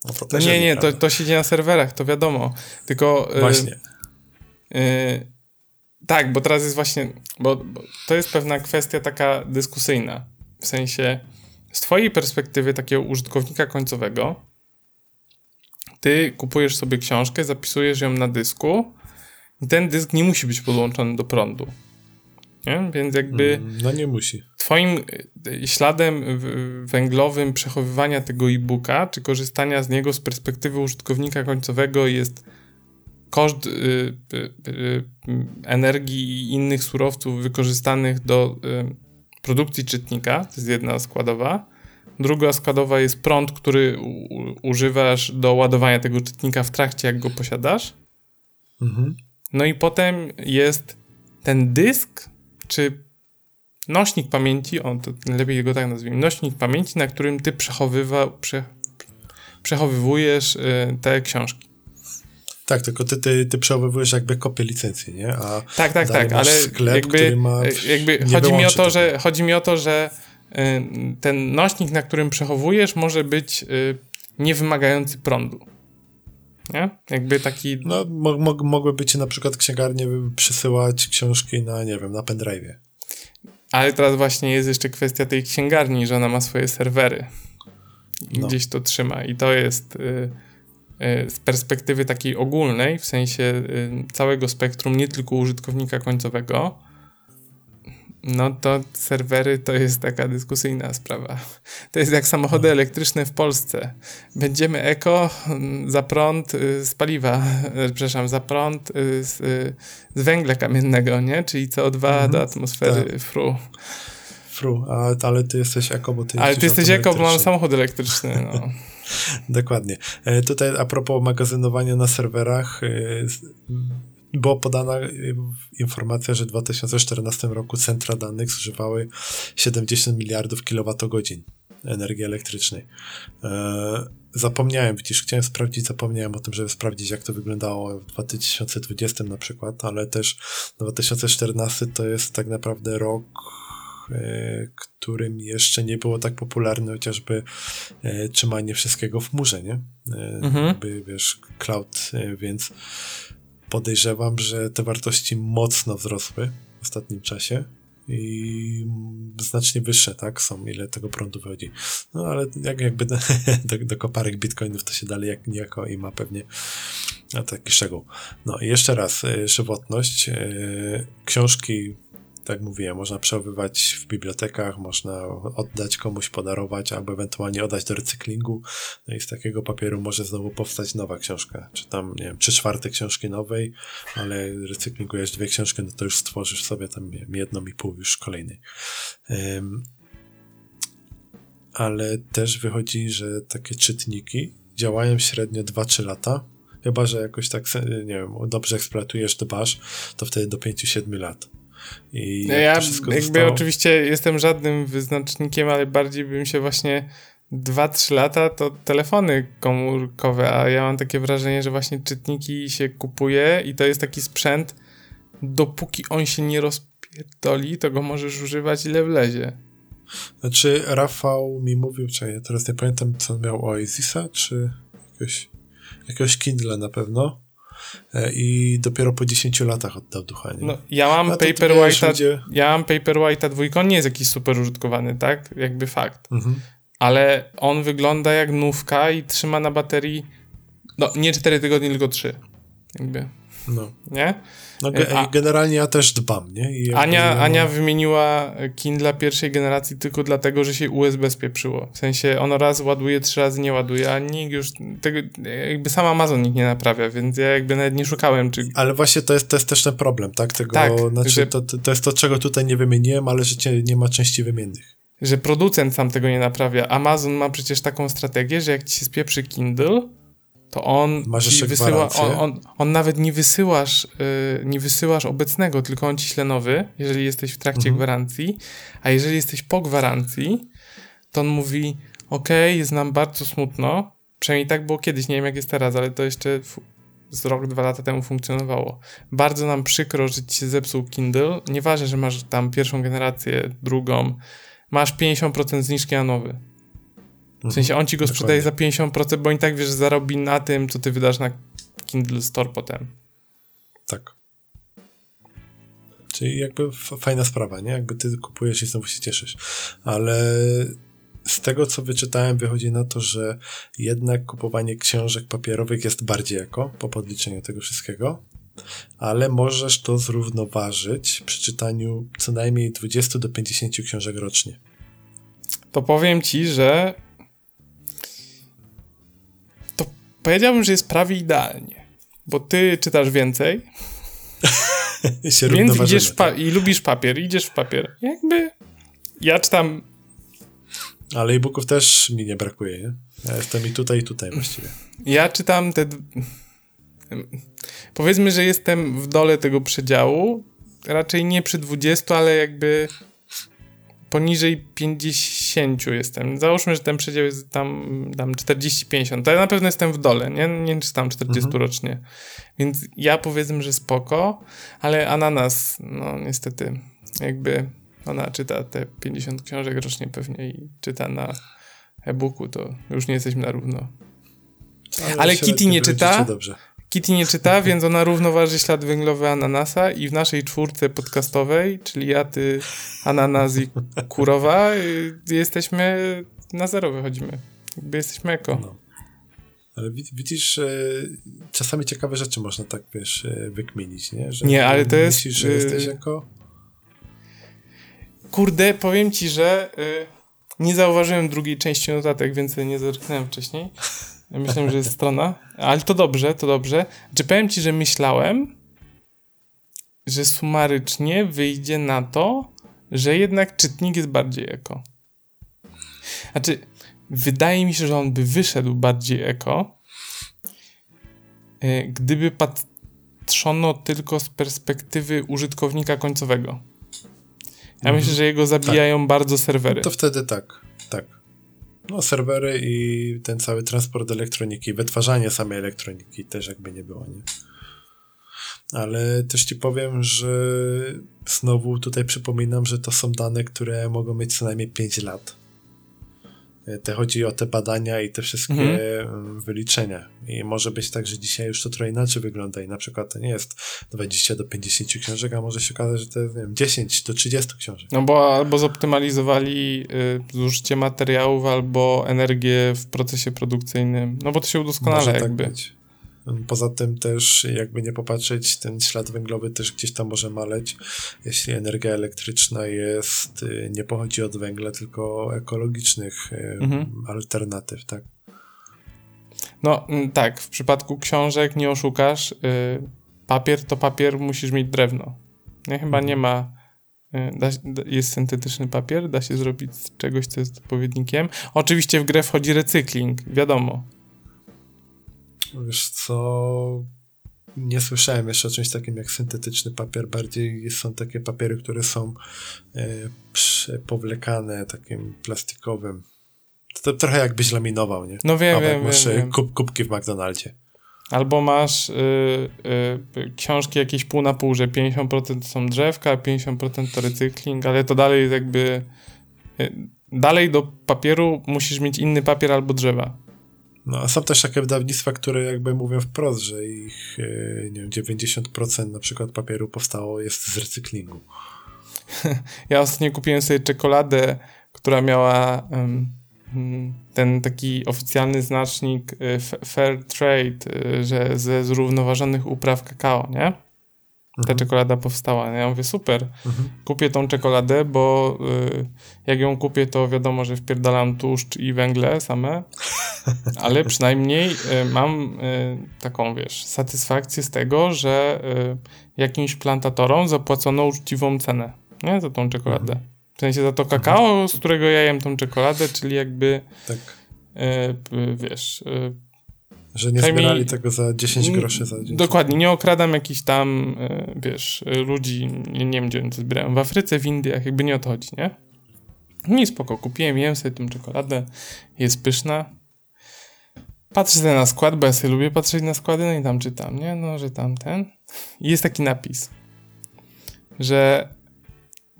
Speaker 2: No, no nie, nie, to, to się dzieje na serwerach, to wiadomo. Tylko.
Speaker 3: Y, właśnie.
Speaker 2: Yy, tak, bo teraz jest właśnie. Bo, bo, to jest pewna kwestia taka dyskusyjna. W sensie, z Twojej perspektywy, takiego użytkownika końcowego, Ty kupujesz sobie książkę, zapisujesz ją na dysku, i ten dysk nie musi być podłączony do prądu. Nie? Więc jakby.
Speaker 3: Mm, no nie musi.
Speaker 2: Twoim y, śladem węglowym przechowywania tego e-booka, czy korzystania z niego z perspektywy użytkownika końcowego jest koszt y, y, y, energii i innych surowców wykorzystanych do y, produkcji czytnika. To jest jedna składowa. Druga składowa jest prąd, który u, używasz do ładowania tego czytnika w trakcie, jak go posiadasz. Mhm. No i potem jest ten dysk, czy nośnik pamięci, on to lepiej go tak nazwijmy, nośnik pamięci, na którym ty przechowywa, prze, przechowywujesz y, te książki.
Speaker 3: Tak, tylko ty, ty, ty przechowywujesz jakby kopię licencji, nie? A
Speaker 2: tak, tak, tak, ale sklep, jakby, jakby chodzi, mi o to, że, chodzi mi o to, że y, ten nośnik, na którym przechowujesz, może być y, niewymagający prądu. Nie? Jakby taki...
Speaker 3: No, mo mo mogłyby ci na przykład księgarnie przysyłać książki na, nie wiem, na pendrive'ie.
Speaker 2: Ale teraz właśnie jest jeszcze kwestia tej księgarni, że ona ma swoje serwery. No. Gdzieś to trzyma i to jest... Y Y, z perspektywy takiej ogólnej, w sensie y, całego spektrum, nie tylko użytkownika końcowego, no to serwery to jest taka dyskusyjna sprawa. To jest jak samochody no. elektryczne w Polsce. Będziemy eko mm, za prąd y, z paliwa, przepraszam, za prąd z, z węgla kamiennego, nie? Czyli CO2 mhm, do atmosfery tak. fru.
Speaker 3: Fru, a, ale ty jesteś eko, bo ty
Speaker 2: Ale ty jesteś eko, bo mam samochód elektryczny, no.
Speaker 3: Dokładnie. E, tutaj a propos magazynowania na serwerach, e, była podana e, informacja, że w 2014 roku centra danych zużywały 70 miliardów kilowatogodzin energii elektrycznej. Zapomniałem, widzisz, chciałem sprawdzić, zapomniałem o tym, żeby sprawdzić, jak to wyglądało w 2020 na przykład, ale też 2014 to jest tak naprawdę rok E, którym jeszcze nie było tak popularne chociażby e, trzymanie wszystkiego w chmurze, nie? E, mhm. Jakby, wiesz, cloud, więc podejrzewam, że te wartości mocno wzrosły w ostatnim czasie i znacznie wyższe, tak, są, ile tego prądu wychodzi. No ale jak, jakby do, do, koparek bitcoinów to się dalej jak niejako i ma pewnie taki szczegół. No i jeszcze raz, żywotność. Książki tak mówiłem, można przechowywać w bibliotekach, można oddać komuś, podarować, albo ewentualnie oddać do recyklingu. No i z takiego papieru może znowu powstać nowa książka, czy tam, nie wiem, trzy czwarte książki nowej, ale recyklingujesz dwie książki, no to już stworzysz sobie tam jedną i pół już kolejnej. Um, ale też wychodzi, że takie czytniki działają średnio 2-3 lata. Chyba, że jakoś tak, nie wiem, dobrze eksploatujesz, dbasz, to wtedy do 5-7 lat.
Speaker 2: I no ja jakby zostało... oczywiście jestem żadnym wyznacznikiem, ale bardziej bym się właśnie 2-3 lata to telefony komórkowe, a ja mam takie wrażenie, że właśnie czytniki się kupuje i to jest taki sprzęt, dopóki on się nie rozpierdoli, to go możesz używać ile wlezie.
Speaker 3: Znaczy, Rafał mi mówił, czy ja teraz nie pamiętam, co on miał Oasisa, czy jakiegoś, jakiegoś Kindle na pewno. E, i dopiero po 10 latach oddał ducha. Nie?
Speaker 2: No, ja mam no Paperwhite'a, gdzie... ja mam Paperwhite'a dwójkę, on nie jest jakiś super użytkowany, tak? Jakby fakt. Mhm. Ale on wygląda jak nówka i trzyma na baterii no nie 4 tygodnie, tylko 3. Jakby. No. Nie?
Speaker 3: No, ge A, generalnie ja też dbam, nie?
Speaker 2: Ania, Ania wymieniła Kindle pierwszej generacji tylko dlatego, że się USB spieprzyło. W sensie ono raz ładuje, trzy razy nie ładuje, a nikt już tego, jakby sam Amazon nikt nie naprawia, więc ja jakby nawet nie szukałem, czy...
Speaker 3: Ale właśnie to jest, to jest też ten problem, tak? Tego, tak, znaczy, że... to, to jest to, czego tutaj nie wymieniłem, ale że nie ma części wymiennych.
Speaker 2: Że producent sam tego nie naprawia. Amazon ma przecież taką strategię, że jak ci się spieprzy Kindle, to on
Speaker 3: Masz wysyła,
Speaker 2: on, on, on, nawet nie wysyłasz, yy, nie wysyłasz obecnego, tylko on ci śle nowy, jeżeli jesteś w trakcie mhm. gwarancji, a jeżeli jesteś po gwarancji, to on mówi, ok, jest nam bardzo smutno, przynajmniej tak było kiedyś, nie wiem jak jest teraz, ale to jeszcze z rok, dwa lata temu funkcjonowało. Bardzo nam przykro, że ci się zepsuł Kindle, nieważne, że masz tam pierwszą generację, drugą, masz 50% zniżki na nowy w sensie on ci go sprzedaje za 50%, bo i tak wiesz, zarobi na tym, co ty wydasz na Kindle Store potem.
Speaker 3: Tak. Czyli jakby fajna sprawa, nie? Jakby ty kupujesz i znowu się cieszysz. Ale z tego, co wyczytałem, wychodzi na to, że jednak kupowanie książek papierowych jest bardziej jako po podliczeniu tego wszystkiego, ale możesz to zrównoważyć przy czytaniu co najmniej 20 do 50 książek rocznie.
Speaker 2: To powiem ci, że Powiedziałbym, że jest prawie idealnie, bo ty czytasz więcej.
Speaker 3: się więc idziesz
Speaker 2: tak. i lubisz papier, idziesz w papier. Jakby ja czytam.
Speaker 3: Ale e-booków też mi nie brakuje, nie? Ja jestem i tutaj, i tutaj właściwie.
Speaker 2: Ja czytam te. Powiedzmy, że jestem w dole tego przedziału. Raczej nie przy 20, ale jakby poniżej 50 jestem. Załóżmy, że ten przedział jest tam, tam 40-50. To ja na pewno jestem w dole, nie, nie czytam 40 mhm. rocznie. Więc ja powiedzmy, że spoko, ale ananas, no niestety, jakby ona czyta te 50 książek rocznie pewnie i czyta na e-booku, to już nie jesteśmy na równo. Ale, ale Kitty nie czyta. Kitty nie czyta, więc ona równoważy ślad węglowy ananasa i w naszej czwórce podcastowej, czyli ja, ty, ananas i kurowa, y, jesteśmy na zero wychodzimy. Jakby jesteśmy eko. No.
Speaker 3: Ale widzisz, czasami ciekawe rzeczy można tak, wiesz, e, wykminić, nie?
Speaker 2: Że nie, ale to jest...
Speaker 3: Myślisz, że jesteś jako...
Speaker 2: Kurde, powiem ci, że y, nie zauważyłem drugiej części notatek, więc nie zerknąłem wcześniej. Myślałem, że jest strona, ale to dobrze, to dobrze. Czy powiem ci, że myślałem, że sumarycznie wyjdzie na to, że jednak czytnik jest bardziej eko. Znaczy, wydaje mi się, że on by wyszedł bardziej eko, y, gdyby patrzono tylko z perspektywy użytkownika końcowego. Ja mhm. myślę, że jego zabijają tak. bardzo serwery.
Speaker 3: To wtedy tak, tak. No, serwery i ten cały transport elektroniki, wytwarzanie samej elektroniki też jakby nie było, nie? Ale też ci powiem, że znowu tutaj przypominam, że to są dane, które mogą mieć co najmniej 5 lat. E, te chodzi o te badania i te wszystkie mhm. Mm, wyliczenia. I może być tak, że dzisiaj już to trochę inaczej wygląda i na przykład to nie jest 20 do 50 książek, a może się okazać, że to jest nie wiem, 10 do 30 książek.
Speaker 2: No bo albo zoptymalizowali y, zużycie materiałów, albo energię w procesie produkcyjnym. No bo to się udoskonala może tak jakby. Tak być.
Speaker 3: Poza tym też, jakby nie popatrzeć, ten ślad węglowy też gdzieś tam może maleć, jeśli energia elektryczna jest, y, nie pochodzi od węgla, tylko ekologicznych y, mhm. alternatyw, tak?
Speaker 2: No mm, tak, w przypadku książek nie oszukasz, yy, papier to papier, musisz mieć drewno. Nie, chyba mhm. nie ma, da, jest syntetyczny papier, da się zrobić z czegoś, co jest odpowiednikiem. Oczywiście w grę wchodzi recykling, wiadomo.
Speaker 3: Wiesz co, nie słyszałem jeszcze o czymś takim jak syntetyczny papier. Bardziej są takie papiery, które są e, powlekane takim plastikowym. To, to trochę jakbyś laminował, nie?
Speaker 2: No wiem, wiem,
Speaker 3: masz
Speaker 2: wiem,
Speaker 3: e, kubki w McDonaldzie.
Speaker 2: Albo masz y, y, książki jakieś pół na pół, że 50% są drzewka, 50% to recykling, ale to dalej jakby... Dalej do papieru musisz mieć inny papier albo drzewa.
Speaker 3: No, a są też takie wydawnictwa, które jakby mówią wprost, że ich e, nie wiem, 90% na przykład papieru powstało jest z recyklingu.
Speaker 2: Ja ostatnio kupiłem sobie czekoladę, która miała um, ten taki oficjalny znacznik e, fair trade, e, że ze zrównoważonych upraw kakao, nie? Ta mhm. czekolada powstała. Ja mówię, super, mhm. kupię tą czekoladę, bo y, jak ją kupię, to wiadomo, że wpierdalam tłuszcz i węgle same, ale przynajmniej y, mam y, taką, wiesz, satysfakcję z tego, że y, jakimś plantatorom zapłacono uczciwą cenę, nie, za tą czekoladę. Mhm. W sensie za to kakao, z którego ja jem tą czekoladę, czyli jakby, tak. Y, y, wiesz
Speaker 3: że nie zbierali tego za 10 groszy za dzień.
Speaker 2: Dokładnie, nie okradam jakichś tam, e, wiesz, ludzi, nie, wiem gdzie oni to zbierają, w Afryce, w Indiach, jakby nie o to chodzi, nie? Nie spoko, kupiłem, jem sobie tą czekoladę, jest pyszna. Patrzę na skład, bo ja sobie lubię patrzeć na składy, no i tam czytam, nie? No, że tam ten. I jest taki napis, że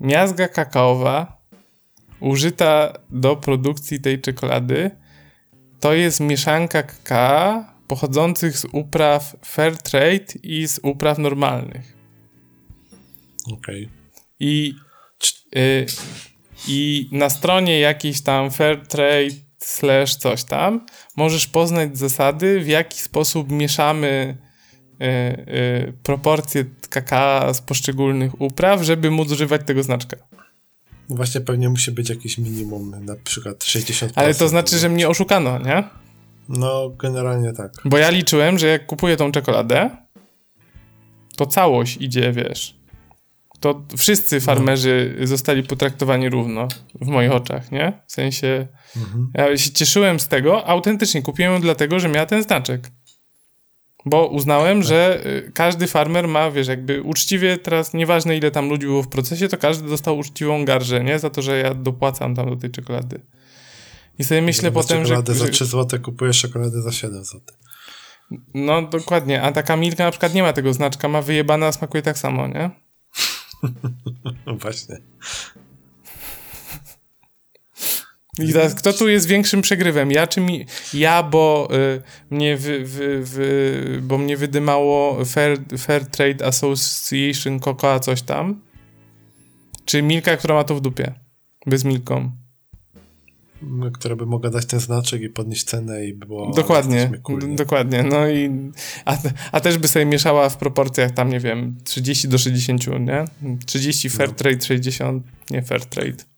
Speaker 2: miazga kakaowa użyta do produkcji tej czekolady to jest mieszanka kakao pochodzących z upraw fair trade i z upraw normalnych.
Speaker 3: Okej. Okay.
Speaker 2: I, y, I na stronie jakiejś tam fair trade slash coś tam możesz poznać zasady, w jaki sposób mieszamy y, y, proporcje kakao z poszczególnych upraw, żeby móc używać tego znaczka.
Speaker 3: Właśnie pewnie musi być jakieś minimum, na przykład 60%.
Speaker 2: Ale to znaczy, że mnie oszukano, nie?
Speaker 3: No, generalnie tak.
Speaker 2: Bo ja liczyłem, że jak kupuję tą czekoladę, to całość idzie, wiesz. To wszyscy no. farmerzy no. zostali potraktowani równo w moich oczach, nie? W sensie, mhm. ja się cieszyłem z tego, autentycznie kupiłem ją dlatego, że miała ten znaczek. Bo uznałem, że y, każdy farmer ma, wiesz, jakby uczciwie teraz, nieważne ile tam ludzi było w procesie, to każdy dostał uczciwą garżę, nie? Za to, że ja dopłacam tam do tej czekolady. I sobie myślę potem,
Speaker 3: czekoladę że... za 3 zł kupujesz czekoladę za 7 zł.
Speaker 2: No dokładnie, a taka Milka na przykład nie ma tego znaczka, ma wyjebana, a smakuje tak samo, nie?
Speaker 3: no właśnie.
Speaker 2: I teraz, kto tu jest większym przegrywem? Ja czy mi... Ja, bo y, mnie wy, wy, wy, bo mnie wydymało Fair, Fair Trade Association Cocoa coś tam? Czy Milka, która ma to w dupie? Bez Milką.
Speaker 3: Która by mogła dać ten znaczek i podnieść cenę i było...
Speaker 2: Dokładnie, dokładnie. No i... A, a też by sobie mieszała w proporcjach tam, nie wiem, 30 do 60, nie? 30 Fair no. Trade, 60 nie Fair Trade.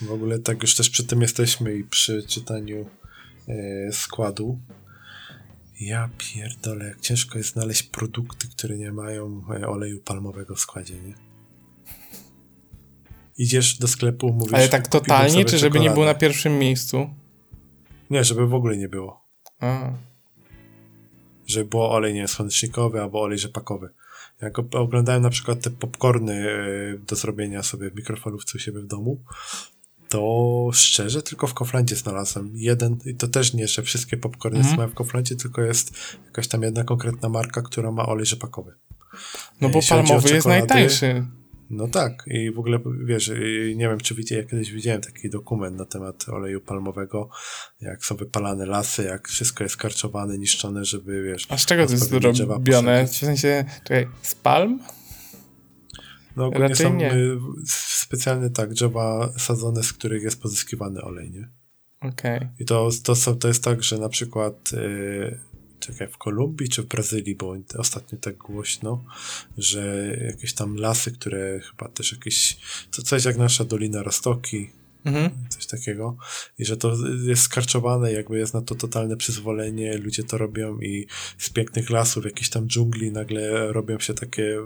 Speaker 3: W ogóle tak już też przy tym jesteśmy i przy czytaniu e, składu. Ja pierdolę, jak ciężko jest znaleźć produkty, które nie mają e, oleju palmowego w składzie, nie? Idziesz do sklepu, mówisz...
Speaker 2: Ale tak totalnie, czy żeby nie było na pierwszym miejscu?
Speaker 3: Nie, żeby w ogóle nie było. A. Żeby było olej nie słonecznikowy albo olej rzepakowy. Jak oglądałem na przykład te popcorny e, do zrobienia sobie w mikrofalówce u siebie w domu, to szczerze tylko w Koflandzie znalazłem jeden, i to też nie, że wszystkie popcorny mm. są w Koflandzie, tylko jest jakaś tam jedna konkretna marka, która ma olej rzepakowy.
Speaker 2: No bo palmowy jest najtańszy.
Speaker 3: No tak, i w ogóle wiesz, nie wiem, czy widzicie, ja kiedyś widziałem taki dokument na temat oleju palmowego, jak są wypalane lasy, jak wszystko jest karczowane, niszczone, żeby wiesz.
Speaker 2: A z czego to jest robione? W sensie, czekaj, z palm?
Speaker 3: No ogólnie Raczej są nie. Y, specjalne tak drzewa sadzone, z których jest pozyskiwany olej, nie?
Speaker 2: Okej. Okay.
Speaker 3: I to, to, są, to jest tak, że na przykład yy, czekaj, w Kolumbii czy w Brazylii, bo ostatnio tak głośno, że jakieś tam lasy, które chyba też jakieś, to coś jak nasza Dolina Rostoki, mhm. coś takiego, i że to jest skarczowane, jakby jest na to totalne przyzwolenie, ludzie to robią i z pięknych lasów, jakiejś tam dżungli nagle robią się takie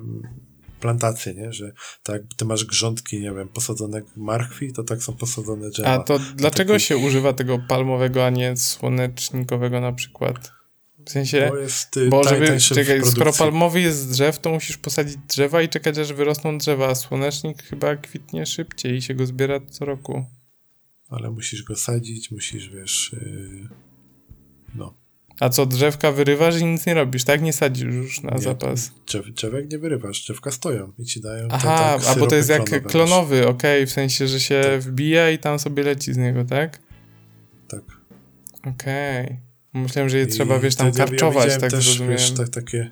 Speaker 3: plantacje, nie? Że tak ty masz grządki, nie wiem, posadzone marchwi, to tak są posadzone drzewa.
Speaker 2: A to dlaczego się używa tego palmowego, a nie słonecznikowego na przykład? W sensie,
Speaker 3: bo, jest, y,
Speaker 2: bo żeby, czekaj, skoro palmowy jest drzew, to musisz posadzić drzewa i czekać, aż wyrosną drzewa, a słonecznik chyba kwitnie szybciej i się go zbiera co roku.
Speaker 3: Ale musisz go sadzić, musisz, wiesz, yy, no.
Speaker 2: A co, drzewka wyrywasz i nic nie robisz, tak? Nie sadzisz już na nie, zapas.
Speaker 3: Drzew, drzewek nie wyrywasz, drzewka stoją i ci dają
Speaker 2: Aha, a bo to jest jak klonowe, klonowy, okej, okay, w sensie, że się tak. wbija i tam sobie leci z niego, tak?
Speaker 3: Tak.
Speaker 2: Okej. Okay. Myślałem, że je trzeba, wiesz, tam karczować, ja tak też, wiesz,
Speaker 3: tak, takie,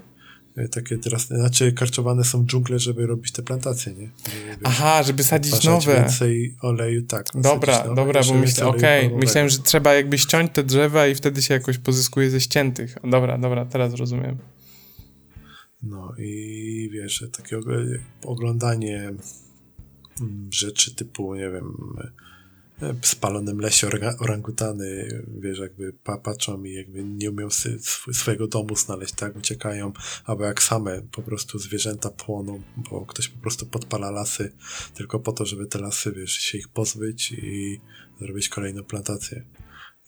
Speaker 3: takie teraz, znaczy karczowane są dżungle, żeby robić te plantacje, nie?
Speaker 2: Żeby, Aha, żeby sadzić nowe.
Speaker 3: więcej oleju, tak.
Speaker 2: Dobra, nowe, dobra, bo myślałem, okej, okay. myślałem, że trzeba jakby ściąć te drzewa i wtedy się jakoś pozyskuje ze ściętych. Dobra, dobra, teraz rozumiem.
Speaker 3: No i wiesz, takie oglądanie mm, rzeczy typu, nie wiem, spalonym lesie orangutany, wiesz, jakby patrzą i jakby nie umieją swojego domu znaleźć, tak, uciekają, albo jak same po prostu zwierzęta płoną, bo ktoś po prostu podpala lasy tylko po to, żeby te lasy, wiesz, się ich pozbyć i zrobić kolejną plantację.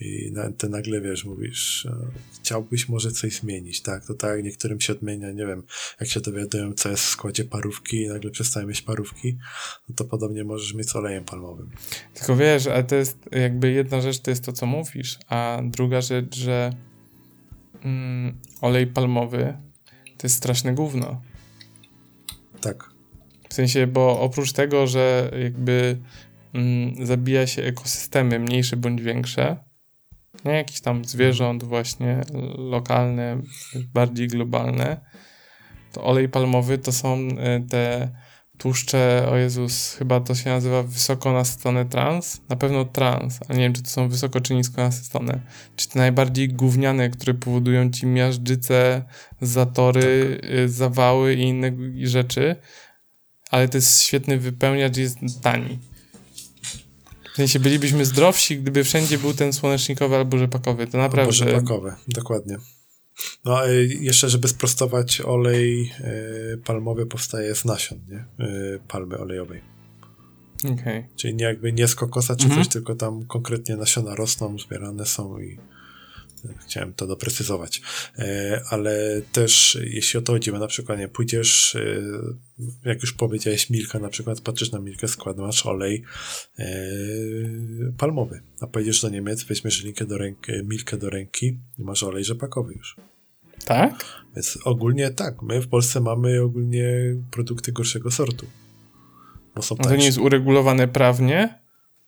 Speaker 3: I ty nagle wiesz, mówisz, e, chciałbyś może coś zmienić, tak? To tak, niektórym się odmienia, nie wiem, jak się dowiadują, co jest w składzie parówki i nagle przestają mieć parówki, no to podobnie możesz mieć z olejem palmowym.
Speaker 2: Tylko wiesz, ale to jest jakby jedna rzecz to jest to, co mówisz, a druga rzecz, że mm, olej palmowy to jest straszne gówno.
Speaker 3: Tak.
Speaker 2: W sensie, bo oprócz tego, że jakby mm, zabija się ekosystemy mniejsze bądź większe, nie jakichś tam zwierząt właśnie lokalne, bardziej globalne, to olej palmowy to są e, te tłuszcze, o Jezus, chyba to się nazywa wysoko nasycone trans, na pewno trans, ale nie wiem, czy to są wysoko czy nisko nasycone, czy te najbardziej gówniane, które powodują ci miażdżyce, zatory, tak. E, zawały i inne rzeczy, ale to jest świetny wypełniacz, jest tani. W sensie bylibyśmy zdrowsi, gdyby wszędzie był ten słonecznikowy albo rzepakowy. To naprawdę. Albo
Speaker 3: rzepakowy, dokładnie. No a jeszcze, żeby sprostować, olej y, palmowy powstaje z nasion, nie? Y, palmy olejowej.
Speaker 2: Okay.
Speaker 3: Czyli nie jakby nie z kokosa czy mhm. coś, tylko tam konkretnie nasiona rosną, zbierane są i Chciałem to doprecyzować. E, ale też jeśli o to chodzi, na przykład nie pójdziesz, e, jak już powiedziałeś, Milka, na przykład patrzysz na Milkę, skład, masz olej e, palmowy, a pojedziesz do Niemiec, weźmiesz linkę do ręki, Milkę do ręki i masz olej rzepakowy już.
Speaker 2: Tak?
Speaker 3: Więc ogólnie tak, my w Polsce mamy ogólnie produkty gorszego sortu.
Speaker 2: Bo są to nie jest uregulowane prawnie?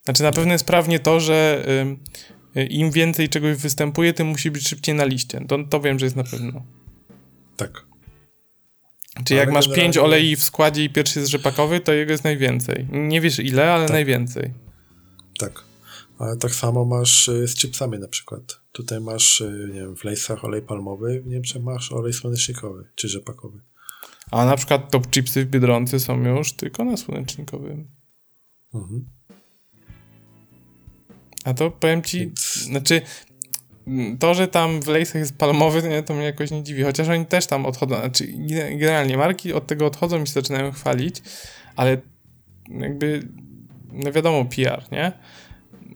Speaker 2: Znaczy na pewno jest prawnie to, że im więcej czegoś występuje, tym musi być szybciej na liście. To, to wiem, że jest na pewno.
Speaker 3: Tak.
Speaker 2: Czyli jak masz pięć olei w składzie i pierwszy jest rzepakowy, to jego jest najwięcej. Nie wiesz ile, ale tak. najwięcej.
Speaker 3: Tak. Ale tak samo masz y, z chipsami na przykład. Tutaj masz, y, nie wiem, w lejsach olej palmowy, w Niemczech masz olej słonecznikowy czy rzepakowy.
Speaker 2: A na przykład top chipsy w Biedronce są już tylko na słonecznikowym. Mhm. A to powiem ci, znaczy to, że tam w lejsach jest palmowy, to, nie, to mnie jakoś nie dziwi, chociaż oni też tam odchodzą, znaczy generalnie marki od tego odchodzą i się zaczynają chwalić, ale jakby, no wiadomo, PR, nie?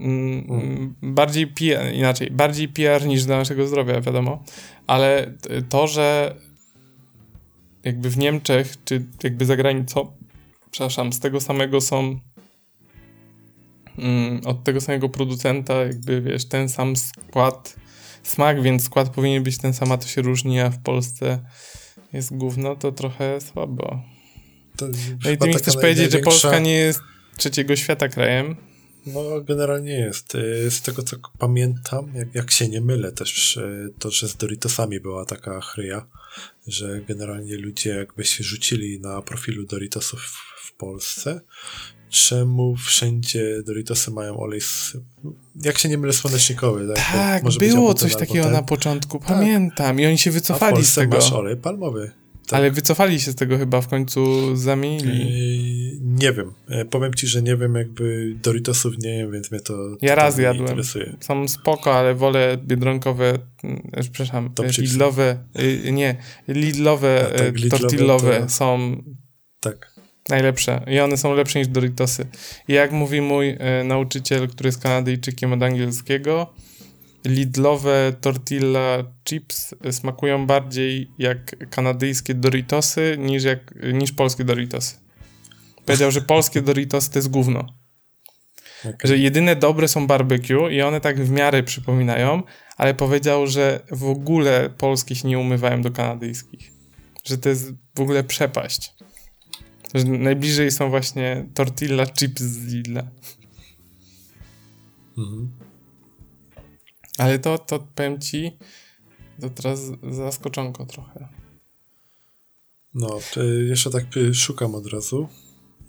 Speaker 2: Mm. Bardziej PR, inaczej, bardziej PR niż dla naszego zdrowia, wiadomo, ale to, że jakby w Niemczech, czy jakby za granicą, przepraszam, z tego samego są mm, od tego samego producenta, jakby wiesz, ten sam skład, smak, więc skład powinien być ten sam, a to się różni, a w Polsce jest gówno, to trochę słabo. To no i ty mi chcesz powiedzieć, że Polska nie jest trzeciego świata krajem?
Speaker 3: No, generalnie jest. Y, z tego, co pamiętam, jak, jak się nie mylę, też y, to, że z Doritosami była taka chryja, że generalnie ludzie jakby się rzucili na profilu Doritosów w Polsce, czemu wszędzie Doritosy mają olej z, jak się nie mylę, słonecznikowy.
Speaker 2: Tak, tak było coś takiego na początku, tak. pamiętam. I oni się wycofali z tego.
Speaker 3: masz olej palmowy.
Speaker 2: Tak. Ale wycofali się z tego chyba, w końcu zamienili.
Speaker 3: Yy, nie wiem. E, powiem ci, że nie wiem, jakby Doritosów nie wiem, więc mnie to
Speaker 2: Ja raz jadłem. Interesuje. Są spoko, ale wolę biedronkowe, e, przepraszam, to Lidlowe, y, nie, Lidlowe, tak, Lidlowe tortillowe to... są
Speaker 3: tak.
Speaker 2: Najlepsze. I one są lepsze niż Doritosy. I jak mówi mój y, nauczyciel, który jest Kanadyjczykiem od angielskiego, Lidlowe tortilla chips smakują bardziej jak kanadyjskie Doritosy niż, jak, niż polskie Doritosy. Powiedział, że polskie Doritosy to jest gówno. Okay. Że jedyne dobre są barbecue i one tak w miarę przypominają, ale powiedział, że w ogóle polskie się nie umywają do kanadyjskich. Że to jest w ogóle przepaść. Że najbliżej są właśnie tortilla chips z Lidla. Mhm. Ale to, to powiem ci, to teraz zaskoczonko trochę.
Speaker 3: No, jeszcze tak szukam od razu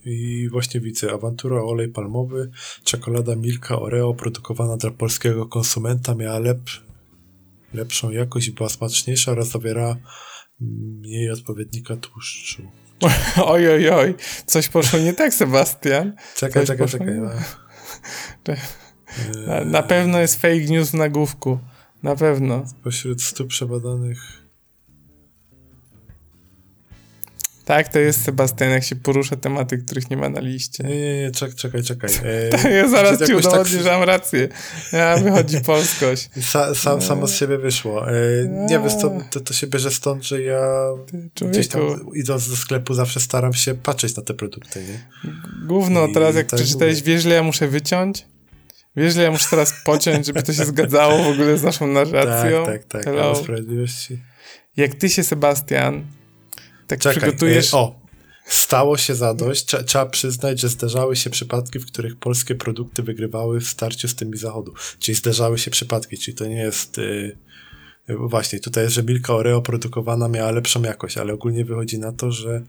Speaker 3: i właśnie widzę awantura olej palmowy, czekolada Milka Oreo produkowana dla polskiego konsumenta miała lep, lepszą jakość i była smaczniejsza oraz zawiera mniej odpowiednika tłuszczu.
Speaker 2: Oj, oj, oj, coś poszło nie tak, Sebastian.
Speaker 3: Czekaj, coś czekaj, czekaj. No.
Speaker 2: Na, na pewno jest fake news w nagłówku. Na pewno.
Speaker 3: Pośród stu przebadanych
Speaker 2: Tak, to jest Sebastian, jak się porusza tematy, których nie ma na liście.
Speaker 3: Nie, nie, nie, czekaj, czekaj, czekaj.
Speaker 2: E, tak, ja zaraz ci udowodnię, tak... że mam rację. Ja, wychodzi polskość.
Speaker 3: Sa, sam, samo z siebie wyszło. E, nie wiesz, to, to, to, się bierze stąd, że ja gdzieś tam idąc do sklepu zawsze staram się patrzeć na te produkty, nie?
Speaker 2: Gówno, I teraz jak tak przeczytałeś, wiesz, ile ja muszę wyciąć? Wiesz, że ja muszę teraz pociąć, żeby to się zgadzało w ogóle z naszą narracją?
Speaker 3: Tak, tak, tak. Hello. sprawiedliwości.
Speaker 2: Jak ty się, Sebastian, tak Czekaj, przygotujesz...
Speaker 3: E, o, stało się zadość. Trzeba przyznać, że zdarzały się przypadki, w których polskie produkty wygrywały w starciu z tymi zachodu. Czyli zdarzały się przypadki, czyli to nie jest... Y, Właśnie, tutaj jest, że Milka Oreo produkowana miała lepszą jakość, ale ogólnie wychodzi na to, że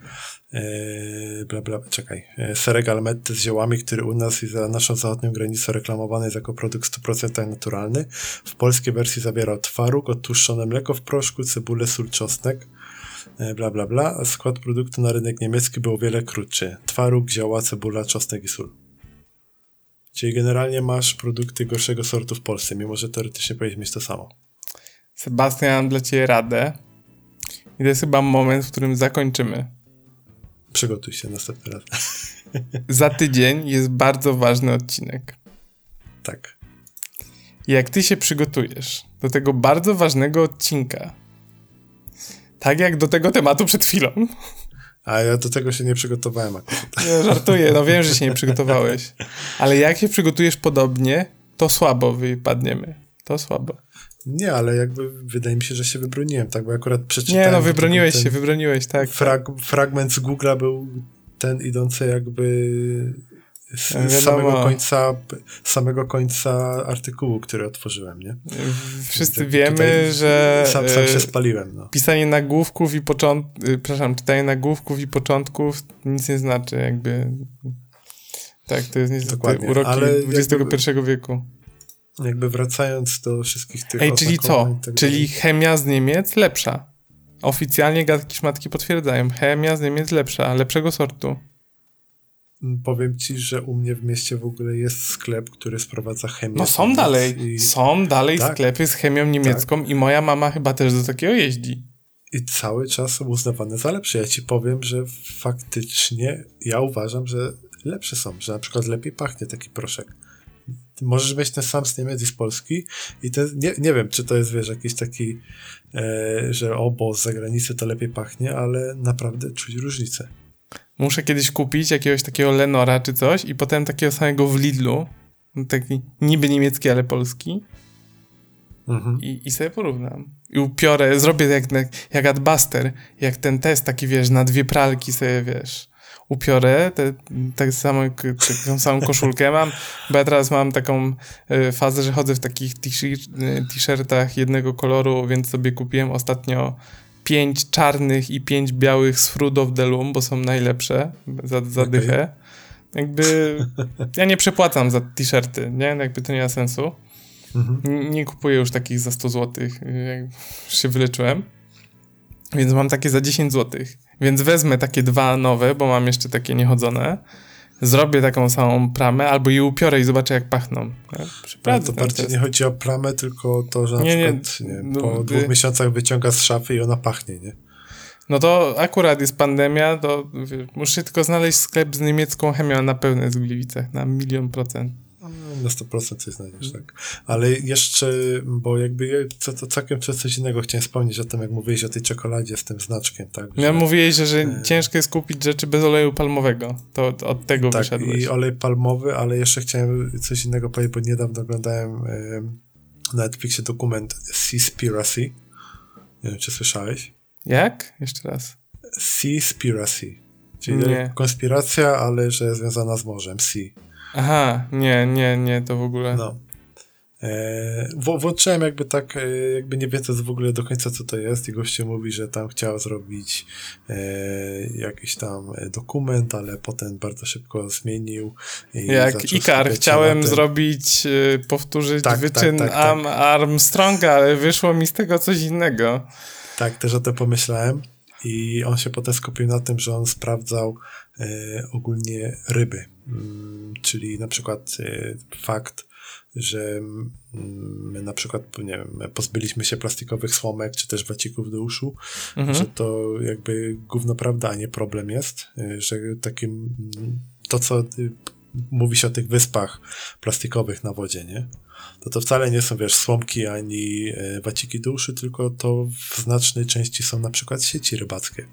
Speaker 3: e, bla, bla, czekaj, e, serek almetty z ziołami, który u nas i za naszą zachodnią granicą reklamowany jest jako produkt 100% naturalny, w polskiej wersji zawierał twaróg, odtłuszczone mleko w proszku, cebulę, sól, czosnek, bla, bla, bla, a skład produktu na rynek niemiecki był o wiele krótszy. Twaróg, zioła, cebula, czosnek i sól. Czyli generalnie masz produkty gorszego sortu w Polsce, mimo że teoretycznie powinieneś mieć to samo.
Speaker 2: Sebastian, mam dla ciebie radę. I to jest chyba moment, w którym zakończymy.
Speaker 3: Przygotuj się następny raz.
Speaker 2: Za tydzień jest bardzo ważny odcinek.
Speaker 3: Tak.
Speaker 2: Jak ty się przygotujesz do tego bardzo ważnego odcinka. Tak jak do tego tematu przed chwilą.
Speaker 3: A ja do tego się nie przygotowałem akurat.
Speaker 2: Żartuję, no wiem, że się nie przygotowałeś. Ale jak się przygotujesz podobnie, to słabo wypadniemy. To słabo.
Speaker 3: Nie, ale jakby wydaje mi się, że się wybroniłem, tak? Bo akurat przeczytałem...
Speaker 2: Nie, no wybroniłeś się, wybroniłeś, tak.
Speaker 3: Frag, fragment z Google'a był ten idący jakby z, z samego końca samego końca artykułu, który otworzyłem, nie?
Speaker 2: Wszyscy wiemy, że
Speaker 3: sam, sam się e, spaliłem, no.
Speaker 2: Pisanie nagłówków i początków, przepraszam, czytanie nagłówków i początków nic nie znaczy, jakby tak, to jest niestety uroki ale XXI jakby, wieku.
Speaker 3: Jakby wracając do wszystkich tych
Speaker 2: Ej, czyli co? Tak czyli chemia z Niemiec lepsza. Oficjalnie gadki szmatki potwierdzają. Chemia z Niemiec lepsza, lepszego sortu.
Speaker 3: Powiem ci, że u mnie w mieście w ogóle jest sklep, który sprowadza chemię.
Speaker 2: No są dalej, i... są dalej tak, sklepy z chemią niemiecką tak. i moja mama chyba też do takiego jeździ.
Speaker 3: I cały czas są uznawane za lepsze. Ja ci powiem, że faktycznie ja uważam, że lepsze są, że na przykład lepiej pachnie taki proszek. Możesz mieć ten sam z Niemiec i z Polski i ten, nie, nie wiem, czy to jest, wiesz, jakiś taki, e, że o, bo z zagranicy to lepiej pachnie, ale naprawdę czuć różnicę.
Speaker 2: Muszę kiedyś kupić jakiegoś takiego Lenora czy coś i potem takiego samego w Lidlu. Taki niby niemiecki, ale polski. Mhm. I, I sobie porównam. I upiorę, zrobię jak, jak Adbuster, jak ten test taki, wiesz, na dwie pralki sobie, wiesz, upiorę, te, tak samo, taką samą koszulkę mam, bo ja teraz mam taką y, fazę, że chodzę w takich t-shirtach jednego koloru, więc sobie kupiłem ostatnio pięć czarnych i pięć białych z Fruit of the Loom, bo są najlepsze za, za okay. dychę. Jakby ja nie przepłacam za t-shirty, nie? Jakby to nie ma sensu. Mhm. Nie kupuję już takich za 100 zł, jak się wyleczyłem. Więc mam takie za 10 zł. Więc wezmę takie dwa nowe, bo mam jeszcze takie niechodzone zrobię taką samą pramę, albo je upiorę i zobaczę, jak pachną.
Speaker 3: Tak? to bardziej nie chodzi o pramę, tylko to, że na nie, przykład nie, nie, po no, dwóch y miesiącach wyciąga z szafy i ona pachnie, nie?
Speaker 2: No to akurat jest pandemia, to muszę tylko znaleźć sklep z niemiecką chemią na pełne z Gliwicach, na milion procent.
Speaker 3: Na 100% coś znajdziesz, tak. Ale jeszcze, bo jakby co, to całkiem przez coś innego chciałem wspomnieć o tym, jak mówiłeś o tej czekoladzie z tym znaczkiem, tak?
Speaker 2: Że, ja mówiłeś, że, że e... ciężko jest kupić rzeczy bez oleju palmowego. To od tego tak, wyszedłeś.
Speaker 3: i olej palmowy, ale jeszcze chciałem coś innego powiedzieć, bo niedawno oglądałem e, na Netflixie dokument Seaspiracy. Nie wiem, czy słyszałeś?
Speaker 2: Jak? Jeszcze raz.
Speaker 3: Seaspiracy. Czyli nie. konspiracja, ale że związana z morzem. Sea.
Speaker 2: Aha, nie, nie, nie, to w ogóle.
Speaker 3: No. E, włączyłem jakby tak, e, jakby nie wiedząc w ogóle do końca co to jest i goście mówi, że tam chciał zrobić e, jakiś tam dokument, ale potem bardzo szybko zmienił.
Speaker 2: Jak Ikar, chciałem zrobić, e, powtórzyć tak, wyczyn tak, tak, tak, Armstronga, ale wyszło mi z tego coś innego.
Speaker 3: Tak, też o tym pomyślałem i on się potem skupił na tym, że on sprawdzał e, ogólnie ryby czyli na przykład e, fakt, że mm, my na przykład, nie wiem, pozbyliśmy się plastikowych słomek, czy też wacików do uszu, mhm. że to jakby gówno prawda, a nie problem jest, e, że takim, to co mówi się o tych wyspach plastikowych na wodzie, nie? To to wcale nie są, wiesz, słomki ani waciki do uszy, tylko to w znacznej części są na przykład sieci rybackie,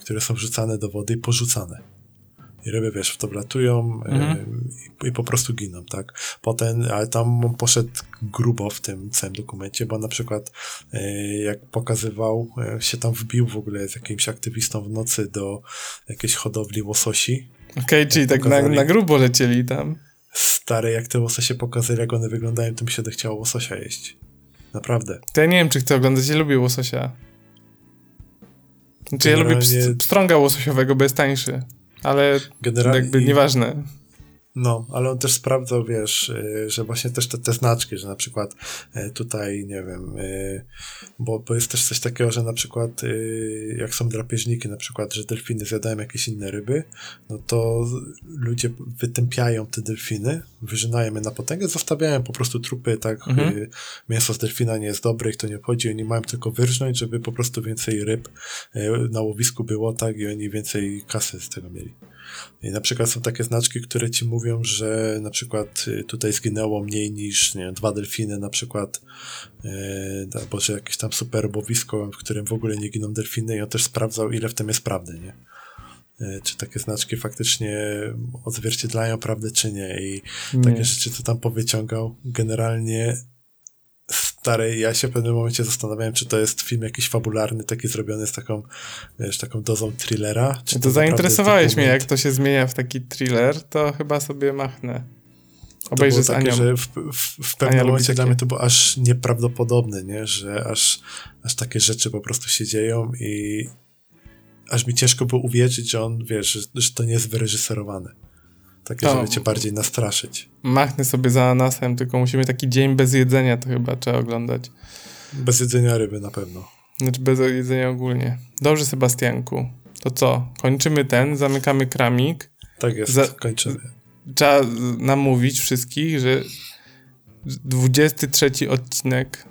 Speaker 3: które są wrzucane do wody i porzucane i ryby, wiesz, w to wlatują mhm. i, i, po prostu giną, tak? Potem, ale tam on poszedł grubo w tym całym dokumencie, bo na przykład y, jak pokazywał, y, się tam wbił w ogóle z jakimś aktywistą w nocy do jakiejś hodowli łososi.
Speaker 2: Okej, okay, czyli tak na, na grubo lecieli tam.
Speaker 3: Stare, jak te łososie pokazali, jak one wyglądają, to mi się chciało łososia jeść. Naprawdę.
Speaker 2: To ja nie wiem, czy chcę oglądać, ja lubię łososia. Znaczy, ja lubię pstrąga łososiowego, bo jest tańszy ale Generalnie jakby nieważne.
Speaker 3: No, ale on też sprawdzał, wiesz, y, że właśnie też te, te znaczki, że na przykład y, tutaj, nie wiem, y, bo, bo jest też coś takiego, że na przykład jak są drapieżniki, na przykład, że delfiny zjadają jakieś inne ryby, no to ludzie wytępiają te delfiny, wyżynają je na potęgę, zostawiają po prostu trupy, tak, mhm. mięso z delfina nie jest dobre, ich to nie obchodzi, oni mają tylko wyrżnąć, żeby po prostu więcej ryb na łowisku było, tak, i oni więcej kasy z tego mieli. I na przykład są takie znaczki, które ci mówią, że na przykład y, tutaj zginęło mniej niż nie dwa delfiny na przykład, yy, albo że jakieś tam super łowisko, w którym w ogóle nie giną delfiny i on też sprawdzał, ile w tym jest prawdy, nie? Yy, czy takie znaczki faktycznie odzwierciedlają prawdę, czy nie? I
Speaker 2: Nie.
Speaker 3: takie rzeczy, co tam powyciągał, generalnie stary, ja się w pewnym momencie zastanawiałem, czy to jest film jakiś fabularny, taki zrobiony z taką, wiesz, taką dozą thrillera. Czy
Speaker 2: To, to zainteresowałeś mnie, jak to się zmienia w taki thriller, to chyba sobie machnę. Obejrzę z Anią.
Speaker 3: że w, w, w pewnym
Speaker 2: Ania
Speaker 3: momencie dla mnie to było aż nieprawdopodobne, nie? Że aż, aż takie rzeczy po prostu się dzieją i aż mi ciężko było uwierzyć, że on, wiesz, że, że to nie jest wyreżyserowane. Takie,
Speaker 2: To-
Speaker 3: żeby cię bardziej nastraszyć.
Speaker 2: Machnę sobie za ananasem, tylko musimy taki dzień bez jedzenia to chyba trzeba oglądać.
Speaker 3: Bez jedzenia ryby na pewno.
Speaker 2: Znaczy bez jedzenia ogólnie. Dobrze, Sebastianku. To co? Kończymy ten, zamykamy kramik.
Speaker 3: Tak jest,
Speaker 2: Za-
Speaker 3: kończymy.
Speaker 2: Trzeba namówić wszystkich, że 23 odcinek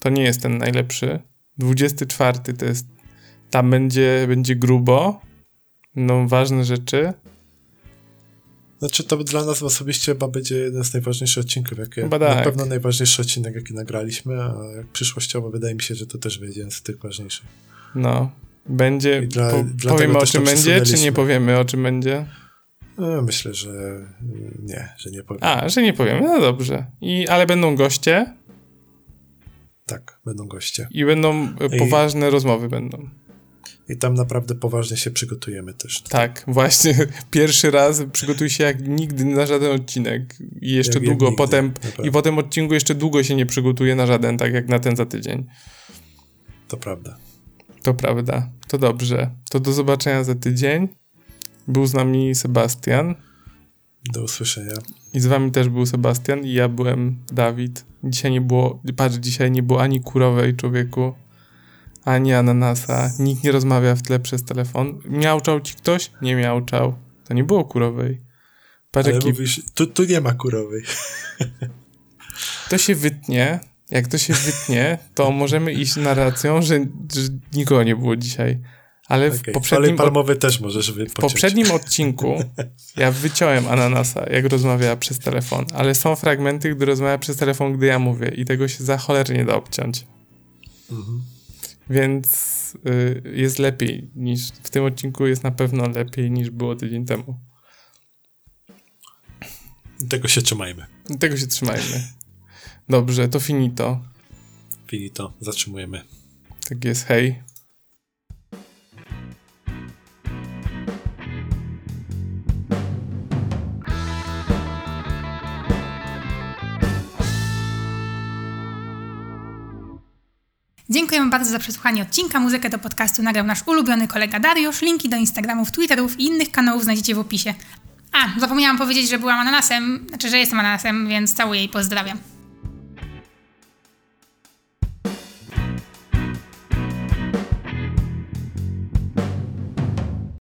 Speaker 2: to nie jest ten najlepszy. 24 to jest. Tam będzie, będzie grubo. No, ważne rzeczy.
Speaker 3: Znaczy to dla nas osobiście chyba będzie jeden z najważniejszych odcinków, jakie,
Speaker 2: Chyba
Speaker 3: na pewno najważniejszy odcinek, jaki nagraliśmy, a jak przyszłościowo wydaje mi się, że to też będzie jeden z tych ważniejszych.
Speaker 2: No. Będzie.
Speaker 3: I dla-
Speaker 2: po, powiemy o czym będzie, czy nie powiemy o czym będzie?
Speaker 3: No, myślę, że nie, że nie powiem.
Speaker 2: A, że nie powiemy. No dobrze. I, ale będą goście
Speaker 3: Tak, będą goście.
Speaker 2: i będą e,
Speaker 3: I-
Speaker 2: poważne rozmowy będą.
Speaker 3: I tam naprawdę poważnie się przygotujemy też.
Speaker 2: Tak, właśnie. Pierwszy raz przygotuj się jak nigdy na żaden odcinek. I jeszcze
Speaker 3: Jak-
Speaker 2: długo
Speaker 3: nigdy,
Speaker 2: potem.
Speaker 3: naprawdę.
Speaker 2: I po tym odcinku jeszcze długo się nie przygotuje na żaden, tak jak na ten za tydzień.
Speaker 3: To prawda.
Speaker 2: To prawda. To dobrze. To do zobaczenia za tydzień. Był z nami Sebastian.
Speaker 3: Do usłyszenia.
Speaker 2: I z wami też był Sebastian i ja byłem Dawid. Dzisiaj nie było, patrz, dzisiaj nie było ani kurowej człowieku, ani ananasa. Nikt nie rozmawia w tle przez telefon. Miałczał ci ktoś? Nie miałczał. To nie było kurowej. Patrz,
Speaker 3: Ale
Speaker 2: jaki
Speaker 3: mówisz, tu, tu nie ma kurowej.
Speaker 2: to się wytnie. Jak to się wytnie, to możemy iść narracją, że, że nikogo nie było dzisiaj. Ale w
Speaker 3: Okay.
Speaker 2: poprzednim,
Speaker 3: Olej palmowy też możesz wy
Speaker 2: w poprzednim odcinku ja wyciąłem ananasa, jak rozmawiała przez telefon, ale są fragmenty, gdy rozmawia przez telefon, gdy ja mówię i tego się za cholernie nie da obciąć.
Speaker 3: Mhm.
Speaker 2: Więc y, jest lepiej niż, w tym odcinku jest na pewno lepiej niż było tydzień temu.
Speaker 3: Tego się trzymajmy.
Speaker 2: Tego się trzymajmy. Dobrze, to finito.
Speaker 3: Finito, zatrzymujemy.
Speaker 2: Tak jest, hej.
Speaker 1: Dziękujemy bardzo za przesłuchanie odcinka. Muzykę do podcastu nagrał nasz ulubiony kolega Dariusz. Linki do Instagramów, Twitterów i innych kanałów znajdziecie w opisie. A, zapomniałam powiedzieć, że byłam ananasem, znaczy, że jestem ananasem, więc całuję i pozdrawiam.